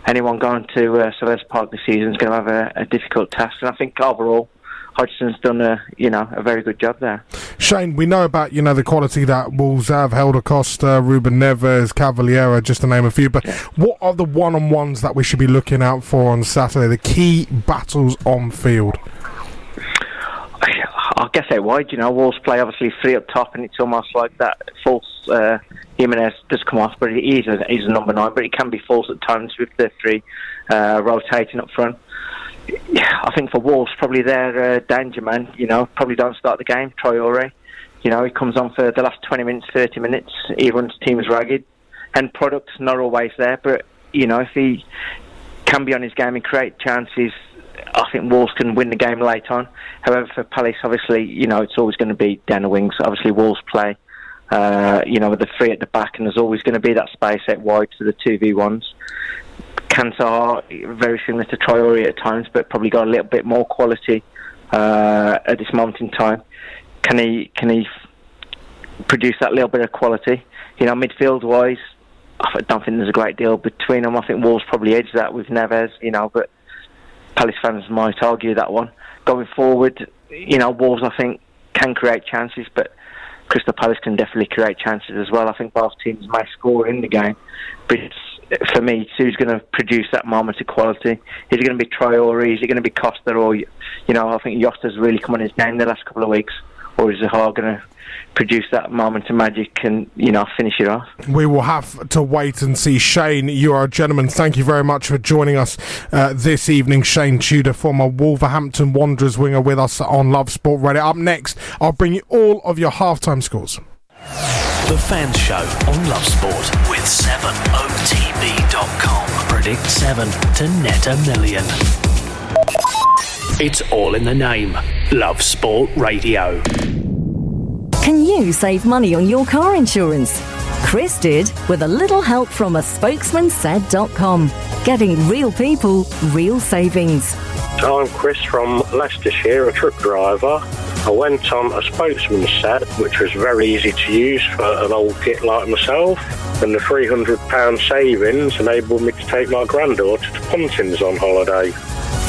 anyone going to uh, Selhurst Park this season is going to have a, a difficult task, and I think overall, Hodgson's done a you know a very good job there. Shane, we know about you know the quality that Wolves have: Helder Costa, Ruben Neves, Cavaleiro, just to name a few. But what are the one-on-ones that we should be looking out for on Saturday? The key battles on field. Guess out wide, you know, Wolves play obviously three up top, and it's almost like that false uh, Jimenez does come off, but he is a, he's a number nine, but it can be false at times with the three uh, rotating up front. I think for Wolves, probably their uh, danger man, you know, probably don't start the game. Traore, you know, he comes on for the last 20 minutes, 30 minutes, he runs teams ragged, and product's not always there, but, you know, if he can be on his game and create chances, I think Wolves can win the game late on. However, for Palace, obviously, you know, it's always going to be down the wings. Obviously, Wolves play, uh, you know, with the three at the back, and there's always going to be that space out wide to the 2v1s. Kansas are very similar to Traore at times, but probably got a little bit more quality uh, at this moment in time. Can he can he produce that little bit of quality. You know, midfield wise, I don't think there's a great deal between them. I think Wolves probably edge that with Neves, you know, but Palace fans might argue that one. Going forward, you know, Wolves I think can create chances, but Crystal Palace can definitely create chances as well. I think both teams may score in the game, but for me, who's going to produce that moment of quality? Is it going to be Traore? Is it going to be Costa? Or you know, I think Jota's really come on his game the last couple of weeks, or is Zaha going to produce that moment of magic and you know finish it off? We will have to wait and see. Shane, you are a gentleman. Thank you very much for joining us uh, this evening. Shane Tudor, former Wolverhampton Wanderers winger, with us on Love Sport Radio. Up next, I'll bring you all of your halftime scores. The Fans Show on Love Sport with 7OTB.com. Predict 7 to net a million. It's all in the name. Love Sport Radio. Can you save money on your car insurance? Chris did with a little help from a spokesman said.com. Getting real people, real savings. I'm Chris from Leicestershire, a truck driver. I went on a spokesman set, which was very easy to use for an old git like myself, and the £300 savings enabled me to take my granddaughter to Pontins on holiday.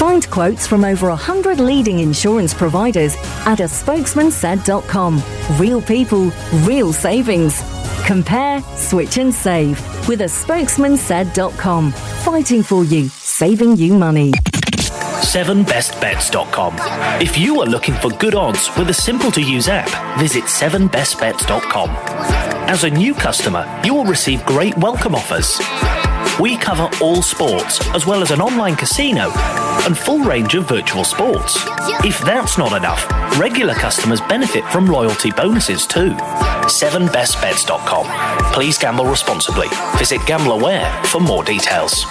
Find quotes from over 100 leading insurance providers at a spokesmansaid.com. Real people, real savings. Compare, switch and save with a spokesmansaid.com. Fighting for you, saving you money. 7bestbets.com. If you are looking for good odds with a simple to use app, visit 7bestbets.com. As a new customer, you will receive great welcome offers. We cover all sports, as well as an online casino and full range of virtual sports. If that's not enough, regular customers benefit from loyalty bonuses too. 7bestbets.com. Please gamble responsibly. Visit GambleAware for more details.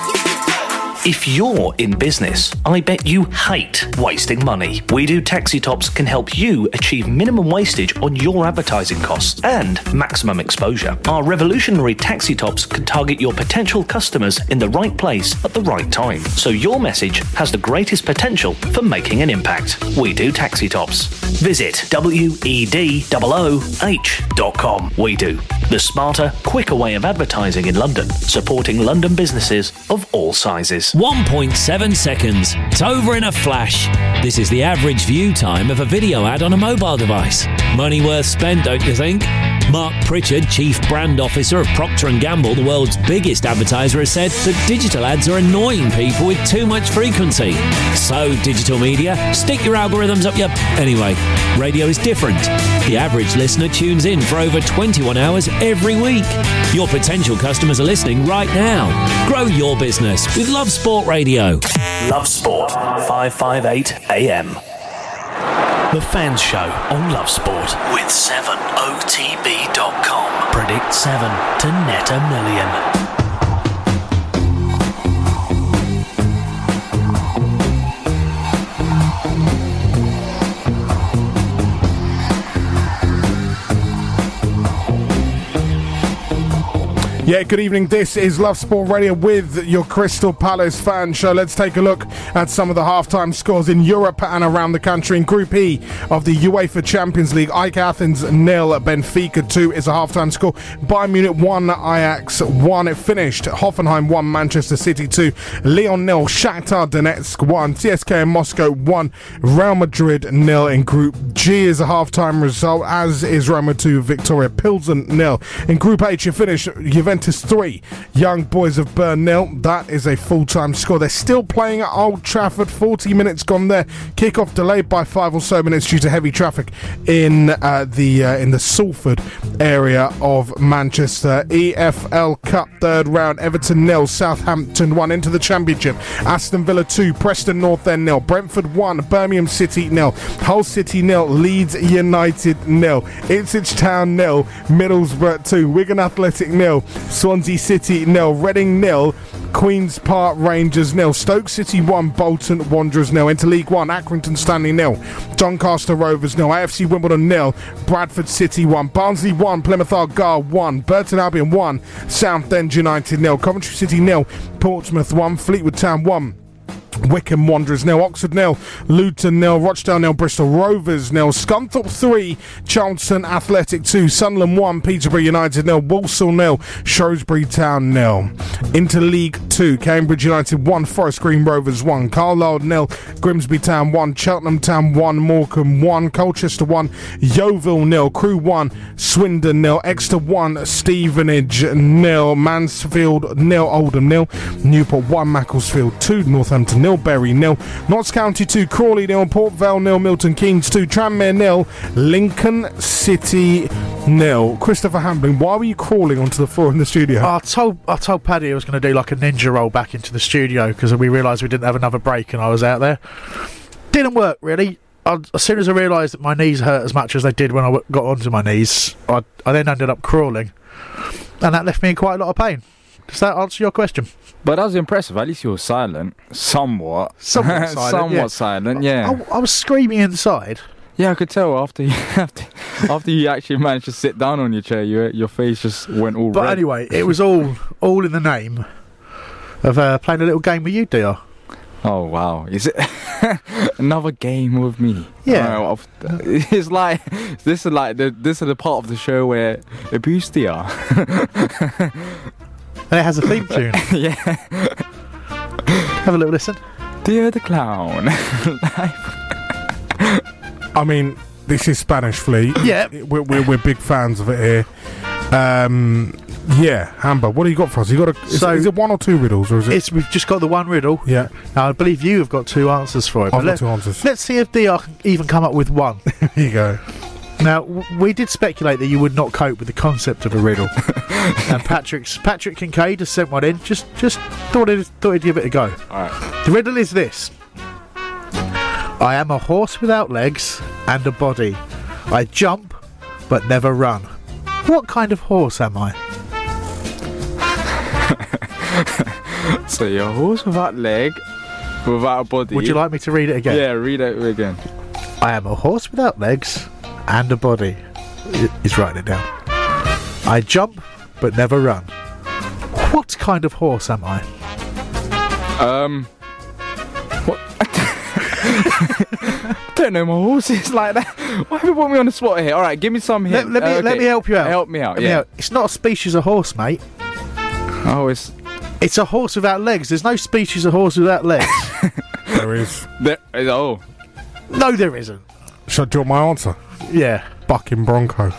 If you're in business, I bet you hate wasting money. We Do Taxi Tops can help you achieve minimum wastage on your advertising costs and maximum exposure. Our revolutionary taxi tops can target your potential customers in the right place at the right time, so your message has the greatest potential for making an impact. We Do Taxi Tops. Visit wedooh.com. We Do, the smarter, quicker way of advertising in London, supporting London businesses of all sizes. 1.7 seconds. It's over in a flash. This is the average view time of a video ad on a mobile device. Money worth spent, don't you think? Mark Pritchard, Chief Brand Officer of Procter & Gamble, the world's biggest advertiser, has said that digital ads are annoying people with too much frequency. So, digital media, stick your algorithms up your... Anyway, radio is different. The average listener tunes in for over 21 hours every week. Your potential customers are listening right now. Grow your business with Love Sport Radio. Love Sport, 558 AM. The Fans Show on Love Sport with 7OTB.com. Predict 7 to net a million. Yeah, good evening. This is Love Sport Radio with your Crystal Palace fan show. Let's take a look at some of the halftime scores in Europe and around the country. In Group E of the UEFA Champions League, AEK Athens nil, Benfica 2 is a halftime score. Bayern Munich 1, Ajax 1. It finished. Hoffenheim 1, Manchester City 2, Lyon nil, Shakhtar Donetsk 1, CSKA Moscow 1, Real Madrid nil. In Group G is a halftime result, as is Roma 2, Viktoria Pilsen nil. In Group H, you finish Juventus 3, Young Boys of Bern nil. That is a full time score. They're still playing at Old Trafford, 40 minutes gone there. Kickoff delayed by five or so minutes due to heavy traffic in uh, the uh, in the Salford area of Manchester. EFL Cup third round, Everton nil, Southampton 1 into the Championship. Aston Villa 2, Preston North End nil, Brentford 1, Birmingham City nil, Hull City nil, Leeds United nil, Ipswich Town nil, Middlesbrough 2, Wigan Athletic nil, Swansea City nil, Reading nil, Queen's Park Rangers nil, Stoke City 1, Bolton Wanderers nil, into League 1, Accrington Stanley nil, Doncaster Rovers nil, AFC Wimbledon nil, Bradford City 1, Barnsley 1, Plymouth Argyle 1, Burton Albion 1, Southend United nil, Coventry City nil, Portsmouth 1, Fleetwood Town 1. Wycombe Wanderers nil, Oxford nil, Luton nil, Rochdale nil, Bristol Rovers nil, Scunthorpe three, Charlton Athletic two, Sunderland one, Peterborough United nil, Walsall nil, Shrewsbury Town nil. Into League two, Cambridge United one, Forest Green Rovers one, Carlisle nil, Grimsby Town one, Cheltenham Town one, Morecambe one, Colchester one, Yeovil nil, Crewe one, Swindon nil, Exeter one, Stevenage nil, Mansfield nil, Oldham nil, Newport one, Macclesfield two, Northampton nil, Bury nil, Notts County two, Crawley nil, Port Vale nil, Milton Keynes two, Tranmere nil, Lincoln City nil. Christopher Hambling, why were you crawling onto the floor in the studio? I told I told Paddy I was going to do like a ninja roll back into the studio because we realised we didn't have another break and I was out there. Didn't work really. As soon as I realised that my knees hurt as much as they did when I got onto my knees, I, I then ended up crawling, and that left me in quite a lot of pain. Does that answer your question? But that was impressive. At least you were silent, somewhat. Somewhat silent, somewhat yeah. silent. Yeah. I, I was screaming inside. Yeah, I could tell after you after, after you actually managed to sit down on your chair, your your face just went all But red. anyway, it was all all in the name of uh, playing a little game with you, Dr. Oh wow! Is it another game with me? Yeah. I've- it's like this is like the this is the part of the show where abuse they are. And it has a theme tune. yeah. Have a little listen. Dear the clown. I mean, this is Spanish Fleet. Yeah. We're, we're, we're big fans of it here. Um, yeah, Amber, what do you got for us? You got a, is, So- is it one or two riddles, or is it? It's we've just got the one riddle. Yeah. Now I believe you have got two answers for it. I've but got two answers. Let's see if DR can even come up with one. Here you go. Now we did speculate that you would not cope with the concept of a riddle, and Patrick's Patrick Kincaid has sent one in. Just just thought he'd, thought he'd give it a go. Alright. The riddle is this: I am a horse without legs and a body. I jump, but never run. What kind of horse am I? so you're a horse without leg, without a body. Would you like me to read it again? Yeah, read it again. I am a horse without legs and a body. I- He's writing it down. I jump but never run. What kind of horse am I? Um. What? I don't know my horses like that. Why have you put me on the spot here? All right, give me some Let, let me Uh, let me help you out. Help me out. Let me yeah. out. It's not a species of horse, mate. Oh, it's It's a horse without legs. There's no species of horse without legs. there is. there. is- Oh, no, there isn't. Shall I do my answer? Yeah. Bucking Bronco.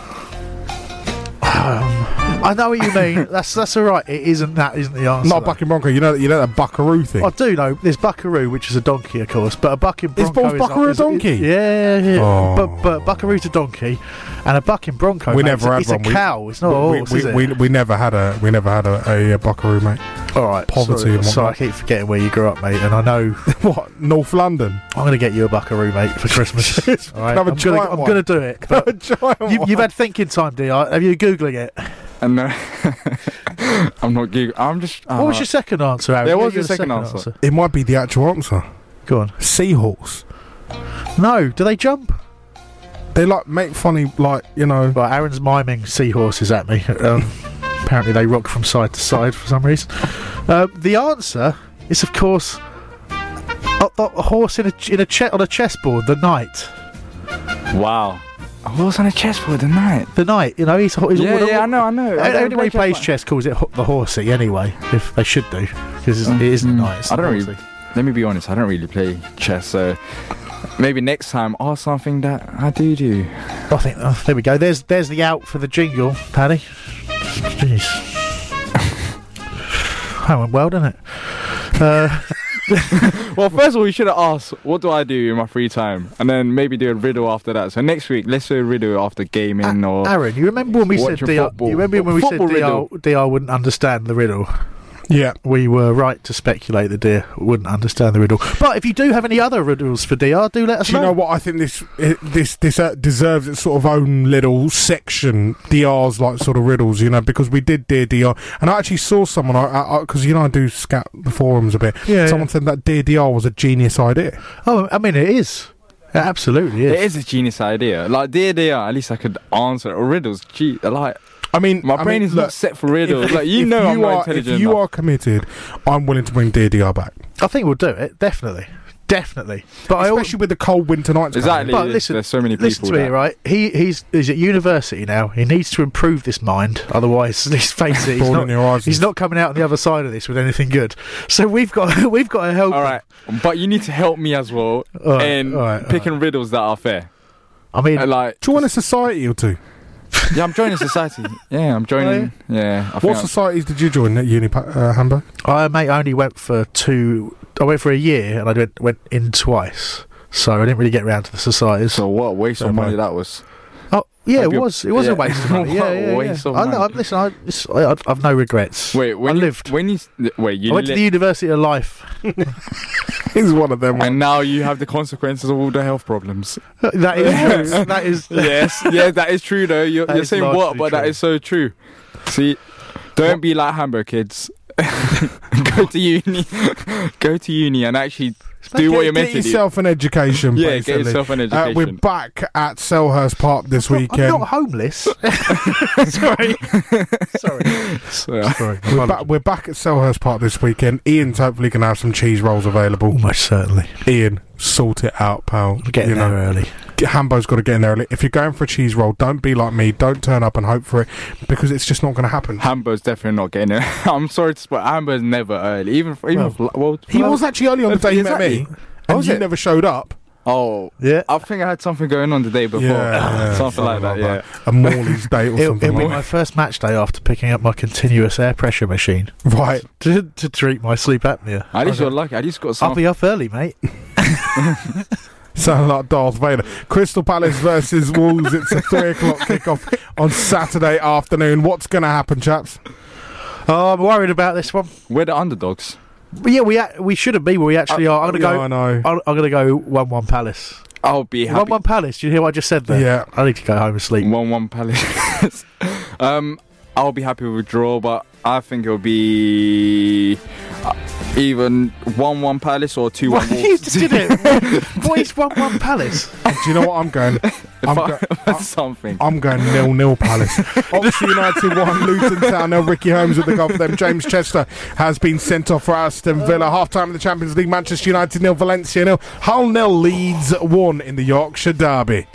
I know what you mean. that's that's all right. It isn't that isn't the answer. Not a though. bucking Bronco. You know, that you know that Buckaroo thing. I do know. There's Buckaroo, which is a donkey, of course, but a bucking Is bronco both is Buckaroo not, a is- donkey? yeah, yeah. Oh. But but Buckaroo's a donkey, and a bucking bronco. we mate, never it's, had it's one. a cow. It's not a we, horse, we, is we, we never had a. We never had a, a, uh Buckaroo, mate. All right, Poverty sorry, and sorry, I keep forgetting where you grew up, mate, and I know what North London. I'm going to get you a buckaroo, mate, for Christmas. All right, Have a I'm giant gonna, I'm going to do it. but A giant you, one. you've had thinking time, Dr. Have you googling it? and no, I'm not giggling. I'm just. what was uh, your second answer, Aaron? Yeah, You what was gave your the second answer? It might be the actual answer. Go on. Seahorse. No, do they jump? They like make funny, like you know. Right, Aaron's miming seahorses at me. Um, apparently, they rock from side to side for some reason. Uh, the answer is, of course, a, a a horse in a in a che- on a chessboard. The knight. Wow. A horse on a chessboard tonight. The knight. You know, he's, he's Yeah, all- yeah, I know, I know. I don't Everybody play plays chess, chess calls it ho- the horsey anyway. If they should do, because it isn't a knight. It's I don't horsey. really. Let me be honest. I don't really play chess, so maybe next time ask something that I do do. I think oh, there we go. There's there's the out for the jingle, Paddy. Jeez. that went well, didn't it? Uh, well, first of all, you should have asked, what do I do in my free time? And then maybe do a riddle after that. So next week, let's do a riddle after gaming or. Aaron, you remember when we said watching DR, football. you remember when we Football said riddle. DR, DR wouldn't understand the riddle? Yeah. We were right to speculate the deer wouldn't understand the riddle. But if you do have any other riddles for DR, do let us Do you know what? I think this this this uh, deserves its sort of own little section. DR's like sort of riddles, you know, because we did Dear DR, and I actually saw someone I because you know I do scout the forums a bit. Yeah, someone said that Dear DR was a genius idea. Oh, I mean, it is. It absolutely is. It is a genius idea. Like, dear, DR, at least I could answer it. Or riddles, gee, like. I mean, my I brain mean, is look, not set for riddles. If- like, you if know, I'm you not are, intelligent If you enough. are committed, I'm willing to bring DDR back. I think we'll do it definitely, definitely. But I al- Especially with the cold winter nights. coming. But listen, there's so many people. listen to me, right? He he's he's at university now. He needs to improve this mind, otherwise, let's face it, he's Broaden not, he's not coming out on the other side of this with anything good. So we've got we've got to help. All right, but you need to help me as well All right, in all right, all picking riddles that are fair. I mean, like join a society or two. Yeah, I'm joining society. Yeah, I'm joining. Yeah, I think What I'm- societies did you join at uni, Pa- uh, Hambo? I mate I only went for two. I went for a year, and I went went in twice. So I didn't really get round to the societies. So what waste of money that was? Oh yeah, it was. It was a waste of money. Yeah, What yeah, waste yeah. of I know. Listen, I, it's, I, I've- no regrets. Wait, when I you, lived. When you wait, you I went to the University of Life. He's one of them. And now you have the consequences of all the health problems. That is true. That is- yes, yeah, that is true though. You're, you're saying what, but that true. is so true. See, don't be like Hamburg kids. Go to uni, go to uni, and actually do what you're meant to do. Get yourself an education. Yeah, get yourself an Uh, we're back at Selhurst Park this weekend. I'm weekend. not homeless. Sorry. Sorry. Sorry. We're, ba- we're back at Selhurst Park this weekend. Ian's hopefully going to have some cheese rolls available. Almost certainly. Ian, sort it out, pal. Getting You know, there early. G- Hambo's got to get in there early. If you're going for a cheese roll, don't be like me. Don't turn up and hope for it because it's just not going to happen. Hamburg's definitely not getting it. I'm sorry to spoil. Hamburg's never early. Even for, even Well, for, well, He well- was actually early on the day he met me, Exactly. and Was you it? never showed up. Oh, yeah. I think I had something going on the day before. Yeah, something like that. Yeah. A Morley's date or It'll, something it'll be my first match day after picking up my continuous air pressure machine. Right. To, to treat my sleep apnea. At least you're lucky. At least got some. I'll be up early, mate. Sound like Darth Vader. Crystal Palace versus Wolves. It's a three o'clock kickoff on Saturday afternoon. What's going to happen, chaps? Oh, I'm worried about this one. We're the underdogs. But yeah, we a- we shouldn't be, but we actually are. I'm gonna yeah, go. I know. I'm, I'm gonna go one one Palace. I'll be One happy. one one Palace. Do you hear what I just said there? Yeah. I need to go home and sleep. One one Palace. um, I'll be happy with a draw, but I think it'll be uh, even one one Palace or two one you just did it. what is one one Palace? Do you know what I'm going? I'm, I- go- something. I'm going nil nil Palace. Oxford United one, Luton Town nil. Ricky Holmes with the goal for them. James Chester has been sent off for Aston Villa. Half time in the Champions League. Manchester United nil, Valencia nil. Hull nil. Leeds one in the Yorkshire Derby.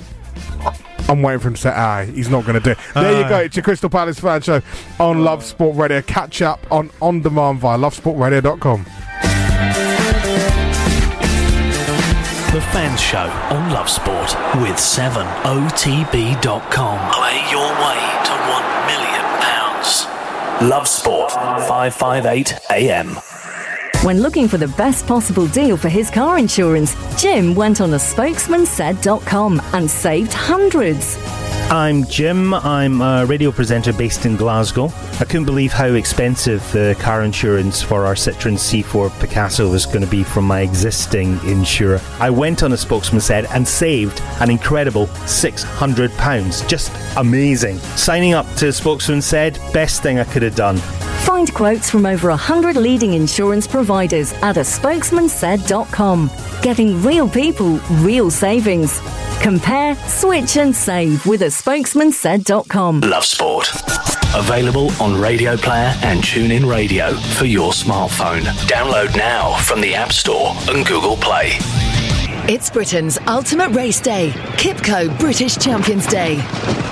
I'm waiting for him to say, aye, he's not going to do it. There you go. It's your Crystal Palace fan show on Love Sport Radio. Catch up on on demand via lovesportradio.com. The Fan Show on Love Sport with 7otb.com. Play your way to £1 million. Love Sport, 558 AM. When looking for the best possible deal for his car insurance, Jim went on a spokesmansaid.com and saved hundreds. I'm Jim. I'm a radio presenter based in Glasgow. I couldn't believe how expensive the car insurance for our Citroen C4 Picasso was going to be from my existing insurer. I went on a spokesman said and saved an incredible £600. Just amazing. Signing up to Spokesman said, best thing I could have done. Find quotes from over 100 leading insurance providers at a spokesmansaid.com. Getting real people, real savings. Compare, switch and save with a spokesmansaid.com. Love Sport. Available on Radio Player and TuneIn Radio for your smartphone. Download now from the App Store and Google Play. It's Britain's ultimate race day, QIPCO British Champions Day.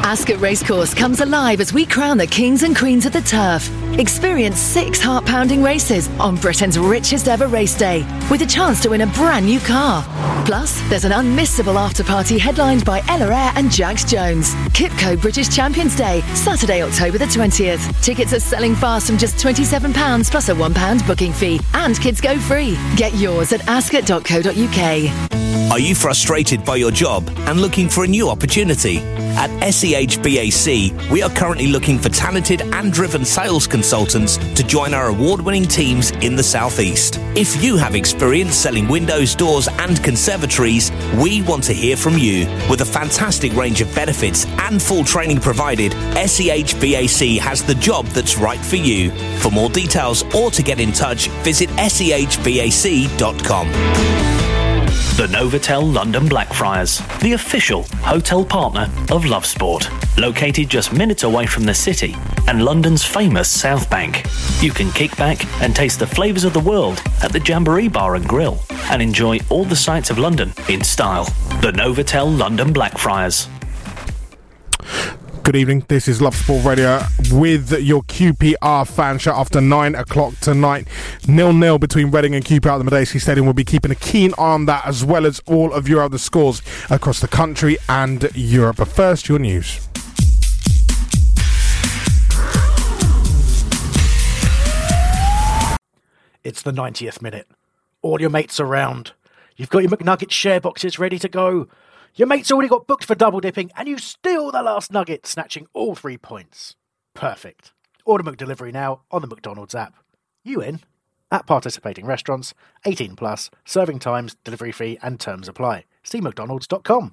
Ascot Racecourse comes alive as we crown the kings and queens of the turf. Experience six heart pounding races on Britain's richest ever race day with a chance to win a brand new car. Plus, there's an unmissable after party headlined by Ella Eyre and Jax Jones. QIPCO British Champions Day, Saturday, October the 20th. Tickets are selling fast from just £27 plus a £1 booking fee, and kids go free. Get yours at ascot.co.uk. Are you frustrated by your job and looking for a new opportunity? At SEH BAC, we are currently looking for talented and driven sales consultants to join our award winning teams in the Southeast. If you have experience selling windows, doors, and conservatories, we want to hear from you. With a fantastic range of benefits and full training provided, SEH BAC has the job that's right for you. For more details or to get in touch, visit sehbac.com. The Novotel London Blackfriars, the official hotel partner of Love Sport. Located just minutes away from the city and London's famous South Bank. You can kick back and taste the flavours of the world at the Jamboree Bar and Grill and enjoy all the sights of London in style. The Novotel London Blackfriars. Good evening. This is Love Sport Radio with your QPR fan show after nine o'clock tonight. Nil nil between Reading and QPR at the Madejski Stadium. We'll be keeping a keen eye on that as well as all of your other scores across the country and Europe. But first, your news. It's the 90th minute. All your mates around. You've got your McNugget share boxes ready to go. Your mate's already got booked for double dipping, and you steal the last nugget, snatching all three points. Perfect. Order McDelivery now on the McDonald's app. You in? At participating restaurants, 18 plus, serving times, delivery fee, and terms apply. See McDonald's.com.